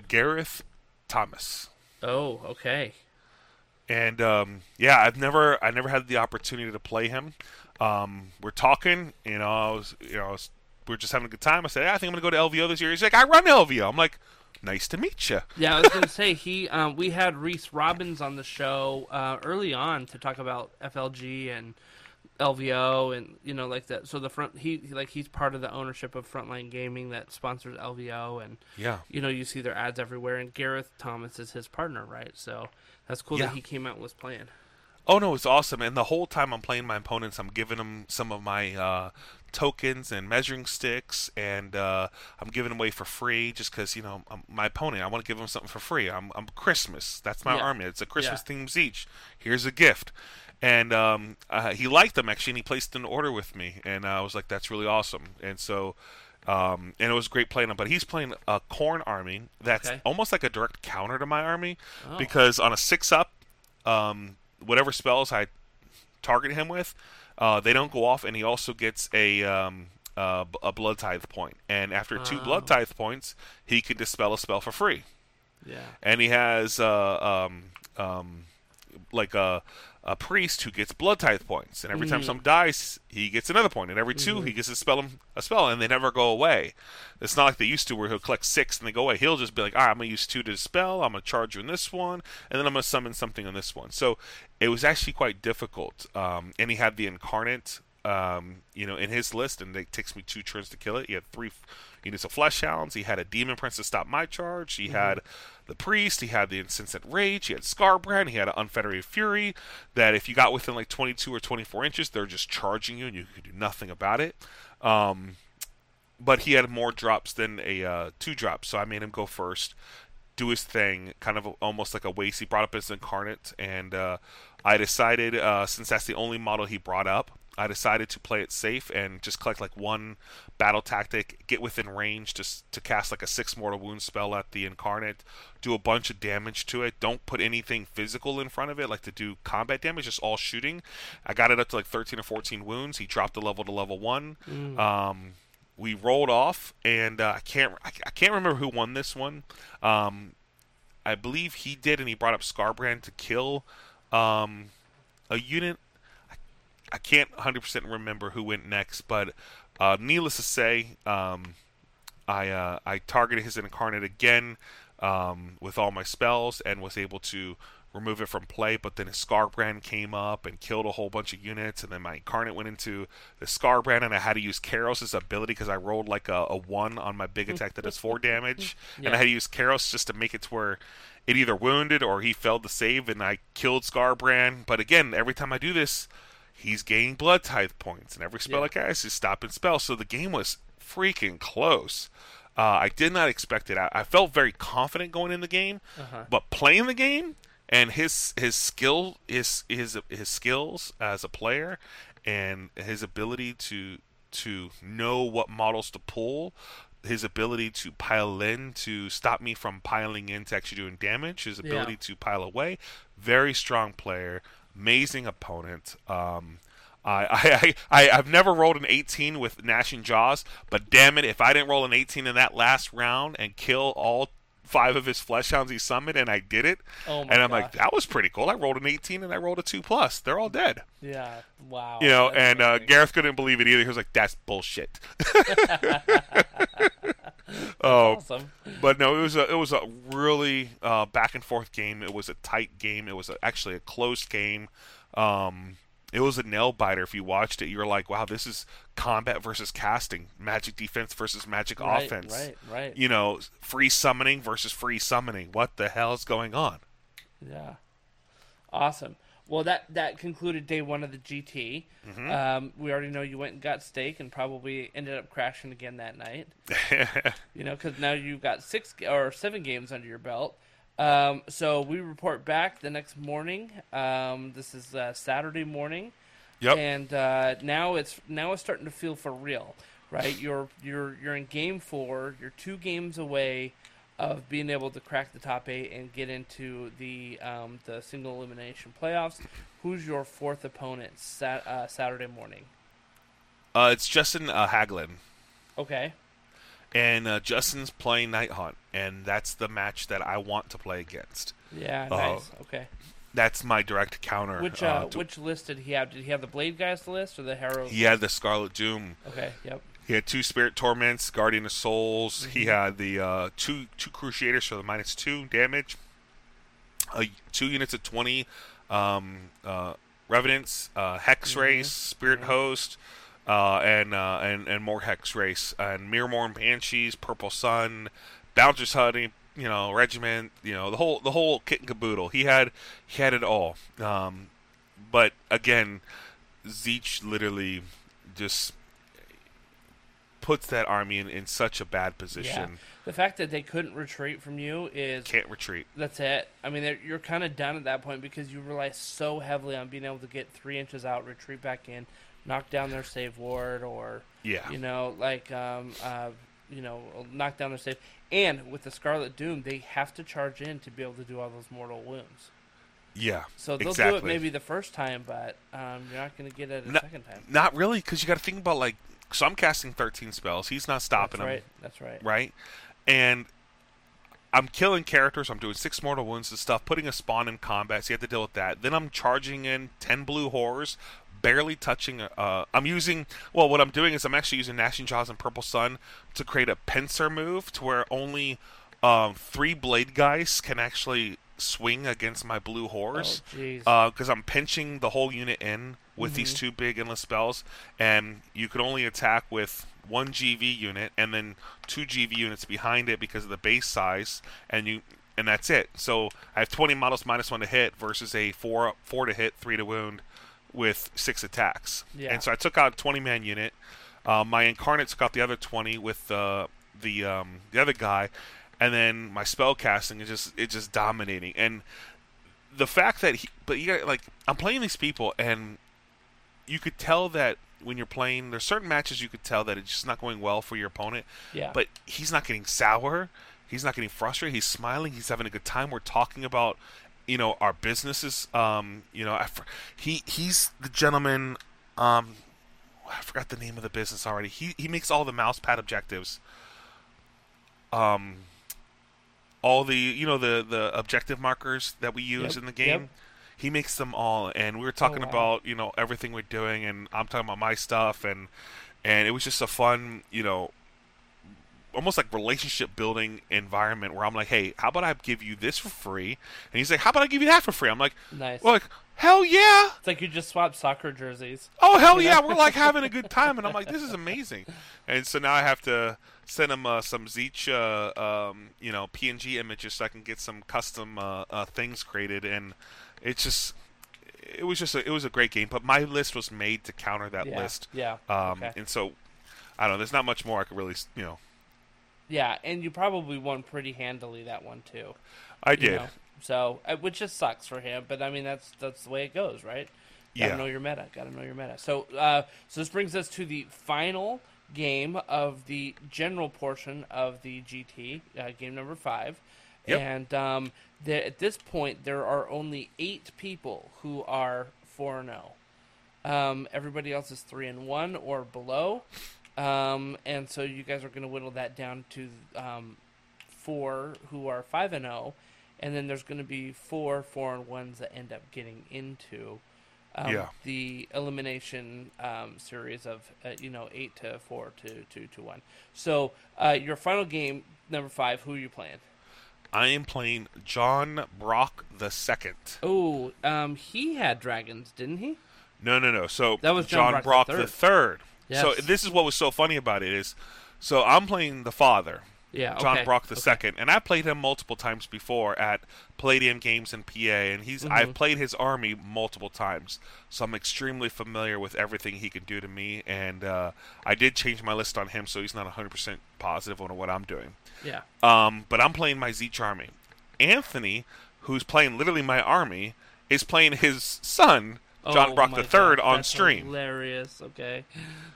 Gareth Thomas. Oh, okay. and um, yeah, I've never I never had the opportunity to play him. Um, we're talking, you know, I was, you know, I was, we are just having a good time. I said, yeah, I think I'm gonna go to LVO this year. He's like, I run LVO. I'm like, nice to meet you. Yeah, I was gonna say he. Um, we had Reece Robbins on the show uh, early on to talk about FLG and LVO and you know like that. So the front he like he's part of the ownership of Frontline Gaming that sponsors LVO and Yeah, you know you see their ads everywhere. And Gareth Thomas is his partner, right? So that's cool Yeah. that he came out and was playing. Oh no, it's awesome. And the whole time I'm playing my opponents, I'm giving them some of my uh, tokens and measuring sticks, and uh, I'm giving them away for free just because you know I'm, my opponent. I want to give them something for free. I'm, I'm Christmas. That's my Yeah. army. It's a Christmas Yeah. themes each. Here's a gift. And um, uh, he liked them actually, and he placed an order with me, and I was like, "That's really awesome." And so, um, and it was great playing him. But he's playing a Khorne army that's Okay. almost like a direct counter to my army, Oh. because on a six up, um, whatever spells I target him with, uh, they don't go off, and he also gets a um, uh, a blood tithe point. And after two blood Oh. tithe points, he can dispel a spell for free. Yeah. And he has uh, um, um, like a a priest who gets blood tithe points, and every time Mhm. someone dies, he gets another point, and every 2 he gets to spell a spell, and they never go away. It's not like they used to, where he'll collect six and they go away. He'll just be like, "All right, I'm gonna use two to dispel. I'm gonna charge you in this one, and then I'm gonna summon something on this one." So it was actually quite difficult. Um, and he had the incarnate um, you know, in his list, and it takes me two turns to kill it. He had three. He needs a flesh hounds. He had a demon prince to stop my charge. He had the priest. He had the insensate rage. He had Skarbrand. He had an unfettered fury. That if you got within like 22 or 24 inches, they're just charging you, and you could do nothing about it. Um, but he had more drops than a uh, two drops, so I made him go first, do his thing, kind of almost like a waste. He brought up his incarnate, and uh, I decided uh, since that's the only model he brought up, I decided to play it safe and just collect like one battle tactic, get within range to to cast like a six mortal wound spell at the incarnate, do a bunch of damage to it. Don't put anything physical in front of it, like to do combat damage, just all shooting. I got it up to like 13 or 14 wounds. He dropped the level to level one. Um, we rolled off, and uh, I can't I, I can't remember who won this one. Um, I believe he did, and he brought up Skarbrand to kill um, a unit. I, I can't 100% remember who went next, but uh, needless to say, um, I uh, I targeted his incarnate again um, with all my spells and was able to remove it from play. But then his Skarbrand came up and killed a whole bunch of units, and then my incarnate went into the Skarbrand, and I had to use Kairos' ability because I rolled like a, a one on my big attack that does four [LAUGHS] damage, and I had to use Kairos just to make it to where it either wounded or he failed to save, and I killed Skarbrand. But again, every time I do this, he's gaining blood tithe points, and every spell Yeah. I cast is stopping spell. So the game was freaking close. Uh, I did not expect it. I, I felt very confident going in the game, Uh-huh. but playing the game and his his skill his his his skills as a player and his ability to to know what models to pull his ability to pile in to stop me from piling in to actually doing damage his Yeah. ability to pile away very strong player amazing opponent um I, [LAUGHS] I, I, I've never rolled an 18 with gnashing jaws, but damn it, if I didn't roll an 18 in that last round and kill all five of his flesh hounds he summoned, and I did it, Oh my and I'm like, that was pretty cool. I rolled an 18 and I rolled a 2 plus. They're all dead. Yeah. Wow. You know, That's and uh. Gareth couldn't believe it either. He was like, that's bullshit. [LAUGHS] [LAUGHS] [LAUGHS] oh, awesome. but no, it was a it was a really uh, back and forth game. It was a tight game. It was a, actually a close game. Um, it was a nail biter. If you watched it, you were like, "Wow, this is combat versus casting, magic defense versus magic Right, offense." right, right. You know, free summoning versus free summoning. What the hell is going on? Yeah. Awesome. Well, that that concluded day one of the GT. Mm-hmm. Um, we already know you went and got steak and probably ended up crashing again that night. [LAUGHS] you know, because now you've got six or seven games under your belt. Um, so we report back the next morning. Um, this is uh, Saturday morning, Yep. and uh, now it's now it's starting to feel for real, right? You're you're you're in game four. You're two games away of being able to crack the top eight and get into the um, the single elimination playoffs. Who's your fourth opponent sat- uh, Saturday morning? uh, it's Justin uh, Haglin. Okay, and uh, Justin's playing Nighthaunt, and that's the match that I want to play against. yeah, Uh, nice. Okay, That's my direct counter. which uh, to- which list did he have? Did he have the Blade Guys list or the Harrow? he had the Scarlet Doom. Okay, yep. He had two Spirit Torments, Guardian of Souls. He Mm-hmm. had the uh, two two Cruciators for the minus two damage. Uh, two units of twenty um, uh, Revenants, uh, Hex Mm-hmm. Race, Spirit Host, uh, and uh, and and more Hexwraiths and Myrmourn Banshees, Purple Sun, Bouncer's Honey. You know, Regiment. You know, the whole the whole kit and caboodle. He had he had it all. Um, but again, Tzeentch literally just puts that army in, in such a bad Yeah. position. The fact that they couldn't retreat from you is Can't retreat. that's it. I mean, you're kind of done at that point because you rely so heavily on being able to get three inches out, retreat back in, knock down their save ward, or Yeah. you know, like um, uh, you know, knock down their save. And with the Scarlet Doom, they have to charge in to be able to do all those mortal wounds. Yeah. So they'll exactly. do it maybe the first time, but um, you're not going to get it a No- second time. Not really, because you got to think about like. So I'm casting 13 spells. He's not stopping That's right. them, That's right. right? And I'm killing characters. I'm doing six mortal wounds and stuff. Putting a spawn in combat, so you have to deal with that. Then I'm charging in 10 blue horrors, barely touching. Uh, I'm using. Well, what I'm doing is I'm actually using Gnashing Jaws and Purple Sun to create a pincer move to where only um, three blade guys can actually swing against my blue horse Oh, jeez. because I'm pinching the whole unit in with these Mm-hmm. two big endless spells, and you could only attack with one GV unit and then two GV units behind it because of the base size, and you and that's it. So I have 20 models minus one to hit versus a four four to hit, three to wound with six attacks. Yeah. And so I took out a 20 man unit. Uh, my incarnate took out the other 20 with uh, the um, the other guy, and then my spell casting is just it's just dominating. And the fact that he, but you got like I'm playing these people, and you could tell that when you're playing, there's certain matches you could tell that it's just not going well for your opponent. Yeah. But he's not getting sour. He's not getting frustrated. He's smiling. He's having a good time. We're talking about, you know, our businesses. Um, you know, I, he he's the gentleman. Um, I forgot the name of the business already. He he makes all the mouse pad objectives. Um, all the you know the the objective markers that we use Yep, in the game. yep. He makes them all, and we were oh, talking Oh, wow. about you know everything we're doing, and I'm talking about my stuff, and and it was just a fun you know almost like relationship building environment where I'm like, hey, how about I give you this for free? And he's like, how about I give you that for free? I'm like, Nice. well, like hell yeah, it's like you just swapped soccer jerseys. oh hell yeah, we're like having a good [LAUGHS] time, and I'm like, this is amazing. And so now I have to send him uh, some Tzeentch, uh, um, you know, PNG images so I can get some custom uh, uh, things created, and it's just. It was just a, it was a great game, but my list was made to counter that Yeah, list. yeah, Um, okay. And so, I don't know. There's not much more I could really, you know. Yeah, and you probably won pretty handily that one too. I you did. know? So, uh, which just sucks for him, but I mean that's that's the way it goes, right? Gotta Yeah. know your meta. Gotta know your meta. So, uh, so this brings us to the final game of the general portion of the GT, uh, game number five. Yep. And um, the, at this point, there are only eight people who are four and zero. Um, everybody else is three and one or below, um, and so you guys are going to whittle that down to um, four who are five and zero, and then there's going to be four four and ones that end up getting into um, Yeah. the elimination um, series of uh, you know eight to four to two to one. So uh, your final game number five, who are you playing? I am playing John Brock the second. Oh, um, he had dragons, didn't he? No, no, no. So That was John Brock Brock the third. third. So this is what was so funny about it is, so I'm playing the father, Yeah, John okay, Brock the okay. second, and I played him multiple times before at Palladium Games in PA, and he's Mm-hmm. I've played his army multiple times, so I'm extremely familiar with everything he can do to me, and uh, I did change my list on him, so he's not 100% positive on what I'm doing. Yeah. Um, but I'm playing my Tzeentch army. Anthony, who's playing literally my army, is playing his son, John Oh Brock the third, on that's stream. Hilarious. Okay.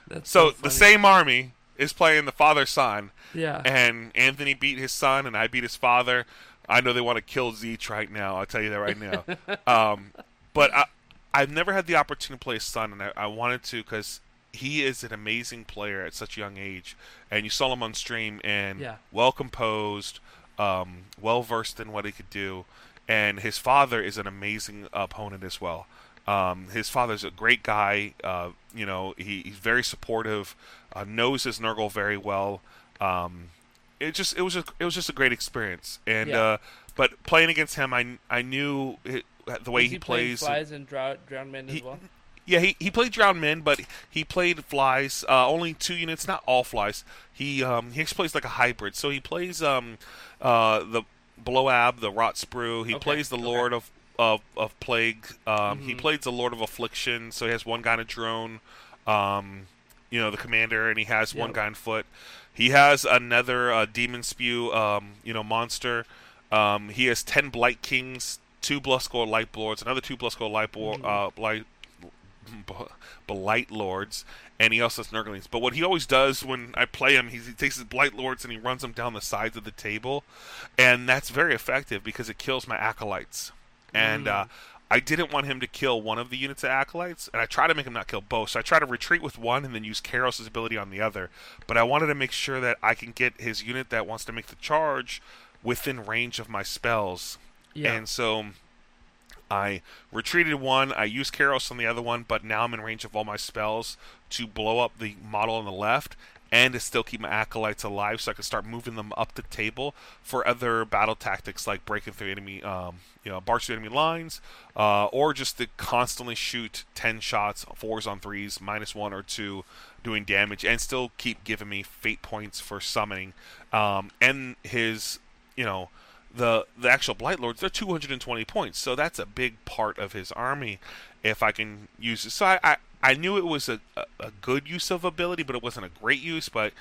That's So so the same army is playing the father son, Yeah. and Anthony beat his son, and I beat his father. I know they want to kill Tzeentch right now. I'll tell you that right now. [LAUGHS] um, but I, I've never had the opportunity to play his son, and I, I wanted to because he is an amazing player at such a young age. And you saw him on stream, and Yeah. well composed, um, well versed in what he could do. And his father is an amazing opponent as well. Um, his father's a great guy. Uh, you know, he, he's very supportive, uh, knows his Nurgle very well. Um, it just it was just, it was just a great experience. And Yeah. uh, but playing against him, I I knew it, the way Was he, plays. flies and drow- drowned men as He- well. Yeah, he, he played drowned men, but he played flies. Uh, only two units, not all flies. He um, he plays like a hybrid. So he plays um, uh, the Bloab, the Rot Sprue. He Okay, plays the okay. Lord of of, of Plague. Um, Mm-hmm. He plays the Lord of Affliction. So he has one guy in a drone. Um, you know the commander, and he has one Yep. guy on foot. He has another uh, Demon Spew, um, you know, monster. Um, he has ten Blight Kings, two Bluskull Light Lords, another two Bluskull Light Bo- Mm-hmm. uh, Blight [LAUGHS] Blight Lords, and he also has Nurglings. But what he always does when I play him, he's, he takes his Blight Lords and he runs them down the sides of the table, and that's very effective because it kills my acolytes. And uh, I didn't want him to kill one of the units of acolytes, and I try to make him not kill both. So I try to retreat with one and then use Kairos' ability on the other. But I wanted to make sure that I can get his unit that wants to make the charge within range of my spells. Yeah. And so I retreated one, I used Kairos on the other one, but now I'm in range of all my spells to blow up the model on the left. And to still keep my acolytes alive, so I can start moving them up the table for other battle tactics like breaking through enemy, um, you know, barge through enemy lines, uh, or just to constantly shoot ten shots, fours on threes, minus one or two, doing damage, and still keep giving me fate points for summoning, um, and his, you know the the actual Blight Lords, they're 220 points, so that's a big part of his army. If I can use it, so I I, I knew it was a, a, a good use of ability, but it wasn't a great use, but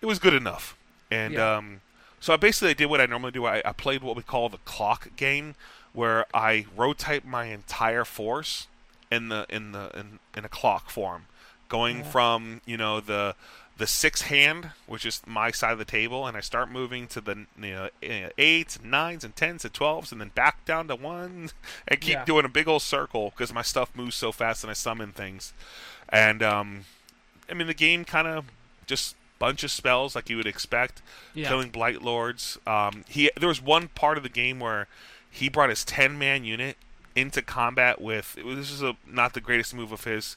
it was good enough. And Yeah. um, so I basically did what I normally do. I, I played what we call the clock game, where I rotate my entire force in the in the in, in a clock form, going from you know the the six hand, which is my side of the table, and I start moving to the you know, eights, nines, and tens, and twelves, and then back down to one, [LAUGHS] and keep Yeah. doing a big old circle because my stuff moves so fast and I summon things. And um, I mean, the game kind of just bunch of spells like you would expect, Yeah. killing blight lords. Um, he there was one part of the game where he brought his ten man unit into combat with. It was, this is a not the greatest move of his.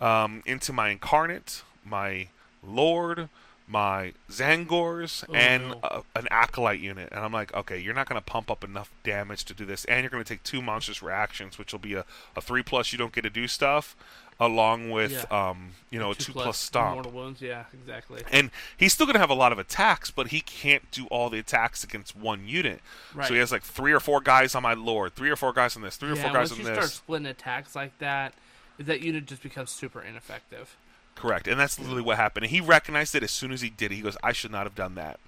Um, into my incarnate, my lord, my Tzaangors, Oh, and no. a, an acolyte unit. And I'm like, okay, you're not going to pump up enough damage to do this, and you're going to take two monstrous reactions, which will be a, a three plus. You don't get to do stuff, along with Yeah. um, you know, a two plus stomp. Mortal wounds. Yeah, exactly. And he's still going to have a lot of attacks, but he can't do all the attacks against one unit. Right. So he has like three or four guys on my lord, three or four guys on this, three or four guys on this. once you start splitting attacks like that, that unit just becomes super ineffective. Correct. And that's literally what happened. And he recognized it as soon as he did it. He goes, I should not have done that.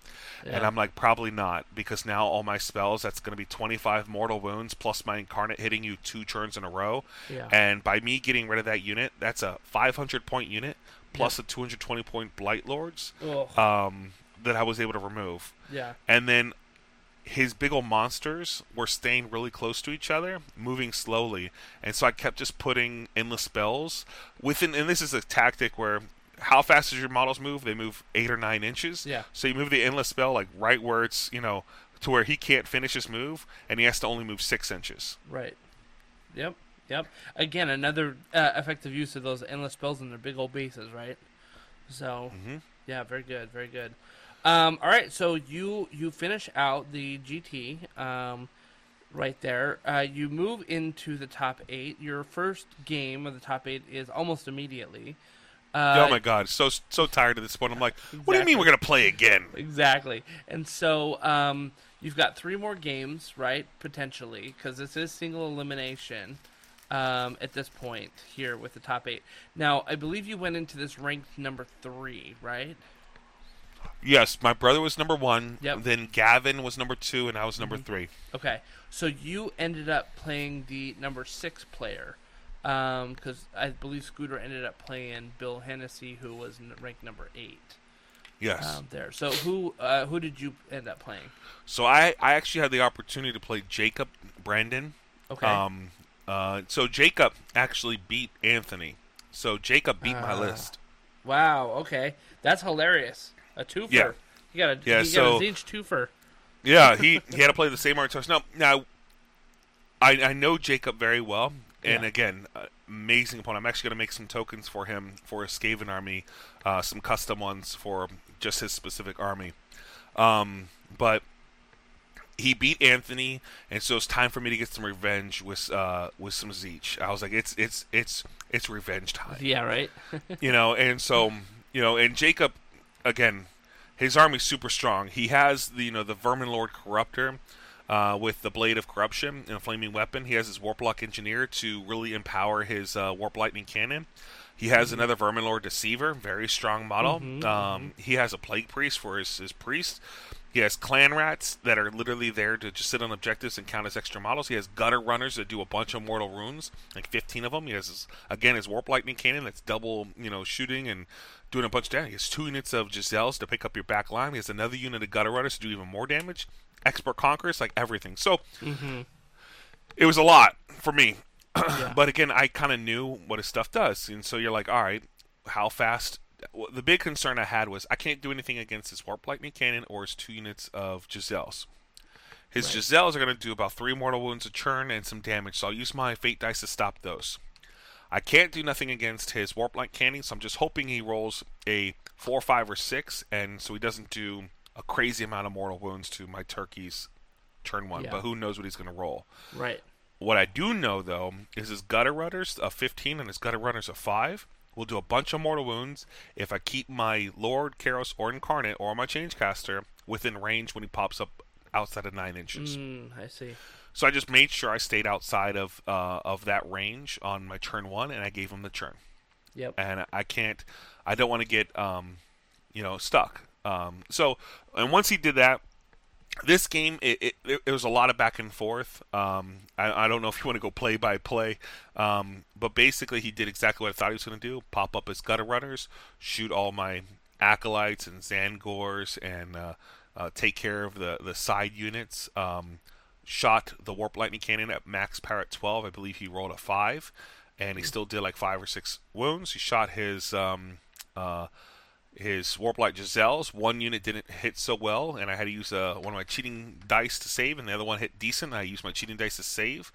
And I'm like, probably not, because now all my spells, that's going to be 25 mortal wounds plus my incarnate hitting you two turns in a row. Yeah. And by me getting rid of that unit, that's a 500 point unit plus a 220 point Blight Lords um, that I was able to remove. yeah. and then his big old monsters were staying really close to each other, moving slowly, and so I kept just putting endless spells within. And this is a tactic where how fast does your models move? They move eight or nine inches. Yeah. So you move the endless spell like right where it's you know to where he can't finish his move, and he has to only move six inches. Right. Yep. Yep. Again, another uh, effective use of those endless spells in their big old bases, right? So, Mm-hmm. yeah, very good, very good. Um, all right, so you you finish out the GT um, right there. Uh, you move into the top eight. Your first game of the top eight is almost immediately. Uh, oh my god, so so tired at this point. I'm like, what do you mean we're gonna play again? Exactly. And so um, you've got three more games, right? Potentially, because this is single elimination um, at this point here with the top eight. Now, I believe you went into this ranked number three, right? Yes, my brother was number one. Yep. Mm-hmm. Then Gavin was number two, and I was number three. Okay. So you ended up playing the number six player. Because I believe Scooter ended up playing Bill Hennessy, who was ranked number eight Yes. um, there. So who uh, who did you end up playing? So I, I actually had the opportunity to play Jacob Brandon. Okay. Um, uh, so Jacob actually beat Anthony. So Jacob beat my Ah. list. Wow. Okay, that's hilarious. A twofer. Yeah. You got a Yeah, you so- got a Tzeentch twofer. Yeah, [LAUGHS] he, he had to play the same artist. Now, now, I I know Jacob very well, and Yeah. again, amazing opponent. I'm actually going to make some tokens for him for his Skaven army, uh, some custom ones for just his specific army. Um, but he beat Anthony, and so it's time for me to get some revenge with uh, with some Tzeentch. I was like, it's it's it's it's revenge time Yeah. Right. you know, and so you know, and Jacob again, his army's super strong. He has the you know the Vermin Lord Corruptor uh, with the Blade of Corruption and a flaming weapon. He has his Warlock Engineer to really empower his uh, Warp Lightning Cannon. He has another Vermin Lord Deceiver, very strong model. um, He has a Plague Priest for his, his priest. He has clan rats that are literally there to just sit on objectives and count as extra models. He has gutter runners that do a bunch of mortal wounds, like 15 of them. He has his, again his warp lightning cannon that's double, you know, shooting and doing a bunch of damage. He has two units of Jezzails to pick up your back line. He has another unit of gutter runners to do even more damage. Expert conquerors, like everything. So mm-hmm. it was a lot for me. [CLEARS THROAT] But again, I kind of knew what his stuff does, and so you're like, all right, how fast? The big concern I had was I can't do anything against his warp lightning cannon or his two units of Jezzails. His Jezzails are going to do about three mortal wounds a turn and some damage, so I'll use my fate dice to stop those. I can't do nothing against his warp light cannon, so I'm just hoping he rolls a four, five, or six, and so he doesn't do a crazy amount of mortal wounds to my turkeys turn one. Yeah. But who knows what he's going to roll? Right. What I do know though is his gutter runners a 15 and his gutter runners a five will do a bunch of mortal wounds if I keep my Lord, Kairos, or Incarnate or my Changecaster within range when he pops up outside of nine inches. Mm, I see. So I just made sure I stayed outside of uh, of that range on my turn one, and I gave him the turn. Yep. And I can't, I don't want to get, um, you know, stuck. Um, so, and once he did that, this game it, it, it was a lot of back and forth. Um, I, I don't know if you want to go play by play, um, but basically he did exactly what I thought he was going to do: pop up his gutter runners, shoot all my acolytes and Tzaangors, and uh, uh, take care of the the side units. Um, shot the warp lightning cannon at max power at 12. I believe he rolled a five, and he still did like five or six wounds. He shot his um, uh, his warp light Jezzails. One unit didn't hit so well, and I had to use uh, one of my cheating dice to save, and the other one hit decent. I used my cheating dice to save,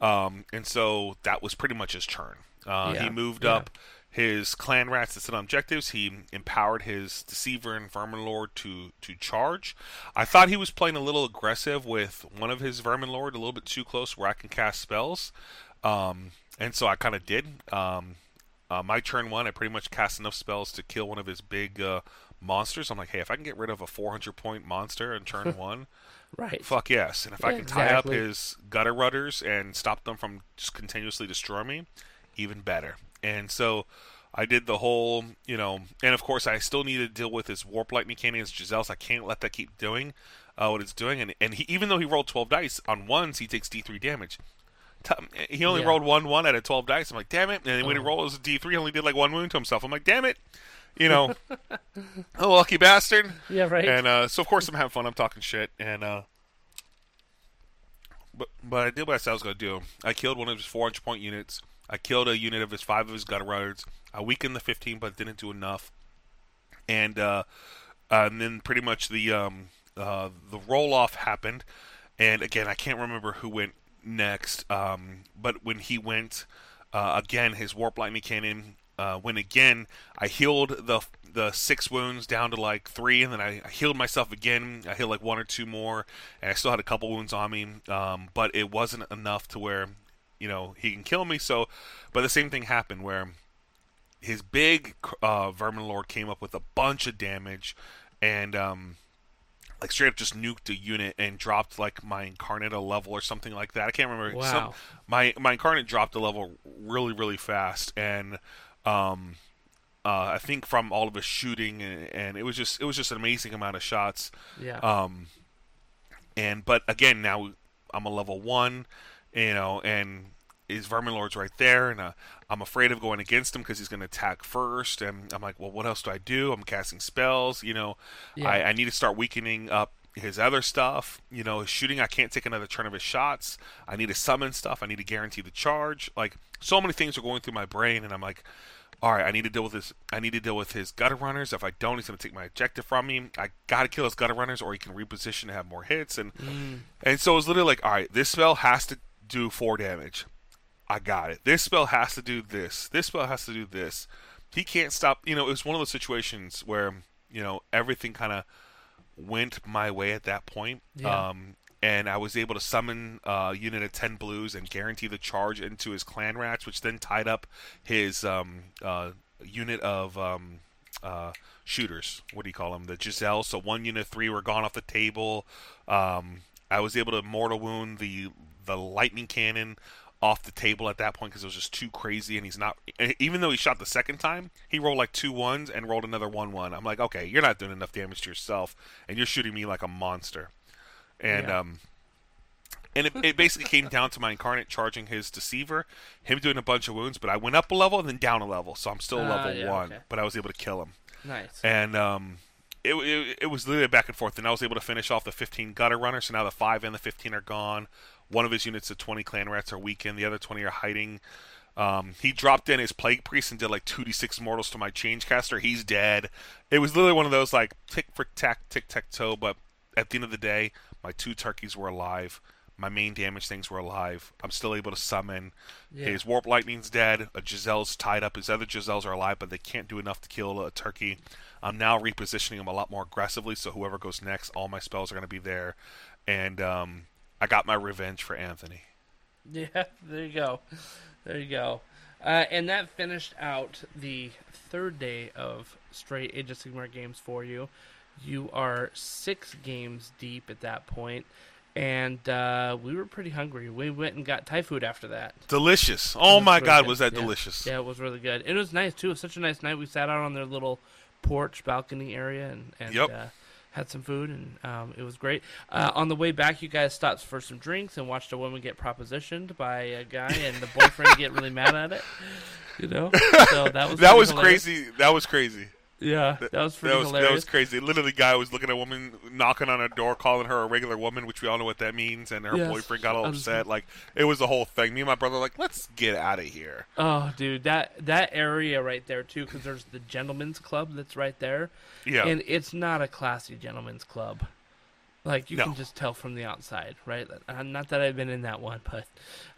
um, and so that was pretty much his turn. Uh, Yeah, He moved yeah. up his clan rats to set on objectives. He empowered his deceiver and vermin lord to to charge. I thought he was playing a little aggressive with one of his vermin lord, a little bit too close where I can cast spells, um, and so I kind of did. Um, uh, my turn one, I pretty much cast enough spells to kill one of his big uh, monsters. I'm like, hey, if I can get rid of a 400 point monster in turn [LAUGHS] one, Right. fuck yes. And if I can tie up his gutter runners and stop them from just continuously destroying me, even better. And so I did the whole, you know, and of course I still need to deal with his warp lightning cannon, his Jezzails. I can't let that keep doing uh, what it's doing. And and he, even though he rolled 12 dice on ones, he takes D3 damage. He only Yeah. rolled one one out of 12 dice. I'm like, damn it. And then when he Oh. rolled his D3, he only did like one wound to himself. I'm like, damn it. You know, [LAUGHS] oh, lucky bastard. Yeah, right. And uh, so of course I'm having fun. I'm talking shit, and uh, but but I did what I said I was going to do. I killed one of his 400 point units. I killed a unit of his five of his gutter runners. I weakened the 15, but didn't do enough. And uh, uh, and then pretty much the um, uh, the roll off happened. And again, I can't remember who went next. Um, but when he went uh, again, his warp lightning cannon uh, went again. I healed the the six wounds down to like three, and then I, I healed myself again. I healed like one or two more, and I still had a couple wounds on me. Um, but it wasn't enough to where you know he can kill me. So, but the same thing happened where his big uh, vermin lord came up with a bunch of damage, and um, like straight up just nuked a unit and dropped like my incarnate a level or something like that. I can't remember. Wow. my my incarnate dropped a level really really fast, and um, uh, I think from all of his shooting, and, and it was just it was just an amazing amount of shots. yeah. Um, and but again, now I'm a level one, you know, and his vermin lord's right there, and uh, I'm afraid of going against him because he's going to attack first. And I'm like, well, what else do I do? I'm casting spells, you know. Yeah. I, I need to start weakening up his other stuff, you know, his shooting. I can't take another turn of his shots. I need to summon stuff. I need to guarantee the charge. Like so many things are going through my brain, and I'm like, all right, I need to deal with this. I need to deal with his gutter runners. If I don't, he's going to take my objective from me. I got to kill his gutter runners, or he can reposition to have more hits. And and so it was literally like, all right, this spell has to do four damage. I got it. This spell has to do this. This spell has to do this. He can't stop. You know, it was one of those situations where you know everything kind of went my way at that point. Yeah. Um, and I was able to summon uh, a unit of 10 blues and guarantee the charge into his clan rats, which then tied up his um, uh, unit of um, uh, shooters. What do you call them? The Jezzail. So one unit of three were gone off the table. Um, I was able to mortal wound the the lightning cannon off the table at that point because it was just too crazy and he's not even though he shot the second time he rolled like two ones and rolled another one one i'm like okay you're not doing enough damage to yourself and you're shooting me like a monster and Yeah. um and it, it basically came down to my incarnate charging his deceiver him doing a bunch of wounds but i went up a level and then down a level so i'm still Ah, level yeah, one okay. but i was able to kill him nice. and um, it, it, it was literally back and forth. And I was able to finish off the 15 gutter runner. So now the 5 and the 15 are gone. One of his units of 20 clan rats are weakened. The other 20 are hiding. Um, he dropped in his plague priest and did like 2d6 mortals to my change caster. He's dead. It was literally one of those like tick for tack, tick tac toe. But at the end of the day, my two turkeys were alive. my main damage things were alive. I'm still able to summon. Yeah. His warp lightning's dead. A Jezzail's tied up. His other Jezzails are alive, but they can't do enough to kill a turkey. I'm now repositioning them a lot more aggressively, so whoever goes next, all my spells are going to be there. And um, I got my revenge for Anthony. [LAUGHS] Yeah, there you go. There you go. Uh, and that finished out the third day of straight Age of Sigmar games for you. You are six games deep at that point, and uh, we were pretty hungry. We went and got Thai food after that. Delicious. Oh my really God, good. was that Yeah. delicious? Yeah, it was really good. It was nice too. It was such a nice night. We sat out on their little porch balcony area and, and Yep. uh, had some food, and um, it was great. Uh, on the way back, you guys stopped for some drinks and watched a woman get propositioned by a guy, and the boyfriend get really mad at it. You know, [LAUGHS] so that was That was hilarious. crazy. That was crazy. Yeah, that was pretty That was hilarious. that was crazy. Literally, guy was looking at a woman knocking on her door, calling her a regular woman, which we all know what that means. And her Yes. boyfriend got all Um, upset. Like it was the whole thing. Me and my brother were like, let's get out of here. Oh, dude, that that area right there too, because there's the gentleman's club that's right there, Yeah. and it's not a classy gentleman's club. Like you No. can just tell from the outside, right? Uh, Not that I've been in that one, but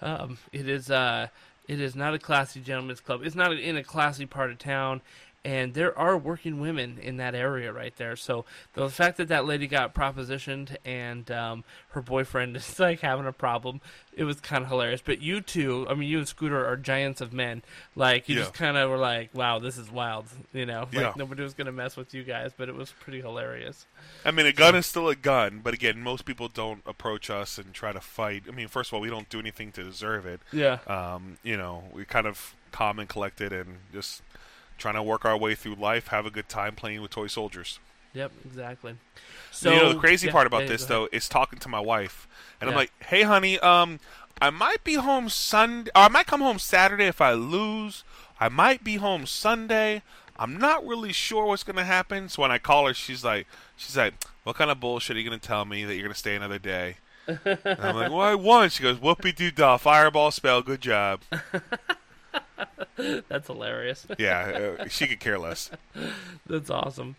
um, it is uh, it is not a classy gentleman's club. It's not in a classy part of town, and there are working women in that area right there. So the fact that that lady got propositioned and um, her boyfriend [LAUGHS] is like having a problem, it was kind of hilarious. But you two, I mean, you and Scooter are giants of men. Like you Yeah. just kind of were like, "Wow, this is wild," you know. Like Yeah. nobody was gonna mess with you guys, but it was pretty hilarious. I mean, a gun is still a gun, but again, most people don't approach us and try to fight. I mean, first of all, we don't do anything to deserve it. Yeah. Um, you know, we kind of calm and collected and just trying to work our way through life, have a good time playing with toy soldiers. Yep. Exactly. So, you know, the crazy yeah, part about yeah, this though is talking to my wife, and I'm like, "Hey, honey, um, I might be home Sunday. Or I might come home Saturday if I lose. I might be home Sunday. I'm not really sure what's gonna happen." So when I call her, she's like, "She's like, what kind of bullshit are you gonna tell me that you're gonna stay another day?" and I'm like, "Well, I won." She goes, "Whoopie doo dah, fireball spell, good job." [LAUGHS] [LAUGHS] That's hilarious. Yeah, uh, she could care less. [LAUGHS] That's awesome.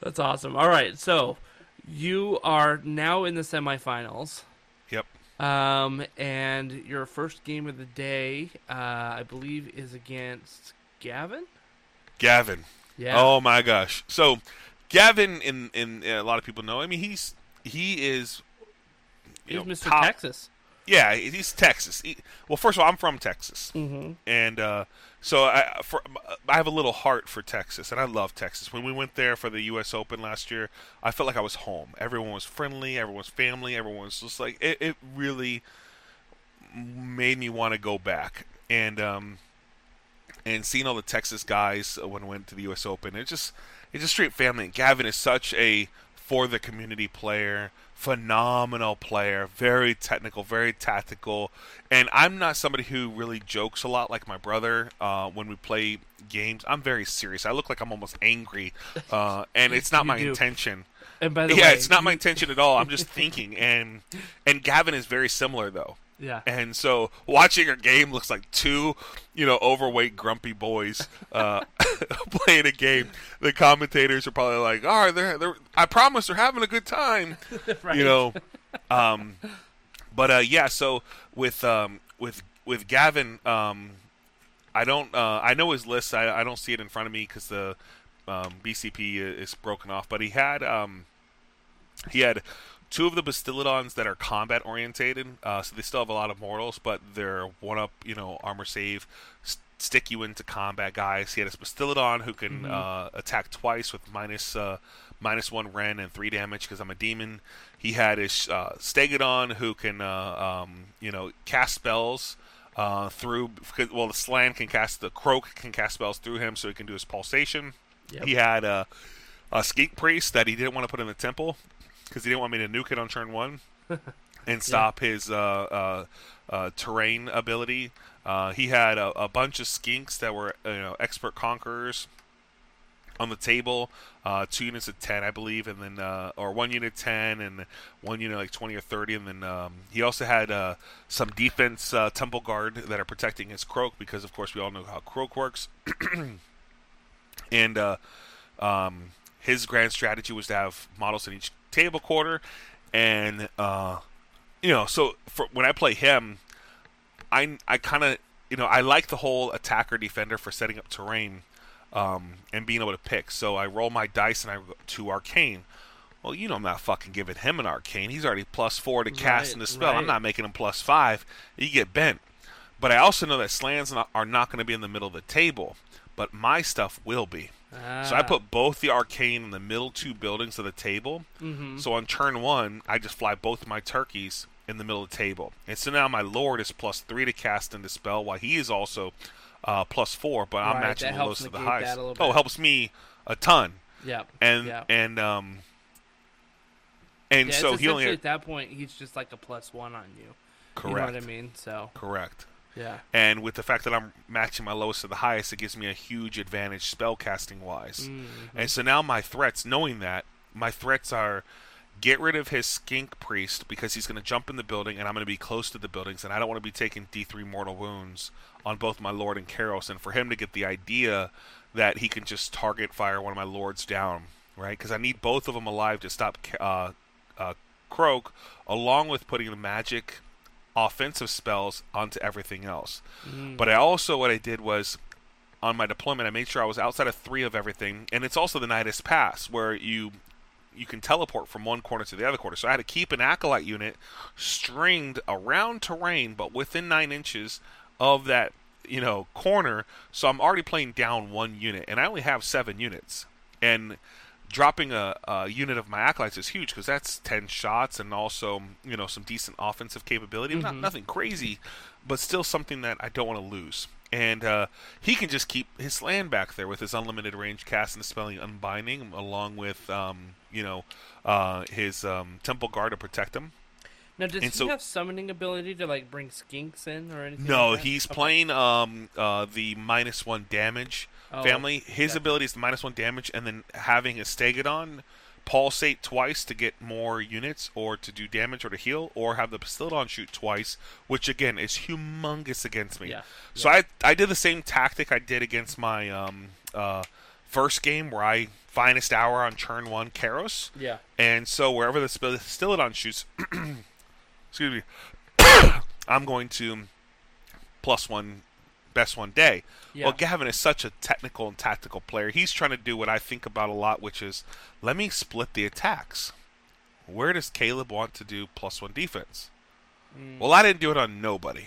That's awesome. All right, so you are now in the semifinals. Yep. Um, and your first game of the day, uh, I believe, is against Gavin. Gavin. Yeah. Oh my gosh. So Gavin, in in a lot of people know. I mean, he's he is. he's know, Mr. top- Texas. Yeah, he's Texas. He, well, first of all, I'm from Texas, Mm-hmm. and uh, so I for, I have a little heart for Texas, and I love Texas. When we went there for the U.S. Open last year, I felt like I was home. Everyone was friendly. everyone's family. everyone's just like it. It really made me want to go back, and um, and seeing all the Texas guys uh, when we went to the U.S. Open, it just it's just straight family. And Gavin is such a for the community player, phenomenal player, very technical, very tactical. And I'm not somebody who really jokes a lot like my brother uh, when we play games. I'm very serious. I look like I'm almost angry, [LAUGHS] uh, and it's not my do. intention. And by the Yeah, way, it's not my intention at all. I'm just [LAUGHS] thinking, and and Gavin is very similar though. Yeah. And so watching a game looks like two, you know, overweight, grumpy boys uh, [LAUGHS] playing a game. The commentators are probably like, "All right, they're, they're I promise they're having a good time," [LAUGHS] Right. you know. Um, but uh, yeah, so with um, with with Gavin, um, I don't. Uh, I know his list. I, I don't see it in front of me because the um, BCP is broken off. But he had um, he had two of the Bastiladons that are combat orientated, uh, so they still have a lot of mortals, but they're one up, you know, armor save, s- stick you into combat guys. He had a Bastiladon who can uh, attack twice with minus uh, minus one rend and three damage because I'm a demon. He had his uh, Stegodon who can, uh, um, you know, cast spells. Uh, through well, the Slann can cast the Kroak can cast spells through him, so he can do his pulsation. Yep. He had uh, a Skeet Priest that he didn't want to put in the temple because he didn't want me to nuke it on turn one [LAUGHS] and stop his uh, uh, uh, terrain ability. Uh, he had a, a bunch of skinks that were you know expert conquerors on the table. Uh, two units of ten, I believe, and then uh, or one unit ten and one unit like twenty or thirty, and then um, he also had uh, some defense uh, temple guard that are protecting his Kroak because, of course, we all know how Kroak works. [CLEARS THROAT] and uh, um, his grand strategy was to have models in each table quarter, and uh, you know, so for when I play him, I I kind of you know I like the whole attacker defender for setting up terrain um, and being able to pick. So I roll my dice and I go to arcane. Well, you know I'm not fucking giving him an arcane. He's already plus four to cast Right, in the spell. I'm not making him plus five. You get bent. But I also know that Slanns not, are not going to be in the middle of the table. But my stuff will be. So I Ah. put both the arcane in the middle two buildings of the table. Mhm. So on turn one, I just fly both my turkeys in the middle of the table. And so now my lord is plus three to cast and dispel, while he is also uh, plus four, but I'm Right, matching the lowest of the highest. Oh, helps me a ton. Yeah. And Yep. and um and yeah, so he only at that point he's just like a plus one on you. correct. You know what I mean? So Correct. Yeah. And with the fact that I'm matching my lowest to the highest, it gives me a huge advantage spell casting wise. Mm-hmm. And so now my threats, knowing that, my threats are get rid of his skink priest because he's going to jump in the building and I'm going to be close to the buildings and I don't want to be taking D3 mortal wounds on both my lord and Kairos and for him to get the idea that he can just target fire one of my lords down, right? Because I need both of them alive to stop uh, uh, Kroak, along with putting the magic offensive spells onto everything else. Mm. But I also what I did was on my deployment I made sure I was outside of three of everything, and it's also the Nidus Pass where you you can teleport from one corner to the other corner. So I had to keep an acolyte unit stringed around terrain, but within nine inches of that you know corner. So I'm already playing down one unit, and I only have seven units, and dropping a, a unit of my acolytes is huge because that's 10 shots and also you know some decent offensive capability not nothing crazy but still something that i don't want to lose and uh, he can just keep his land back there with his unlimited range cast and spelling unbinding along with um, you know uh, his um, temple guard to protect him Now does And he so- have summoning ability to like bring skinks in or anything? No, like he's Okay. playing um uh the minus one damage Oh, family. His gotcha. ability is the minus one damage, and then having a Stegodon pulsate twice to get more units, or to do damage, or to heal, or have the Bastiladon shoot twice, which again is humongous against me. Yeah, So I I did the same tactic I did against my um uh first game where I finest hour on turn one Kairos. Yeah. And so wherever the Stilodon shoots, [CLEARS THROAT] excuse me, [COUGHS] I'm going to plus one, best one day. Yeah. Well, Gavin is such a technical and tactical player. He's trying to do what I think about a lot, which is let me split the attacks. Where does Caleb want to do plus one defense? Hmm. Well, I didn't do it on nobody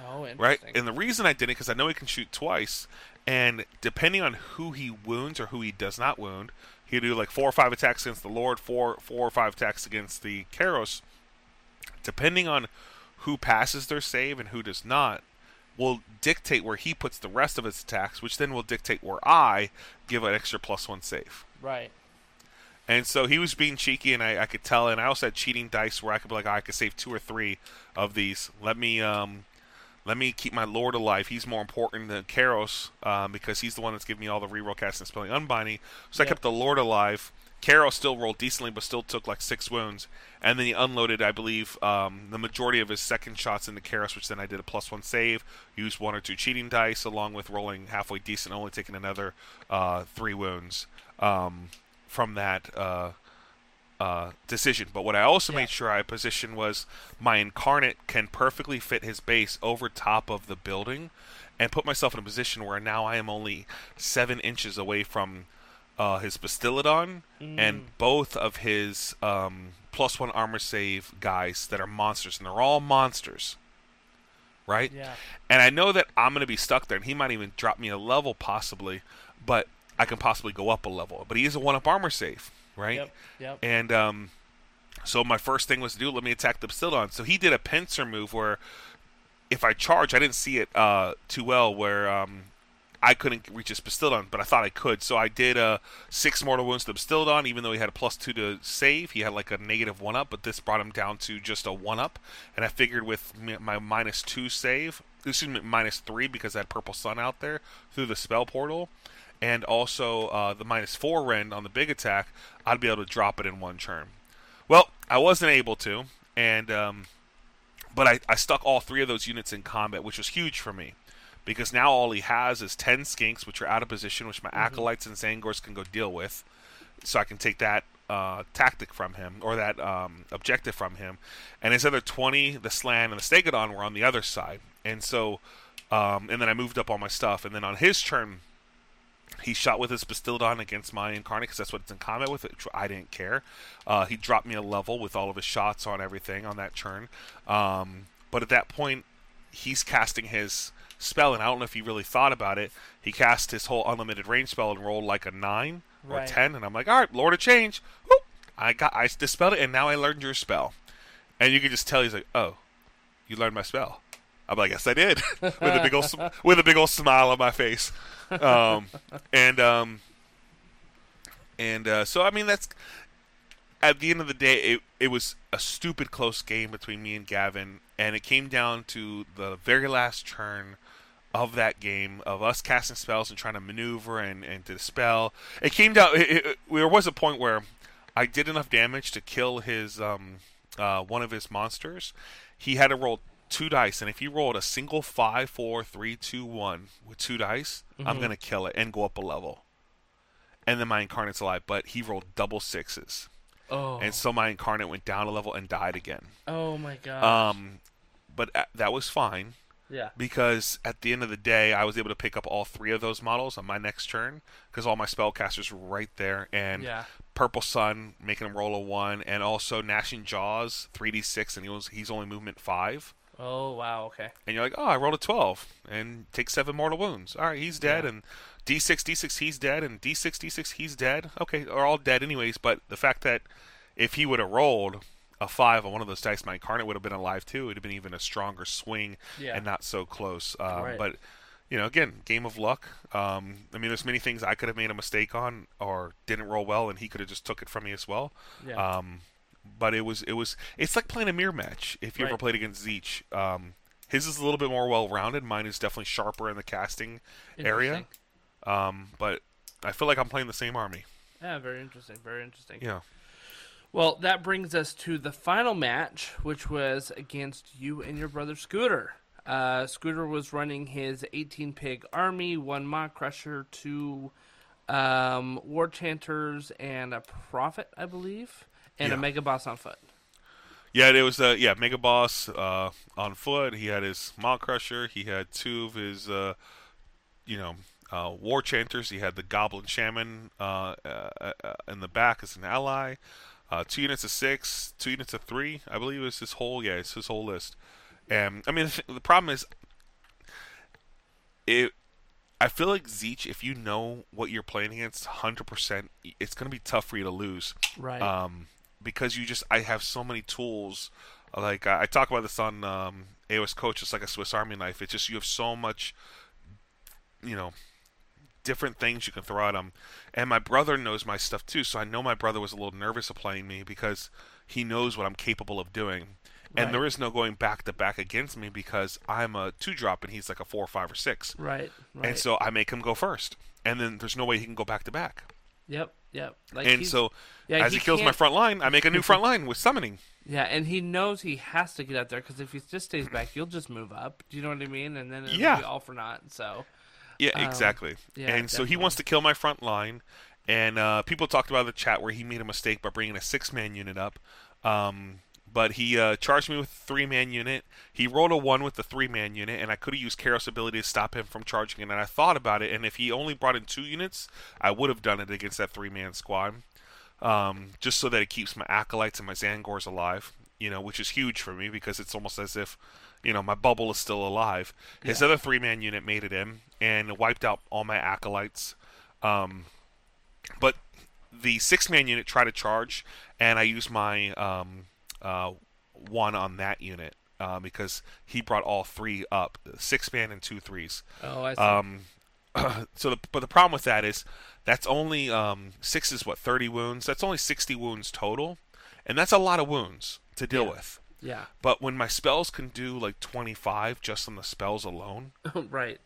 Oh, right? And the reason I did it because I know he can shoot twice, and depending on who he wounds or who he does not wound, he'll do like four or five attacks against the Lord, four four or five attacks against the Kairos. Depending on who passes their save and who does not, will dictate where he puts the rest of his attacks, which then will dictate where I give an extra plus one save. right. And so he was being cheeky, and I, I could tell. And I also had cheating dice where I could be like, "Oh, I could save two or three of these. Let me, um, let me keep my lord alive. He's more important than Kairos um, because he's the one that's giving me all the reroll casting and spelling unbinding. So I kept the lord alive. Kairos still rolled decently, but still took like six wounds. And then he unloaded, I believe, um, the majority of his second shots into Kairos, which then I did a plus one save, used one or two cheating dice, along with rolling halfway decent, only taking another uh, three wounds um, from that uh, uh, decision. But what I also Yeah. made sure I positioned was my incarnate can perfectly fit his base over top of the building, and put myself in a position where now I am only seven inches away from uh, his Bastiladon Mm. and both of his um, plus one armor save guys that are monsters, and they're all monsters, right? Yeah. And I know that I'm going to be stuck there, and he might even drop me a level possibly, but I can possibly go up a level. But he is a one up armor save, right? Yep. Yep. And um, so my first thing was to do let me attack the Bastiladon. So he did a pincer move where if I charge, I didn't see it uh, too well where um, I couldn't reach his Bastiladon, but I thought I could. So I did uh, six mortal wounds to Bastiladon, even though he had a plus two to save. He had like a negative one up, but this brought him down to just a one up. And I figured with my minus two save, excuse me, minus three because I had Purple Sun out there through the spell portal, and also uh, the minus four rend on the big attack, I'd be able to drop it in one turn. Well, I wasn't able to, and um, but I, I stuck all three of those units in combat, which was huge for me. Because now all he has is 10 skinks, which are out of position, which my acolytes and Tzaangors can go deal with. So I can take that uh, tactic from him or that um, objective from him, and his other 20, the Slann and the Stegodon were on the other side, and so um, and then I moved up all my stuff, and then on his turn, he shot with his Bastiladon against my Incarnate because that's what it's in combat with. Which I didn't care. Uh, he dropped me a level with all of his shots on everything on that turn. Um, but at that point, he's casting his spell, and I don't know if he really thought about it. He cast his whole unlimited range spell and rolled like a nine or Right. ten, and I'm like, all right, Lord of Change. Whoop! I got I dispelled it, and now I learned your spell. And you can just tell he's like, oh, you learned my spell. I'm like, yes, I did, [LAUGHS] with a big old with a big old smile on my face. Um, and um, and uh, so I mean that's at the end of the day, it it was a stupid close game between me and Gavin, and it came down to the very last turn of that game of us casting spells and trying to maneuver and, and to dispel. It came down. It, it, there was a point where I did enough damage to kill his um, uh, one of his monsters. He had to roll two dice, and if he rolled a single five, four, three, two, one with two dice, I'm gonna kill it and go up a level. And then my incarnate's alive, but he rolled double sixes, Oh, and so my incarnate went down a level and died again. oh my god. Um, but uh, that was fine yeah. because at the end of the day, I was able to pick up all three of those models on my next turn because all my spellcasters were right there, and Yeah. Purple Sun making him roll a one, and also Gnashing Jaws three d six, and he was he's only movement five, Oh wow. Okay. and you're like, oh, I rolled a twelve and take seven mortal wounds. All right, he's dead, Yeah. and d six d six he's dead, and d six d six he's dead. Okay, they're all dead anyways. But the fact that if he would have rolled a five on one of those dice, my incarnate would have been alive too. It would have been even a stronger swing Yeah. and not so close. Um, Right. But you know, again, game of luck. Um, I mean, there's many things I could have made a mistake on or didn't roll well, and he could have just took it from me as well. Yeah. Um, but it was it was it's like playing a mirror match. If you ever played against Tzeentch, um, his is a little bit more well rounded. Mine is definitely sharper in the casting area. Um, but I feel like I'm playing the same army. Yeah. Very interesting. Very interesting. Yeah. Well, that brings us to the final match, which was against you and your brother Scooter. Uh, Scooter was running his 18 pig army, one Maw-Krusha, two um, War Chanters, and a Prophet, I believe, and a Mega Boss on foot. Yeah, it was uh, yeah Mega Boss uh, on foot. He had his Maw-Krusha. He had two of his uh, you know uh, War Chanters. He had the Goblin Shaman uh, uh, uh, in the back as an ally. Uh, two units of six, two units of three. I believe it was his whole yeah, it's his whole list. And I mean the, [LAUGHS] th- the problem is it. I feel like Tzeentch, if you know what you're playing against, hundred percent, it's going to be tough for you to lose Right. um, because you just I have so many tools. Like I, I talk about this on um, AOS Coach, it's like a Swiss Army knife. It's just you have so much, you know, different things you can throw at them. And my brother knows my stuff too, so I know my brother was a little nervous of playing me because he knows what I'm capable of doing. And Right. there is no going back to back against me because I'm a two drop and he's like a four, five, or six. right. Right. And so I make him go first, and then there's no way he can go back to back. Yep. Yep. Like And so yeah, as he, kills my can't- front line, I make a new front line with summoning. Yeah, and he knows he has to get out there because if he just stays back, you'll just move up. Do you know what I mean? And then it'll Yeah. be all for naught. So Yeah, Um, exactly. yeah, and so he wants to kill my front line. And uh, people talked about the chat where he made a mistake by bringing a six man unit up. Um, but he uh, charged me with a three man unit. He rolled a one with the three man unit, and I could have used Kairos' ability to stop him from charging. And I thought about it, and if he only brought in two units, I would have done it against that three man squad. Um, just so that it keeps my acolytes and my Tzaangors alive, you know, which is huge for me because it's almost as if, you know, my bubble is still alive. His other three man unit made it in and wiped out all my acolytes. Um, but the six man unit tried to charge, and I used my um, uh, one on that unit uh, because he brought all three up six man and two threes. oh, I see. Um, [CLEARS THROAT] so, the, but the problem with that is that's only um, six is what thirty wounds. That's only sixty wounds total, and that's a lot of wounds to deal Yeah. with. Yeah. But when my spells can do like twenty five just on the spells alone, [LAUGHS] right.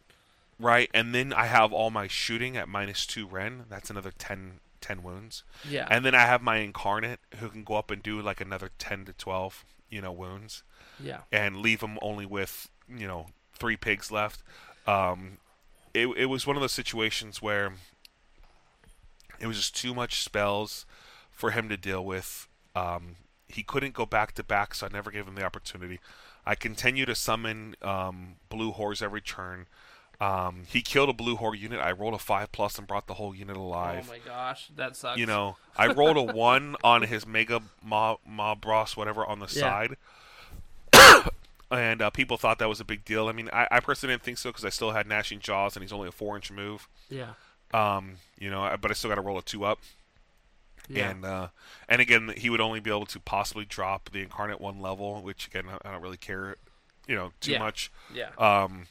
right, and then I have all my shooting at minus two rend, that's another 10, 10 wounds. Yeah. And then I have my incarnate who can go up and do like another ten to twelve, you know, wounds yeah. and leave them only with you know three pigs left. Um, it it was one of those situations where it was just too much spells for him to deal with. Um, he couldn't go back to back, so I never gave him the opportunity. I continue to summon um, blue horrors every turn. Um, he killed a blue horror unit. I rolled a five plus and brought the whole unit alive. Oh my gosh, that sucks. You know, I rolled a [LAUGHS] one on his mega mob, boss, whatever, on the Yeah. side. [COUGHS] and uh, people thought that was a big deal. I mean, I, I personally didn't think so because I still had gnashing jaws, and he's only a four inch move. yeah, Um, you know, but I still got to roll a two up. Yeah, And uh, and again, he would only be able to possibly drop the incarnate one level, which again, I don't really care, you know, too Yeah. much. yeah, Um,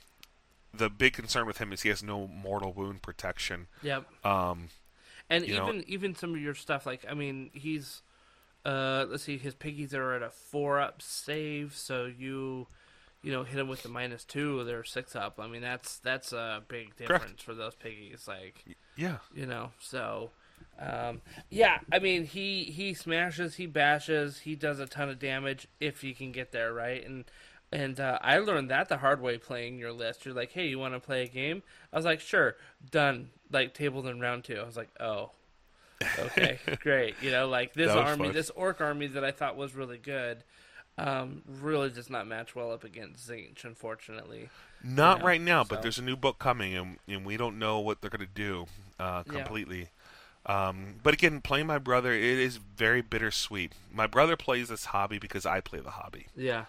the big concern with him is he has no mortal wound protection. yep. Um, And you know- even even some of your stuff, like I mean, he's uh, let's see, his piggies are at a four up save, so you you know hit him with the minus two, they're six up. I mean, that's that's a big difference for those piggies. Like yeah, you know, so um, yeah, I mean, he he smashes, he bashes, he does a ton of damage if he can get there, right? And and uh, I learned that the hard way playing your list. You're like, hey, you want to play a game? I was like, sure, done. Like tabled in round two. I was like, oh, okay, [LAUGHS] great. You know, like this army, fun. this orc army that I thought was really good, um, really does not match well up against Tzeentch, unfortunately. Not Yeah, right now, but there's a new book coming, and, and we don't know what they're going to do uh, Yeah. Um, but again, playing my brother, it is very bittersweet. My brother plays this hobby because I play the hobby. Yeah,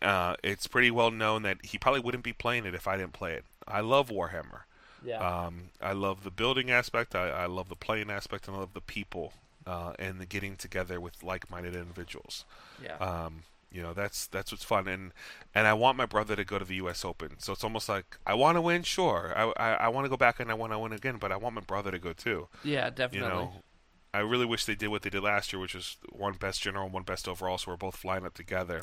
Uh, it's pretty well known that he probably wouldn't be playing it if I didn't play it. I love Warhammer. yeah, Um, I love the building aspect. I, I love the playing aspect, and I love the people uh, and the getting together with like-minded individuals. yeah. Um, you know, that's that's what's fun, and and I want my brother to go to the U.S. Open. So it's almost like I want to win, sure. I I, I want to go back and I want to win again, but I want my brother to go too. yeah, definitely. You know, I really wish they did what they did last year, which was one best general, one best overall, so we're both flying up together.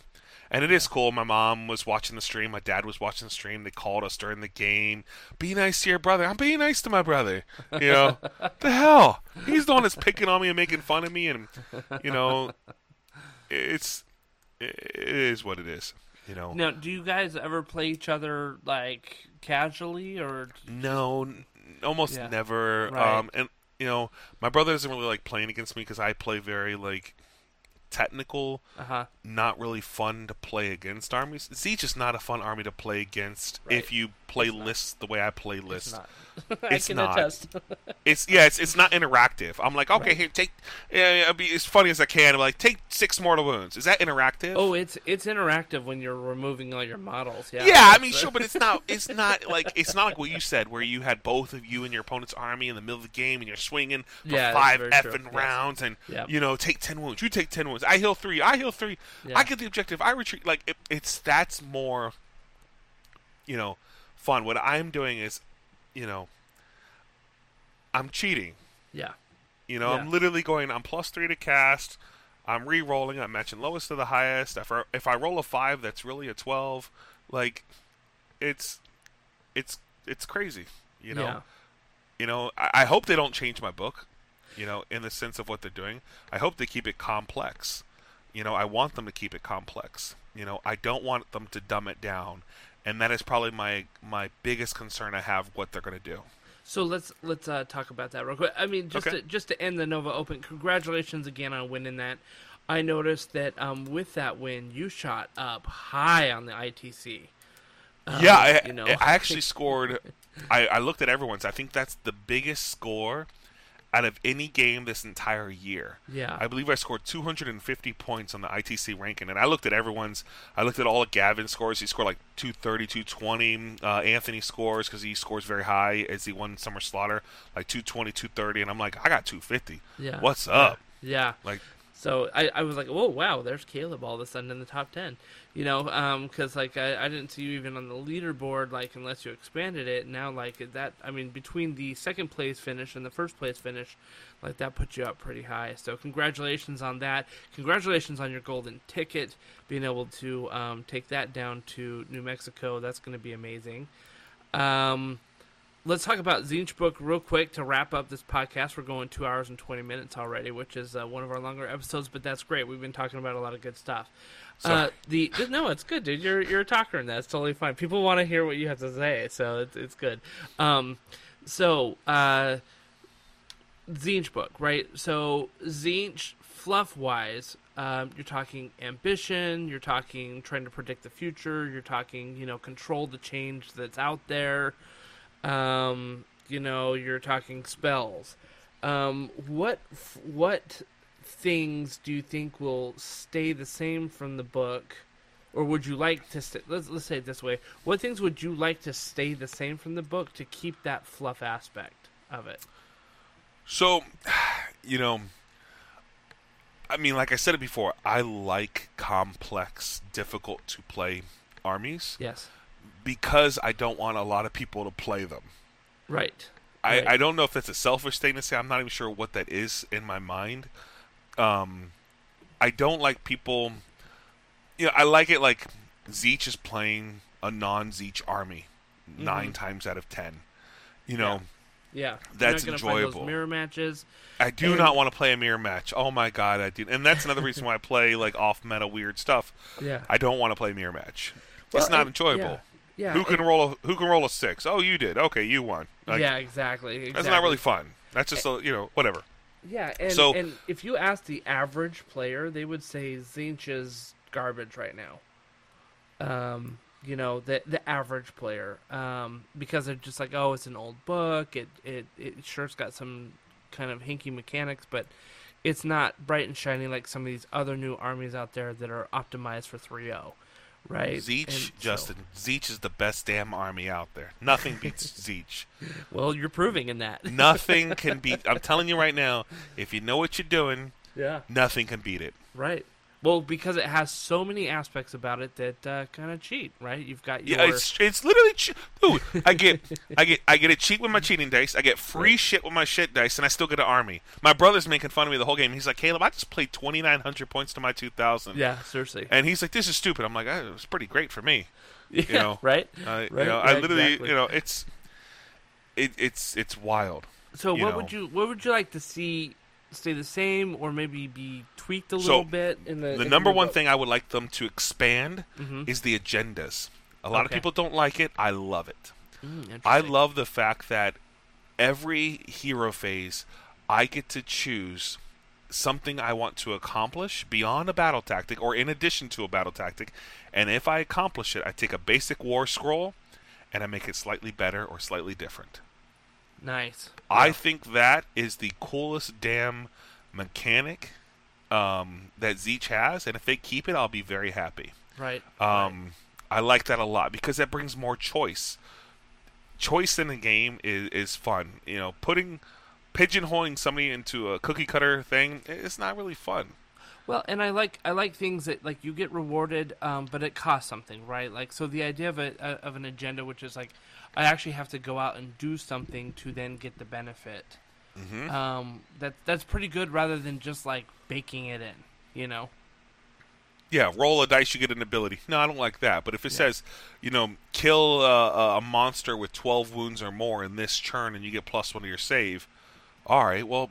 And it is cool. My mom was watching the stream. My dad was watching the stream. They called us during the game. Be nice to your brother. I'm being nice to my brother. You know, [LAUGHS] the hell? He's the one that's picking on me and making fun of me, and you know, it's it is what it is. You know. Now, do you guys ever play each other like casually or? No, n- almost Yeah. never. Right. Um, and you know, my brother doesn't really like playing against me because I play very like technical, Uh huh. not really fun to play against armies. Siege is not a fun army to play against Right. if you play It's not. lists the way I play It's lists. not. [LAUGHS] I It's not. [LAUGHS] It's yeah, it's it's not interactive. I'm like, okay, Right. here, take. Yeah, I'll be as funny as I can. I'm like, take six mortal wounds. Is that interactive? oh, it's it's interactive when you're removing all your models. Yeah. Yeah, I mean, sure, but it's not. It's [LAUGHS] not like it's not like what you said, where you had both of you and your opponent's army in the middle of the game, and you're swinging for Yeah, five effing Yes. rounds, and Yep. you know, take ten wounds. You take ten wounds. I heal three. I heal three. Yeah. I get the objective. I retreat. Like it, it's that's more, you know, fun. What I'm doing is, you know, I'm cheating. Yeah. You know, I'm literally going. I'm plus three to cast. I'm re-rolling. I'm matching lowest to the highest. If I, if I roll a five, that's really a twelve. Like, it's, it's, it's crazy. You know. Yeah. You know. I, I hope they don't change my book. You know, in the sense of what they're doing. I hope they keep it complex. You know, I want them to keep it complex. You know, I don't want them to dumb it down. And that is probably my my biggest concern I have what they're going to do. So let's let's uh, talk about that real quick. I mean, just Okay. to, just to end the Nova Open, congratulations again on winning that. I noticed that um, with that win, you shot up high on the ITC. yeah, I, Um, you know. I actually [LAUGHS] scored. I, I looked at everyone's. I think that's the biggest score out of any game this entire year. Yeah. I believe I scored 250 points on the ITC ranking, and I looked at everyone's. I looked at all of Gavin's scores. He scored like 230, 220. Uh, Anthony scores because he scores very high as he won Summer Slaughter, like 220, 230, and I'm like, I got 250. Yeah. What's up? Yeah. Like, So I, I was like, oh wow, there's Caleb all of a sudden in the top ten, you know, because like I, I didn't see you even on the leaderboard like unless you expanded it. Now like that, I mean, between the second place finish and the first place finish, like that put you up pretty high. So congratulations on that. Congratulations on your golden ticket, being able to um, take that down to New Mexico. That's going to be amazing. Um, let's talk about Tzeentch book real quick to wrap up this podcast. We're going two hours and twenty minutes already, which is uh, one of our longer episodes, but that's great. We've been talking about a lot of good stuff. Uh, the no, it's good, dude. You're you're a talker, and that's totally fine. People want to hear what you have to say, so it's it's good. Um, so uh, Tzeentch book, right? So Tzeentch, fluff wise, um, you're talking ambition, you're talking trying to predict the future, you're talking, you know, control the change that's out there. Um, you know, you're talking spells. Um, what what things do you think will stay the same from the book, or would you like to? St- let's let's say it this way: What things would you like to stay the same from the book to keep that fluff aspect of it? So, [SIGHS] you know, I mean, like I said it before, I like complex, difficult to play armies Yes. Because I don't want a lot of people to play them. Right. I, Right. I don't know if that's a selfish thing to say. I'm not even sure what that is in my mind. Um, I don't like people. You know, I like it like Tzeentch is playing a non-Tzeentch army nine times out of ten. You know, Yeah. That's You're not gonna find enjoyable. those mirror matches. I do And- not want to play a mirror match. Oh my god, I do, and that's another reason why I play like off-meta weird stuff. Yeah. I don't want to play mirror match. Well, it's not and- enjoyable. Yeah. Yeah Who can and- roll a Who can roll a six? Oh, you did. Okay, you won. Like, yeah, exactly, exactly. That's not really fun. That's just a, you know whatever. Yeah, and So- and if you ask the average player, they would say Tzeentch is garbage right now. Um, you know, the the average player, um, because they're just like, oh, it's an old book. It it it sure it's got some kind of hinky mechanics, but it's not bright and shiny like some of these other new armies out there that are optimized for 3.0, right? Tzeentch, And so- Justin. Tzeentch is the best damn army out there. Nothing beats [LAUGHS] Tzeentch. well, you're proving in that. [LAUGHS] Nothing can beat. I'm telling you right now. If you know what you're doing, yeah. nothing can beat it. Right. Well, because it has so many aspects about it that uh, kind of cheat, right? You've got your Yeah, it's it's literally che- dude. I get [LAUGHS] I get I get a cheat with my cheating dice. I get free shit with my shit dice, and I still get an army. My brother's making fun of me the whole game. He's like, Caleb, I just played 2,900 points to my 2,000. yeah, seriously. And he's like, this is stupid. I'm like, it was pretty great for me. [LAUGHS] yeah, know, right. I, Right, you know, I literally, exactly. you know, it's it, it's it's wild. So, what know. would you what would you like to see stay the same, or maybe be tweaked a So, little bit in the The the number one book? thing I would like them to expand Mhm. is the agendas. A lot of people don't like it. I love it. Mm, I love the fact that every hero phase, I get to choose something I want to accomplish beyond a battle tactic or in addition to a battle tactic. And if I accomplish it, I take a basic war scroll and I make it slightly better or slightly different. Nice. I think that is the coolest damn mechanic um, that Tzeentch has. And if they keep it, I'll be very happy. Right. right. Um, I like that a lot because that brings more choice. Choice in the game is, is fun. You know, putting pigeonholing somebody into a cookie cutter thing it's not really fun. Well, and I like I like things that like you get rewarded, um, but it costs something, right? Like so, the idea of a of an agenda, which is like I actually have to go out and do something to then get the benefit. Mm-hmm. Um, that that's pretty good, rather than just like baking it in, you know. Yeah, roll a dice, you get an ability. No, I don't like that. But if it says, you know, kill uh, a monster with 12 wounds or more in this turn and you get plus one to your save, all right, well,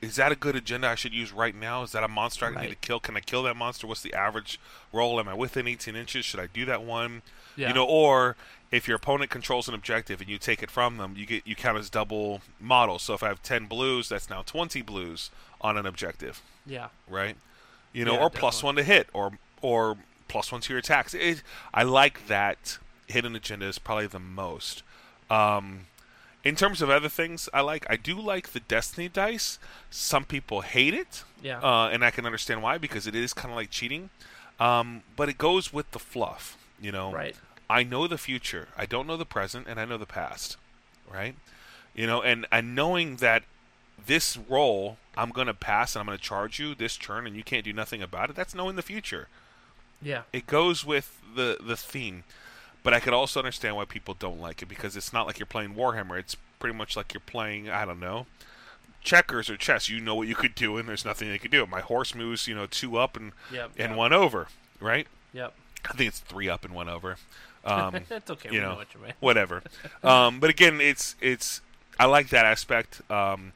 is that a good agenda I should use right now? Is that a monster I need to kill? Can I kill that monster? What's the average roll? Am I within 18 inches? Should I do that one? Yeah. You know, or if your opponent controls an objective and you take it from them, you get you count as double models. So if I have 10 blues, that's now 20 blues on an objective Yeah. right? You know, Yeah, or definitely. one to hit, or or plus one to your attacks. It, I like that hidden agenda is probably the most. Um, in terms of other things, I like. I do like the Destiny dice. Some people hate it, Yeah. uh, and I can understand why because it is kind of like cheating. Um, but it goes with the fluff, you know. Right. I know the future. I don't know the present, and I know the past, right? You know, and and knowing that this role I'm going to pass and I'm going to charge you this turn, and you can't do nothing about it. That's knowing the future. Yeah. It goes with the the theme, but I could also understand why people don't like it because it's not like you're playing Warhammer. It's pretty much like you're playing I don't know checkers or chess. You know what you could do, and there's nothing they could do. My horse moves, you know, two up and Yep. and yep, one over, right? Yep. I think it's three up and one over. Um, [LAUGHS] That's okay. you we know, know what you mean. [LAUGHS] whatever. um, but again, it's it's I like that aspect. Um,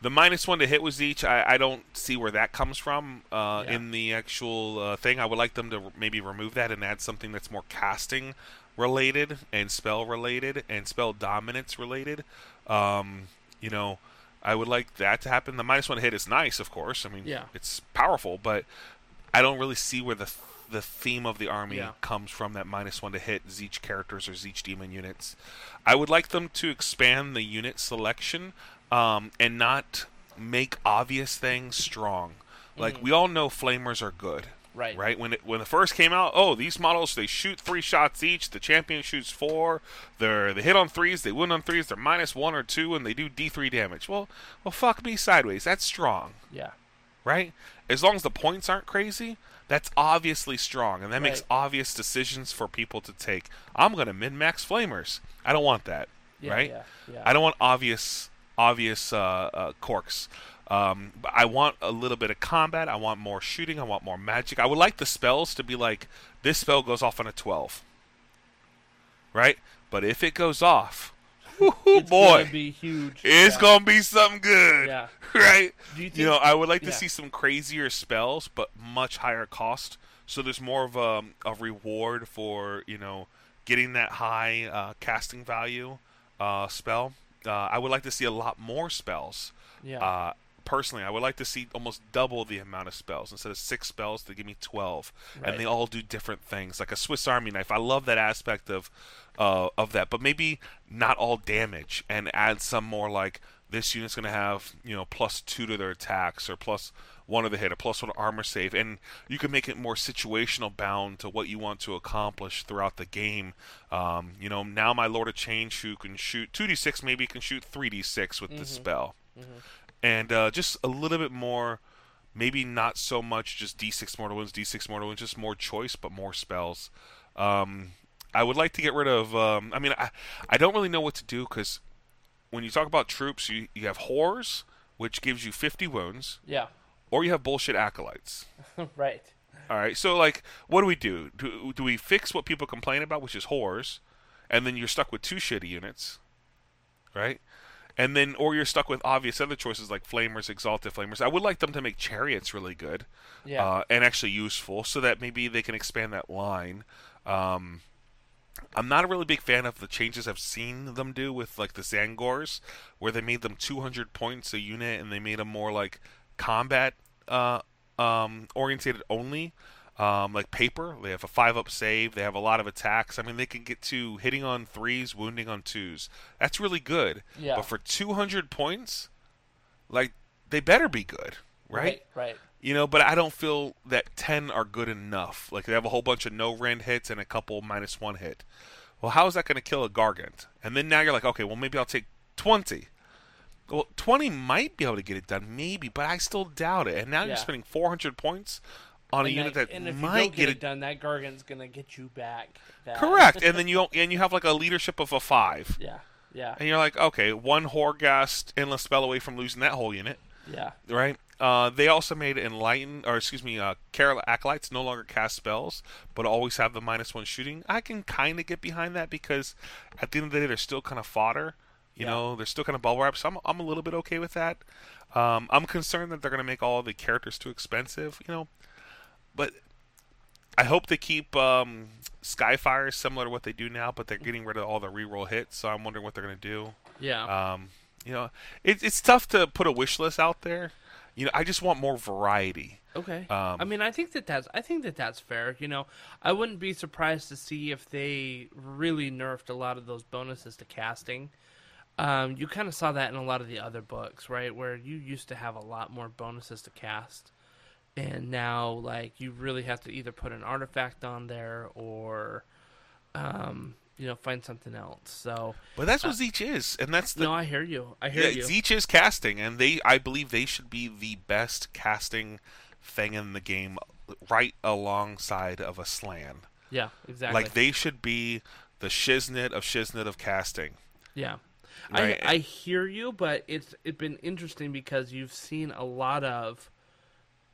the minus one to hit was each. I, I don't see where that comes from uh, Yeah. in the actual uh, thing. I would like them to maybe remove that and add something that's more casting related and spell related and spell dominance related. Um, you know, I would like that to happen. The minus one hit is nice, of course. I mean, Yeah. it's powerful, but I don't really see where the the theme of the army Yeah. comes from. That minus one to hit Tzeentch characters or Tzeentch demon units. I would like them to expand the unit selection um, and not make obvious things strong. Like we all know flamers are good. Mm-hmm. Right. Right. When it when it first came out, oh, these models they shoot three shots each. The champion shoots four. They're they hit on threes. They win on threes. They're minus one or two, and they do D three damage. Well, well, fuck me sideways. That's strong, Yeah. right? As long as the points aren't crazy, that's obviously strong, and that makes obvious decisions for people to take. I'm gonna min max flamers. I don't want that, Yeah, right? yeah, yeah. I don't want obvious obvious uh, uh, corks. Um, but I want a little bit of combat. I want more shooting. I want more magic. I would like the spells to be like this spell goes off on a twelve, right? But if it goes off, It's boy, gonna be huge. it's yeah. gonna be something good, Yeah. [LAUGHS] right? Do you You know, I would like to yeah. see some crazier spells, but much higher cost. So there's more of a, a reward for you know getting that high uh, casting value uh, spell. Uh, I would like to see a lot more spells. Yeah. Uh, personally, I would like to see almost double the amount of spells instead of six spells. They give me twelve, Right. and they all do different things, like a Swiss Army knife. I love that aspect of uh, of that, but maybe not all damage, and add some more like this unit's going to have you know plus two to their attacks or plus one of the hit, or plus one armor save, and you can make it more situational bound to what you want to accomplish throughout the game. Um, you know, now my Lord of Change who can shoot two d six, maybe can shoot three d six with the spell. And uh, just a little bit more maybe not so much just d6 mortal wounds d6 mortal wounds just more choice but more spells. Um, i would like to get rid of um, i mean I, I don't really know what to do because when you talk about troops you, you have horrors which gives you 50 wounds yeah. or you have bullshit acolytes [LAUGHS] right. all right so like what do we do do, do we fix what people complain about which is horrors and then you're stuck with two shitty units right and then or you're stuck with obvious other choices like flamers exalted flamers i would like them to make chariots really good Yeah. uh, and actually useful so that maybe they can expand that line um, I'm not a really big fan of the changes I've seen them do with like the Tzaangors, where they made them 200 points a unit and they made them more like combat uh, um, orientated only. Um, like paper, they have a five up save. They have a lot of attacks. I mean, they can get to hitting on threes, wounding on twos. That's really good. Yeah. But for 200 points, like they better be good, right? Right. You know, but I don't feel that 10 are good enough. Like, they have a whole bunch of no rend hits and a couple minus one hit. Well, how is that going to kill a Gargant? And then now you're like, okay, well, maybe I'll take 20. Well, 20 might be able to get it done, maybe, but I still doubt it. And now Yeah. you're spending 400 points on a unit that, and if might you don't get, it it done, that Gargant's gonna get you back. That. correct. [LAUGHS] and then you and you have like a leadership of a 5. yeah. Yeah. And you're like, okay, one Horrorghast endless spell away from losing that whole unit. Yeah. right? Uh, they also made Enlighten, or excuse me, uh, Kairic Acolytes no longer cast spells, but always have the minus one shooting. I can kind of get behind that because at the end of the day, they're still kind of fodder. You Yeah. know, they're still kind of bubble wrap. So I'm, I'm a little bit okay with that. Um, I'm concerned that they're going to make all the characters too expensive. You know, but I hope they keep um, Skyfire similar to what they do now, but they're getting rid of all the reroll hits. So I'm wondering what they're going to do. Yeah. Um, you know, it, it's tough to put a wish list out there. You know, I just want more variety. Okay. Um, I mean, I think that that's I think that that's fair. You know, I wouldn't be surprised to see if they really nerfed a lot of those bonuses to casting. Um, you kind of saw that in a lot of the other books, right? Where you used to have a lot more bonuses to cast, and now like you really have to either put an artifact on there or, um, you know, find something else. So But that's what uh, Tzeentch is, and that's the no, I hear you. I hear yeah, you. Tzeentch is casting, and they I believe they should be the best casting thing in the game, right alongside of a Slann. yeah, exactly. Like they should be the Shiznit of Shiznit of casting. Yeah. Right. I, I hear you, but it's it's been interesting because you've seen a lot of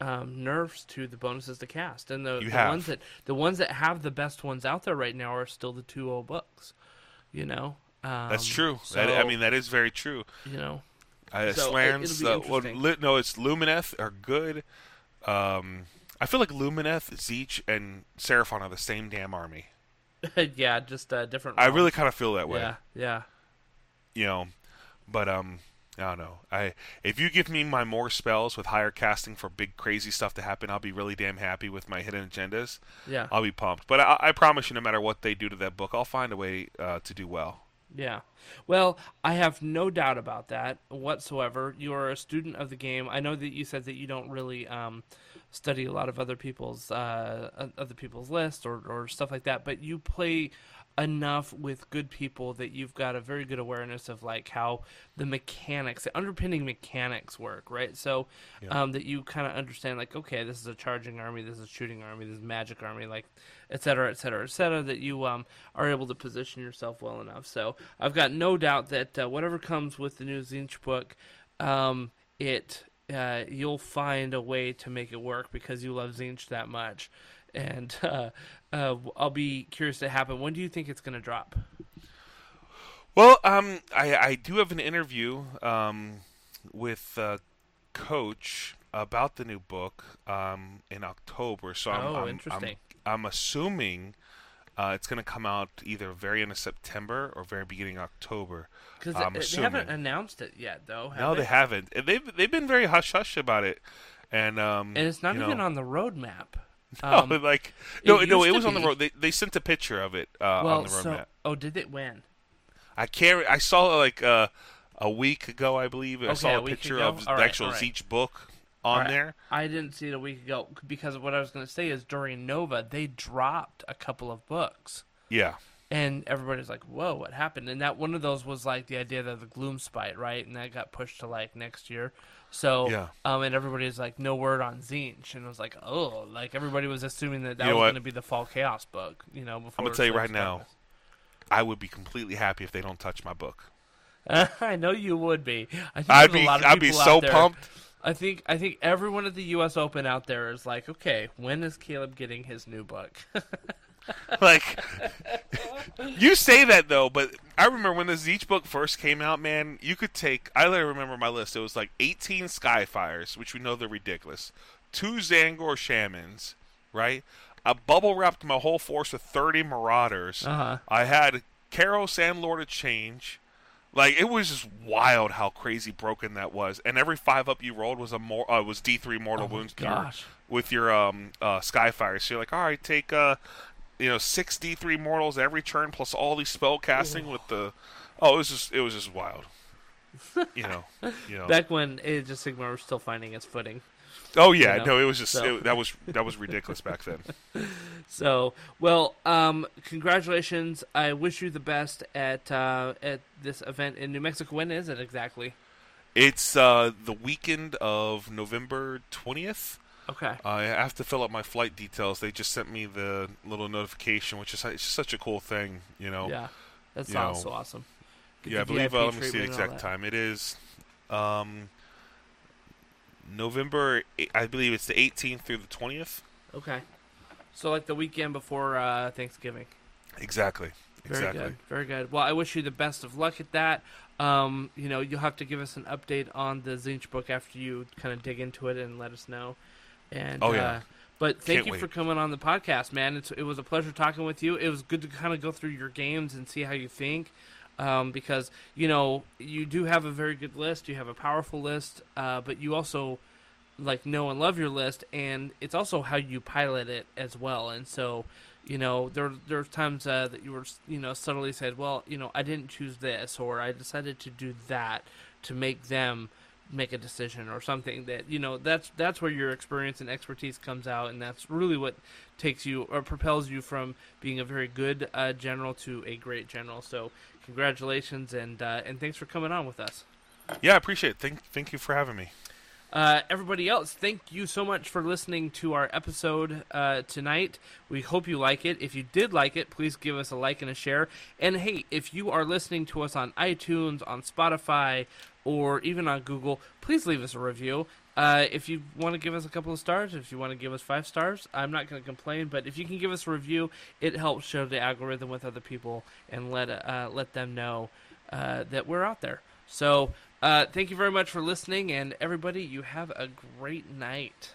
um, nerfs to the bonuses to cast, and the, the ones that the ones that have the best ones out there right now are still the two old books. You know, um, That's true. So, that, I mean, that is very true. you know, Uh, So, it- Slanns, it'll uh, well, no, it's Lumineth are good. Um, I feel like Lumineth, Tzeentch, and Seraphon are the same damn army. [LAUGHS] yeah, just uh, different. I really kind of feel that way. yeah, yeah, you know but um don't know. I if you give me my more spells with higher casting for big crazy stuff to happen, I'll be really damn happy with my hidden agendas. Yeah. I'll be pumped. But I, I promise you, no matter what they do to that book, I'll find a way uh, to do well. Yeah. Well, I have no doubt about that whatsoever. You are a student of the game. I know that you said that you don't really um, study a lot of other people's uh, other people's lists or, or stuff like that, but you play enough with good people that you've got a very good awareness of like how the mechanics the underpinning mechanics work right? So um, that you kind of understand like okay this is a charging army this is a shooting army this is a magic army like et cetera et cetera et cetera that you um, are able to position yourself well enough. So i've got no doubt that uh, whatever comes with the new Tzeentch book um, it uh, you'll find a way to make it work because you love Tzeentch that much and [LAUGHS] uh, uh, I'll be curious to happen. When do you think it's going to drop? Well, um, I, I do have an interview um, with uh, Coach about the new book um, in October. So I'm, Oh, I'm, interesting. I'm, I'm assuming uh, it's going to come out either very end of September or very beginning of October. Because they, they haven't announced it yet, though. no, they haven't. They've they've been very hush hush about it, and um, And it's not even know, on the roadmap. [LAUGHS] No, Um, like it no, no, it was on the road. They they sent a picture of it uh, well, on the roadmap. so oh, did it when? I can't. I saw it like uh, a week ago, I believe. I Okay, saw a a picture ago? of All the right, actual right. Tzeentch book on right. there. I didn't see it a week ago because what I was going to say is during Nova they dropped a couple of books. Yeah, and everybody's like, "Whoa, what happened?" And that one of those was like the idea that the Gloomspite, right? And that got pushed to like next year. So, Yeah. um, and everybody's like, "No word on Tzeentch," and it was like, "Oh," like everybody was assuming that that You know was going to be the Fall Chaos book, you know. Before tell you right now. I would be completely happy if they don't touch my book. [LAUGHS] I know you would be. I think I'd be a lot of I'd be so there- pumped. I think I think everyone at the U.S. Open out there is like, okay, when is Caleb getting his new book? [LAUGHS] [LAUGHS] like you say that though, but I remember when the Tzeentch book first came out, man. You could take. I remember my list. It was like 18 Skyfires, which we know they're ridiculous. Two Tzaangor Shamans, right? I bubble wrapped my whole force with 30 Marauders. Uh-huh. I had Kairos and Lord of Change. Like it was just wild how crazy broken that was, and every five up you rolled was a more uh, was D three mortal wounds Oh gosh. with your um uh, Skyfire. So you're like, all right, take uh you know six D three mortals every turn plus all these spell casting with the oh it was just it was just wild. you know, [LAUGHS] you know. Back when Age of Sigmar was still finding its footing. oh yeah, you know, no, it was just so. it, that was [LAUGHS] that was ridiculous back then. [LAUGHS] So, well, um, congratulations. I wish you the best at uh, at this event in New Mexico. When is it exactly? It's uh the weekend of November twentieth. Okay. I have to fill up my flight details. They just sent me the little notification, which is it's just such a cool thing, you know. Yeah, that sounds so awesome. Get Yeah, I believe. Uh, let me see the treatment and all exact time. It is um, November. I believe it's the 18th through the 20th. Okay. So like the weekend before uh, Thanksgiving. Exactly. Very Exactly. good. Very good. Well, I wish you the best of luck at that. Um, you know, you'll have to give us an update on the Tzeentch book after you kind of dig into it and let us know. And Oh, yeah. uh, but thank Can't you wait. for coming on the podcast, man. It's, it was a pleasure talking with you. It was good to kind of go through your games and see how you think. Um, because you know you do have a very good list, you have a powerful list, uh, but you also like know and love your list, and it's also how you pilot it as well. And so, you know, there there's times uh, that you were you know subtly said, well, you know, I didn't choose this, or I decided to do that to make them make a decision or something that you know that's that's where your experience and expertise comes out and that's really what takes you or propels you from being a very good uh, general to a great general so congratulations and uh, and thanks for coming on with us Yeah, I appreciate it. Thank, thank you for having me. uh, everybody else, thank you so much for listening to our episode uh, tonight. We hope you like it. If you did like it, please give us a like and a share. And hey, if you are listening to us on iTunes, on Spotify, or even on Google, please leave us a review. Uh, if you want to give us a couple of stars, if you want to give us five stars, I'm not going to complain. But if you can give us a review, it helps show the algorithm with other people and let uh, let them know uh, that we're out there. So, uh, thank you very much for listening, and everybody, you have a great night.